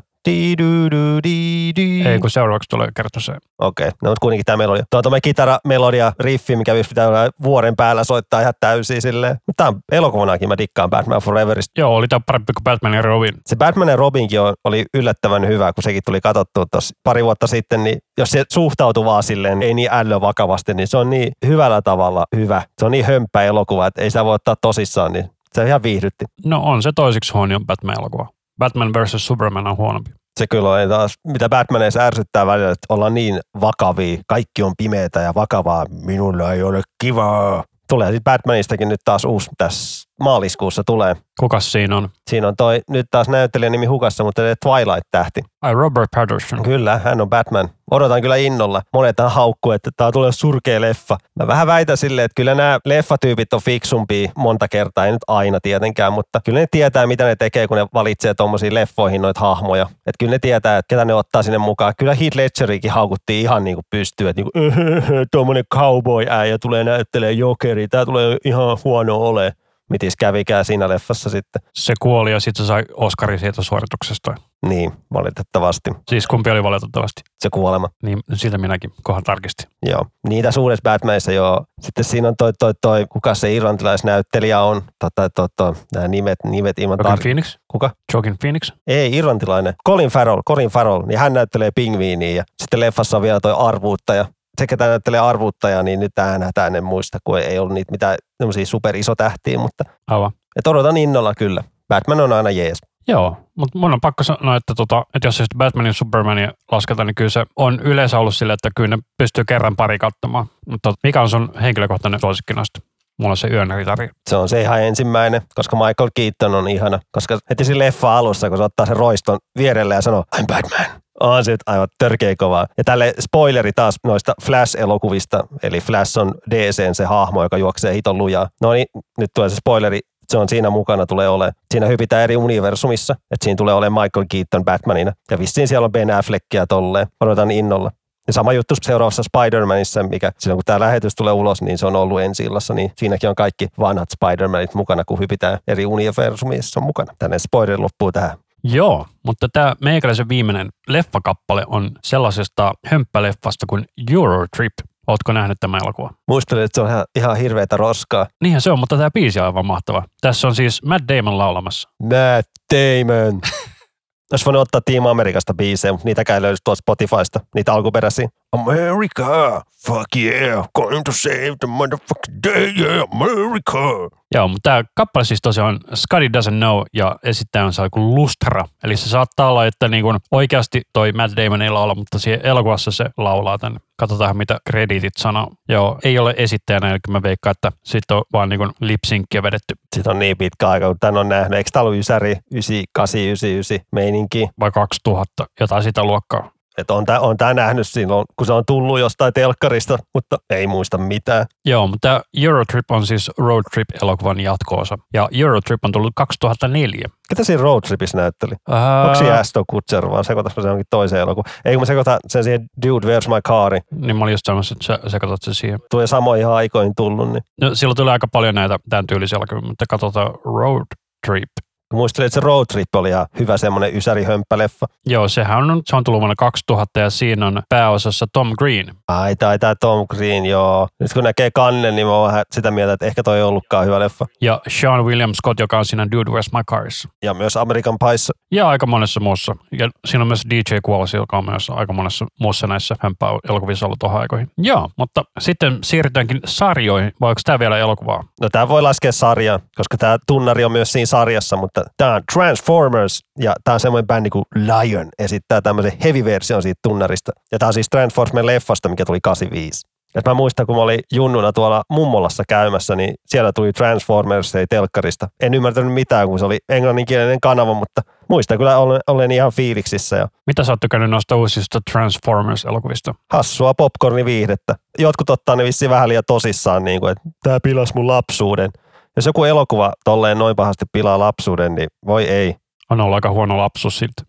Ei, kun seuraavaksi tulee kertoa se. Okei, okay. no mutta kuitenkin tämä melodia. Tuo on kitara, melodia, riffi, mikä pitää olla vuoren päällä soittaa ihan täysin silleen. Mutta tämä on elokuvanakin, mä dikkaan Batman Foreverista. Joo, oli tämä parempi kuin Batman ja Robin. Se Batman ja Robinkin on, oli yllättävän hyvä, kun sekin tuli katsottua tuossa pari vuotta sitten, niin jos se suhtautuu vaan silleen, ei niin älyä vakavasti, niin se on niin hyvällä tavalla hyvä. Se on niin hömppä elokuva, että ei sitä voi ottaa tosissaan, niin se ihan viihdytti. No on se toiseksi huono Batman-elokuva. Batman vs. Superman on huonompi. Se kyllä on taas, mitä Batmaneissa ärsyttää välillä, että ollaan niin vakavia, kaikki on pimeätä ja vakavaa, minulla ei ole kivaa. Tulee sitten Batmanistakin nyt taas uusi tässä maaliskuussa tulee. Kukas siinä on? Siinä on toi nyt taas näyttelijän nimi hukassa, mutta Twilight-tähti. Ai Robert Patterson. Kyllä, hän on Batman. Odotan kyllä innolla. Monet tähän haukkuu, että tämä tulee surkea leffa. Mä vähän väitän silleen, että kyllä nämä leffatyypit on fiksumpia monta kertaa, ei nyt aina tietenkään, mutta kyllä ne tietää, mitä ne tekee, kun ne valitsee tuommoisiin leffoihin noita hahmoja. Että kyllä ne tietää, että ketä ne ottaa sinne mukaan. Kyllä Heath Ledgerikin haukuttiin ihan niin kuin pystyyn, että niin kuin, tuommoinen cowboy-äijä tulee näyttelee jokeri, tämä tulee ihan huono ole. Mitis kävikään siinä leffassa sitten. Se kuoli ja sitten se sai Oscarin siitä suorituksesta. Niin, valitettavasti. Siis kumpi oli valitettavasti. Se kuolema. Niin sitä minäkin kohan tarkistin. Joo, niitä suuressa Batmanissa joo. Sitten siinä on toi, toi, toi kuka se irlantilaisnäyttelijä on. Tota, to, to, nämä nimet, nimet ilman Joaquin tar- Phoenix? Kuka? Joaquin Phoenix? Ei, irlantilainen. Colin Farrell, Colin Farrell, niin hän näyttelee pingviiniä ja sitten leffassa on vielä toi arvuuttaja. Se, ketä näyttelee arvuuttajaa, niin nyt tähän en muista, kun ei ollut niitä mitään superisotähtiä, mutta Aivan. et odotan innolla kyllä. Batman on aina jees. Joo, mutta mun on pakko sanoa, että, tota, että jos sitten Batmanin Supermania lasketaan, niin kyllä se on yleensä ollut sille, että kyllä ne pystyy kerran pari katsomaan. Mutta mikä on sun henkilökohtainen suosikki noista Mulla on se yön ritari. Se on se ihan ensimmäinen, koska Michael Keaton on ihana. Koska heti siinä leffa alussa, kun se ottaa sen roiston vierelle ja sanoo, I'm Batman. On se aivan törkeä kovaa. Ja tälle spoileri taas noista Flash-elokuvista. Eli Flash on DCn se hahmo, joka juoksee hiton lujaa. No niin, nyt tulee se spoileri. Se on siinä mukana tulee olemaan. Siinä hypitään eri universumissa. Että siinä tulee olemaan Michael Keaton Batmanina. Ja vissiin siellä on Ben Affleckia tolleen. Odotan innolla. Ja sama juttu seuraavassa Spider-Manissa, mikä silloin kun tämä lähetys tulee ulos, niin se on ollut ensi illassa, niin siinäkin on kaikki vanhat Spider-Manit mukana, kun hypitään eri universumissa on mukana. Tänne spoiler loppuu tähän. Joo, mutta tämä meikäläisen viimeinen leffakappale on sellaisesta hömppäleffasta kuin Eurotrip. Ootko nähnyt tämän elokuvan? Muistelin, että se on ihan, ihan hirveätä roskaa. Niinhän se on, mutta tämä biisi on aivan mahtava. Tässä on siis Matt Damon laulamassa. Matt Damon. Olisi voinut ottaa Team Amerikasta biisejä, mutta niitäkään ei löydy tuolta Spotifysta, niitä alkuperäisiä. America, fuck yeah, going to save the motherfucking day, yeah, America. Joo, mutta tämä kappale siis tosiaan Scotty Doesn't Know ja esittäjä on se kuin Lustra. Eli se saattaa olla, että niin kuin oikeasti toi Matt Damon ei laula, mutta siellä elokuvassa se laulaa tänne. Katsotaan mitä krediitit sanoo. Joo, ei ole esittäjänä, eli mä veikkaan, että sitten on vaan niin lipsinkkiä vedetty. Sitten on niin pitkä aika, kun tän on nähnyt. Eikö tää ollut Ysäri 98, 99 meininki? Vai 2000, jotain sitä luokkaa. Että on tämä on tää nähnyt silloin, kun se on tullut jostain telkkarista, mutta ei muista mitään. Joo, mutta Eurotrip on siis Road Trip-elokuvan jatkoosa. Ja Eurotrip on tullut 2004. Ketä siinä Road Tripissä näytteli? Ää... Onko siinä Aston Kutcher vai sekoitas se onkin toiseen elokuvan? Ei kun mä sekoitan sen siihen Dude, Where's My Car? Niin mä olin just sanomassa, että sä, katsot sen siihen. Tuo samoihin aikoihin tullut, niin No, silloin tulee aika paljon näitä tämän tyylisiä elokuvia, mutta katsotaan Road Trip. Muistelin, että se Road Trip oli ihan hyvä semmoinen ysäri-hömppäleffa. Joo, sehän on, se on tullut vuonna 2000 ja siinä on pääosassa Tom Green. Ai, tai tämä Tom Green, joo. Nyt kun näkee kannen, niin mä oon vähän sitä mieltä, että ehkä toi ei ollutkaan hyvä leffa. Ja Sean William Scott, joka on siinä Dude, Where's My Cars. Ja myös American Pieissa. Ja aika monessa muussa. Ja siinä on myös DJ Qualls, joka on myös aika monessa muussa näissä hömpää-elokuvissa ollut tuohon aikoihin. Joo, mutta sitten siirrytäänkin sarjoihin. Vai onko tämä vielä elokuvaa? No tämä voi laskea sarjaan, koska tämä tunnari on myös siinä sarjassa, mutta tämä on Transformers ja tämä on semmoinen bändi kuin Lion esittää tämmöisen heavy-version siitä tunnarista. Ja tämä on siis Transformers leffasta, mikä tuli 85. Et mä muistan, kun mä olin junnuna tuolla mummolassa käymässä, niin siellä tuli Transformers ei telkkarista. En ymmärtänyt mitään, kun se oli englanninkielinen kanava, mutta muistan kyllä olen, olen ihan fiiliksissä. Ja Mitä sä oot tykännyt noista uusista Transformers-elokuvista? hassua popcorniviihdettä. Jotkut ottaa ne vissiin vähän liian tosissaan, niin kuin, että tämä pilas mun lapsuuden. Jos joku elokuva tolleen noin pahasti pilaa lapsuuden, niin voi ei. On ollut aika huono lapsus siltä.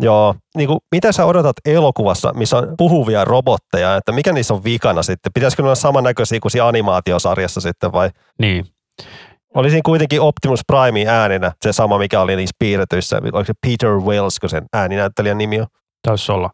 Joo, niin kuin, mitä sä odotat elokuvassa, missä on puhuvia robotteja, että mikä niissä on vikana sitten? Pitäisikö ne olla samannäköisiä kuin siinä animaatiosarjassa sitten vai? Niin. Oli siinä kuitenkin Optimus Prime ääninä se sama, mikä oli niissä piirretyissä. Oliko se Peter Wells, kun sen ääninäyttelijän nimi on? Taisi olla.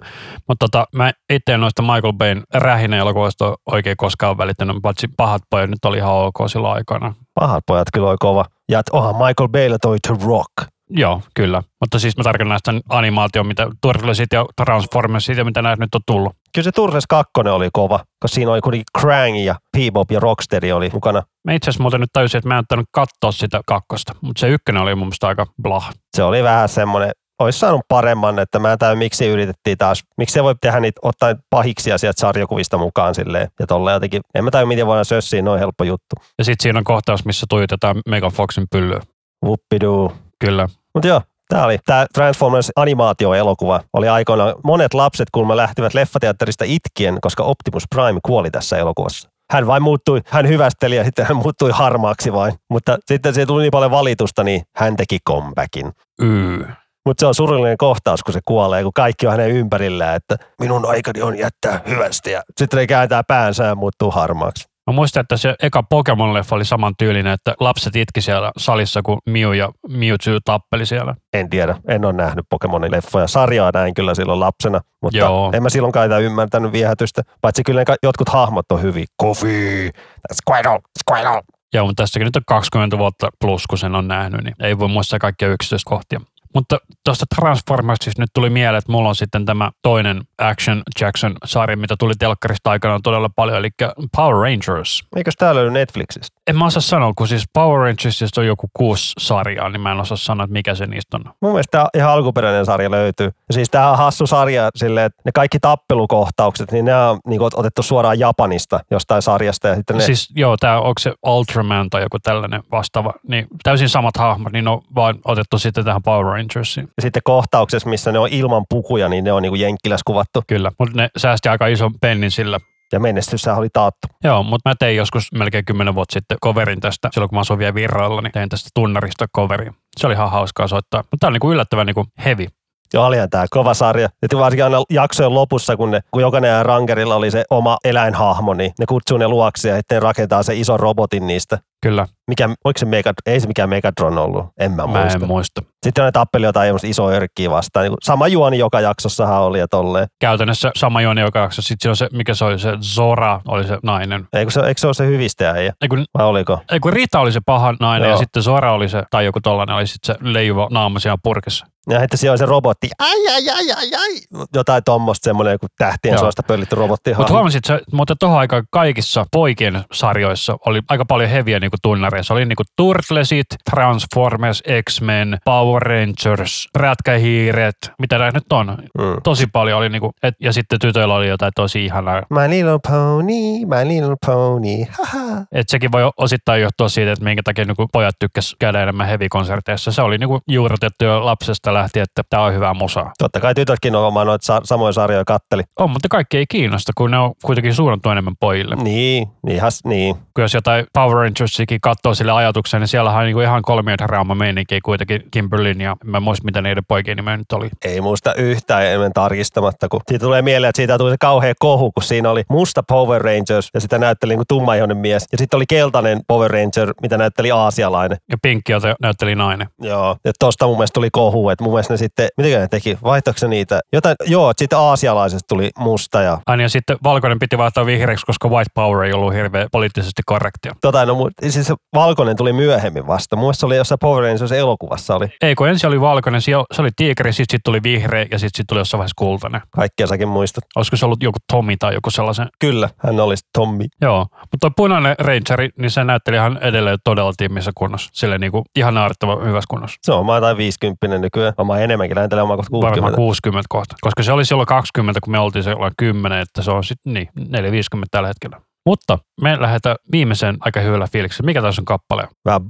Mutta tota, mä itse noista Michael Bayn rähinä elokuvista oikein koskaan välittänyt, paitsi pahat pojat nyt oli ihan ok silloin aikana. Pahat pojat kyllä oli kova. Ja että onhan Michael Baylla toi The Rock. Joo, kyllä. Mutta siis mä tarkoitan näistä animaatio, mitä Turtlesit ja Transformersit ja mitä näitä nyt on tullut. Kyllä se Turtles 2 oli kova, koska siinä oli kuitenkin Krang ja Bebop ja Rocksteady oli mukana. Mä itse asiassa muuten nyt tajusin, että mä en ottanut katsoa sitä kakkosta, mutta se ykkönen oli mun mielestä aika blah. Se oli vähän semmoinen, olisi saanut paremman, että mä en tajua, miksi yritettiin taas, miksi se voi tehdä niitä, ottaa niitä pahiksia sieltä sarjakuvista mukaan silleen, ja tolleen jotenkin, en mä tajua, miten voidaan sössiä, noin helppo juttu. Ja sitten siinä on kohtaus, missä tuijotetaan Megan Foxin pyllyä. Whoopidoo. Kyllä. Mutta joo, Tämä oli tämä Transformers animaatioelokuva. Oli aikoinaan monet lapset kulma lähtivät leffateatterista itkien, koska Optimus Prime kuoli tässä elokuvassa. Hän vain muuttui, hän hyvästeli ja sitten hän muuttui harmaaksi vain. Mutta sitten se tuli niin paljon valitusta, niin hän teki comebackin. Yy. Mutta se on surullinen kohtaus, kun se kuolee, kun kaikki on hänen ympärillään, että minun aikani on jättää hyvästi. Ja sitten ne kääntää päänsä ja muuttuu harmaaksi. Mä muistan, että se eka Pokemon-leffa oli saman tyylinen, että lapset itki siellä salissa, kun Mew ja Mewtwo tappeli siellä. En tiedä, en ole nähnyt Pokemonin leffoja. Sarjaa näin kyllä silloin lapsena, mutta Joo. en mä silloin kai ymmärtänyt viehätystä. Paitsi kyllä jotkut hahmot on hyvin. Kofi, Squirtle, Squirtle. Joo, mutta tästäkin nyt on 20 vuotta plus, kun sen on nähnyt, niin ei voi muistaa kaikkia yksityiskohtia. Mutta tuosta Transformersista nyt tuli mieleen, että mulla on sitten tämä toinen Action Jackson-sarja, mitä tuli telkkarista aikanaan todella paljon, eli Power Rangers. Eikös tää löydy Netflixistä? En mä osaa sanoa, kun siis Power Rangersista on joku kuusi sarjaa, niin mä en osaa sanoa, että mikä se niistä on. Mun mielestä tää ihan alkuperäinen sarja löytyy. Siis tää on hassu sarja silleen, että ne kaikki tappelukohtaukset, niin ne on niin otettu suoraan Japanista jostain sarjasta. Ja sitten ne... Siis joo, tää onko se Ultraman tai joku tällainen vastaava, niin täysin samat hahmot, niin ne on vaan otettu sitten tähän Power Rangersiin. Ja sitten kohtauksessa, missä ne on ilman pukuja, niin ne on niin jenkkiläs kuvattu. Kyllä, mutta ne säästi aika ison pennin sillä. Ja menestyssähän oli taattu. Joo, mutta mä tein joskus melkein kymmenen vuotta sitten coverin tästä, silloin kun mä asuin vielä Virralla, niin tein tästä tunnarista coverin. Se oli ihan hauskaa soittaa, mutta tämä on niinku yllättävän niinku heavy. Joo, olihan tämä kova sarja. Ja varsinkin aina jaksojen lopussa, kun, ne, kun jokainen rankerilla oli se oma eläinhahmo, niin ne kutsuu ne luoksi ja sitten rakentaa se iso robotin niistä. Kyllä. Mikä, oliko se Mega, ei se mikään Megatron ollut, en mä, Mä muista. en muista. Sitten on ne tappeli jotain iso örkkiä vastaan. Niin sama juoni joka jaksossahan oli ja tolleen. Käytännössä sama juoni joka jakso. Sitten se on se, mikä se oli, se Zora oli se nainen. Eikö se, eikö se ole se hyvistäjä? Ei kun, Vai oliko? ei kun Rita oli se paha nainen Joo. ja sitten Zora oli se, tai joku tollainen oli sitten se leijuva naama siellä purkissa. Ja sitten siellä on se robotti. Ai, ai, ai, ai, ai. Jotain tommosta semmoinen joku tähtien Joo. suosta pöllitty robotti. Mutta huomasit, että tuohon aikaan kaikissa poikien sarjoissa oli aika paljon heviä niinku tunnareissa. Oli niinku Turtlesit, Transformers, X-Men, Power Rangers, Rätkähiiret, mitä näitä nyt on. Mm. Tosi paljon oli niinku, et, ja sitten tytöillä oli jotain tosi ihanaa. My little pony, my little pony. Haha. Et sekin voi osittain johtua siitä, että minkä takia niinku pojat tykkäs käydä enemmän heavy-konserteissa. Se oli niinku juurrutettu jo lapsesta lähtien, että tämä on hyvää musaa. Totta kai tytötkin on omaa noita sa- samoja sarjoja katteli. On, mutta kaikki ei kiinnosta, kun ne on kuitenkin suunnattu enemmän pojille. Niin, niin, has, niin. kun jos jotain Power Rangersikin katsoo sille ajatukseen, niin siellä on niinku ihan kolmiodraama meininkiä kuitenkin Kimberlin ja mä en muista, mitä niiden poikien nimen nyt oli. Ei muista yhtään enemmän tarkistamatta, kun siitä tulee mieleen, että siitä tuli se kauhea kohu, kun siinä oli musta Power Rangers ja sitä näytteli niin tummaihoinen mies. Ja sitten oli keltainen Power Ranger, mitä näytteli aasialainen. Ja Pinkki, jota näytteli nainen. Joo. Ja tosta mun mielestä tuli kohu, että mun mielestä ne sitten, mitä ne teki, vaihtoiko niitä? Jotain, joo, että sitten aasialaisesta tuli musta ja Aina ja sitten valkoinen piti vaihtaa vihreäksi, koska White Power ei ollut hirveän poliittisesti korrektia. tota, no, siis se valkoinen tuli myöhemmin vasta. Mun se oli jossain Power Rangers elokuvassa oli. Ei, kun ensin oli valkoinen, se oli tiikeri, sitten sit tuli vihreä ja sitten sit tuli jossain vaiheessa kultainen. Kaikkea säkin muistat. Olisiko se ollut joku Tommy tai joku sellaisen? Kyllä, hän oli se Tommi. Joo, mutta tuo punainen Rangeri, niin se näytteli ihan edelleen todella tiimissä kunnossa. Sille niinku ihan naurettavan hyvässä kunnossa. Se on mä jotain 50 nykyään. Mä enemmänkin lähentelee omaa kohta 60. Varmaan 60 kohta. Koska se oli silloin 20, kun me oltiin silloin 10, että se on sitten niin, 450 tällä hetkellä. Mutta me lähdetään viimeiseen aika hyvällä fiiliksellä. Mikä tässä on kappale? Vähän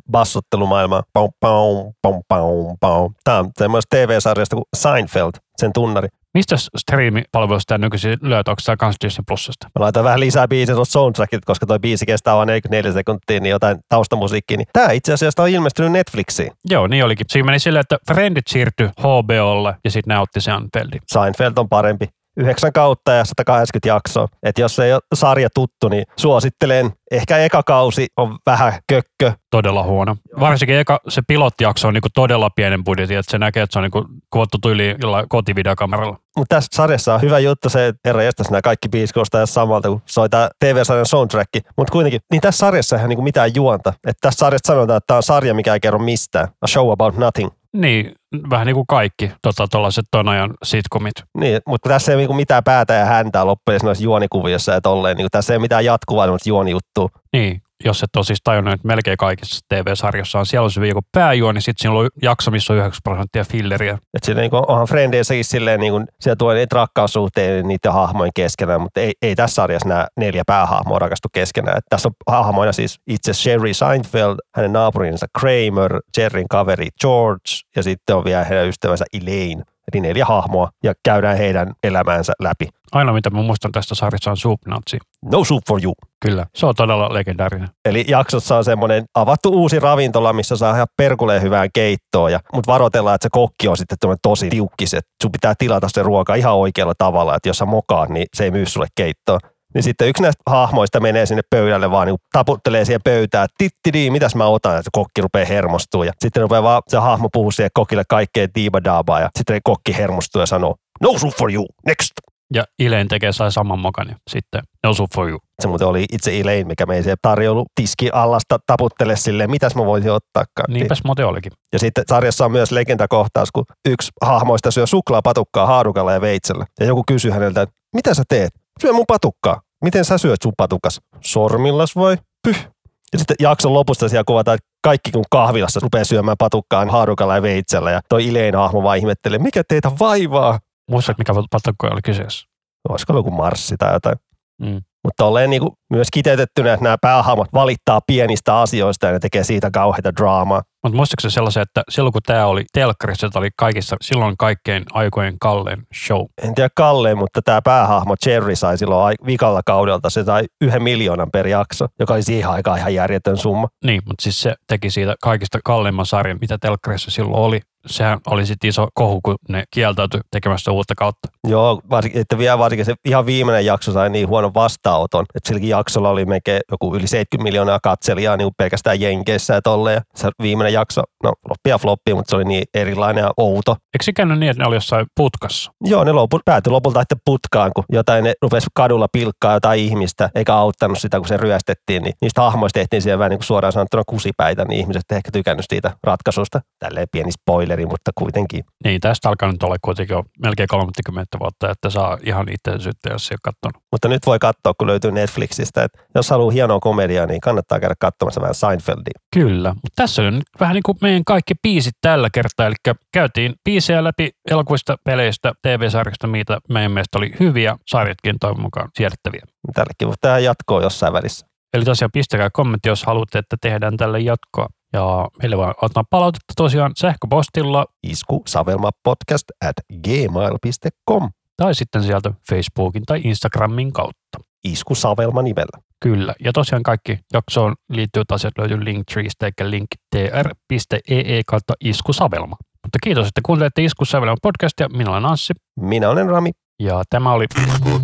pau. Tää on semmoista TV-sarjasta kuin Seinfeld, sen tunnari. Mistä striimipalvelusta tämä nykyisin löytää? Onko tämä kans Disney Plusasta? Mä laitan vähän lisää biisiä tuosta soundtrackit, koska toi biisi kestää vain 44 sekuntia, niin jotain taustamusiikkia. Niin tää itse asiassa on ilmestynyt Netflixiin. Joo, niin olikin. Siinä meni silleen, että Friendit siirtyi HBOlle ja sitten näytti Seinfeldin. Seinfeld on parempi. Yhdeksän kautta ja 180 jaksoa. Et jos ei ole sarja tuttu, niin suosittelen. Ehkä eka kausi on vähän kökkö. Todella huono. Varsinkin eka, se pilottijakso on niinku todella pienen budjetin, että se näkee, että se on niinku kuvattu tyyliin jollain kotivideokameralla. Mutta tässä sarjassa on hyvä juttu se, että herra jästäs nämä kaikki biisit kuulostaa samalta kuin soi tää TV-sarjan soundtrack. Mutta kuitenkin, niin tässä sarjassa ei ole niinku mitään juonta. Että tässä sarjassa sanotaan, että tämä on sarja, mikä ei kerro mistään. A show about nothing. Niin, vähän niin kuin kaikki tota, tuollaiset ton ajan sitcomit. Niin, mutta tässä ei ole niinku mitään päätä ja häntää loppujen noissa juonikuviossa ja tolleen. Niinku tässä ei ole mitään jatkuvaa juonijuttua. Niin, jos et ole siis tajunnut, että melkein kaikissa TV-sarjoissa on siellä on se joku pääjuoni, sitten siinä on jakso, missä on 9 prosenttia filleriä. Että siinä niinku, onhan Frendeissäkin silleen, niinku, siellä tulee niitä rakkaussuhteita niiden hahmojen keskenään, mutta ei, ei tässä sarjassa nämä neljä päähahmoa rakastu keskenään. Et tässä on hahmoina siis itse Sherry Seinfeld, hänen naapurinsa Kramer, Jerryn kaveri George ja sitten on vielä heidän ystävänsä Elaine. Eli neljä hahmoa ja käydään heidän elämäänsä läpi. Aina mitä mä muistan tästä sarjasta on Soup Nazi. No soup for you. Kyllä, se on todella legendaarinen. Eli jaksossa on semmoinen avattu uusi ravintola, missä saa ihan perkuleen hyvää keittoa. Ja, mutta varoitellaan, että se kokki on sitten tosi tiukkis, että sun pitää tilata se ruoka ihan oikealla tavalla, että jos sä mokaat, niin se ei myy sulle keittoa. Niin sitten yksi näistä hahmoista menee sinne pöydälle vaan niin taputtelee siihen pöytään, että tittidi, mitäs mä otan, että kokki rupeaa hermostumaan. Ja sitten rupeaa vaan se hahmo puhuu siihen kokille kaikkea diibadaabaa ja sitten kokki hermostuu ja sanoo, no soup for you, next. Ja Ileen tekee sai saman mokan ja sitten osu for you. Se muuten oli itse Elaine, mikä mei se tarjoulu tiski allasta taputtele silleen, mitäs mä voisin ottaa. Niinpäs muuten olikin. Ja sitten sarjassa on myös legendakohtaus, kun yksi hahmoista syö suklaapatukkaa haarukalla ja veitsellä. Ja joku kysyy häneltä, että mitä sä teet? Syö mun patukkaa. Miten sä syöt sun patukas? Sormillas voi? Pyh. Ja sitten jakson lopusta siellä kuvataan, että kaikki kun kahvilassa rupeaa syömään patukkaan haarukalla ja veitsellä. Ja toi Ileen hahmo vaan ihmettelee, mikä teitä vaivaa? Muistatko, mikä patukka oli kyseessä? Olisiko ollut joku marssi tai jotain. Mm. Mutta olleen niinku myös kiteytettynä, että nämä päähahmot valittaa pienistä asioista ja ne tekee siitä kauheita draamaa. Mutta muistatko se sellaisen, että silloin kun tämä oli telkkarissa, tämä oli kaikissa, silloin kaikkein aikojen kallein show. En tiedä Kalle, mutta tämä päähahmo Jerry sai silloin vikalla kaudelta, se sai yhden miljoonan per jakso, joka oli siihen aikaan ihan järjetön summa. Niin, mutta siis se teki siitä kaikista kalleimman sarjan, mitä telkkarissa silloin oli. Sehän oli sitten iso kohu, kun ne kieltäytyi tekemästä uutta kautta. Joo, varsinkin, että vielä varsinkin se ihan viimeinen jakso sai niin huonon vastaanoton, että silläkin jaksolla oli melkein joku yli 70 miljoonaa katselijaa niin pelkästään Jenkeissä ja tolleen. Ja se viimeinen jakso, no floppia floppi, mutta se oli niin erilainen ja outo. Eikö se käynyt niin, että ne oli jossain putkassa? Joo, ne lopu, päätyi lopulta sitten putkaan, kun jotain ne rupesi kadulla pilkkaa jotain ihmistä, eikä auttanut sitä, kun se ryöstettiin, niin niistä hahmoista tehtiin siellä vähän niin kuin suoraan sanottuna kusipäitä, niin ihmiset ehkä tykännyt siitä ratkaisusta. Tälleen pieni spoileri, mutta kuitenkin. Niin, tästä alkaa nyt olla kuitenkin jo melkein 30 vuotta, että saa ihan itse syyttä, jos ei ole katsonut. Mutta nyt voi katsoa, kun löytyy Netflixistä, että jos haluaa hienoa komediaa, niin kannattaa käydä katsomassa vähän Seinfeldia. Kyllä, mutta tässä on nyt vähän niin kuin meidän kaikki biisit tällä kertaa, eli käytiin biisejä läpi elokuvista, peleistä, TV-sarjasta, mitä meidän mielestä oli hyviä, sarjatkin toivon mukaan siedettäviä. Tällekin voi tehdä jatkoa jossain välissä. Eli tosiaan pistäkää kommentti, jos haluatte, että tehdään tälle jatkoa. Ja meille vaan ottaa palautetta tosiaan sähköpostilla Isku Savelma podcast at gmail.com. tai sitten sieltä Facebookin tai Instagramin kautta. Isku Savelma nimellä. Kyllä. Ja tosiaan kaikki jaksoon liittyvät asiat löytyy Linktreestä eikä linktr.ee kautta iskusavelma. Mutta kiitos, että kuuntelette Iskusavelma podcastia. Minä olen Anssi Minä olen Rami. ja tämä oli Isku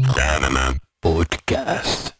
Podcast.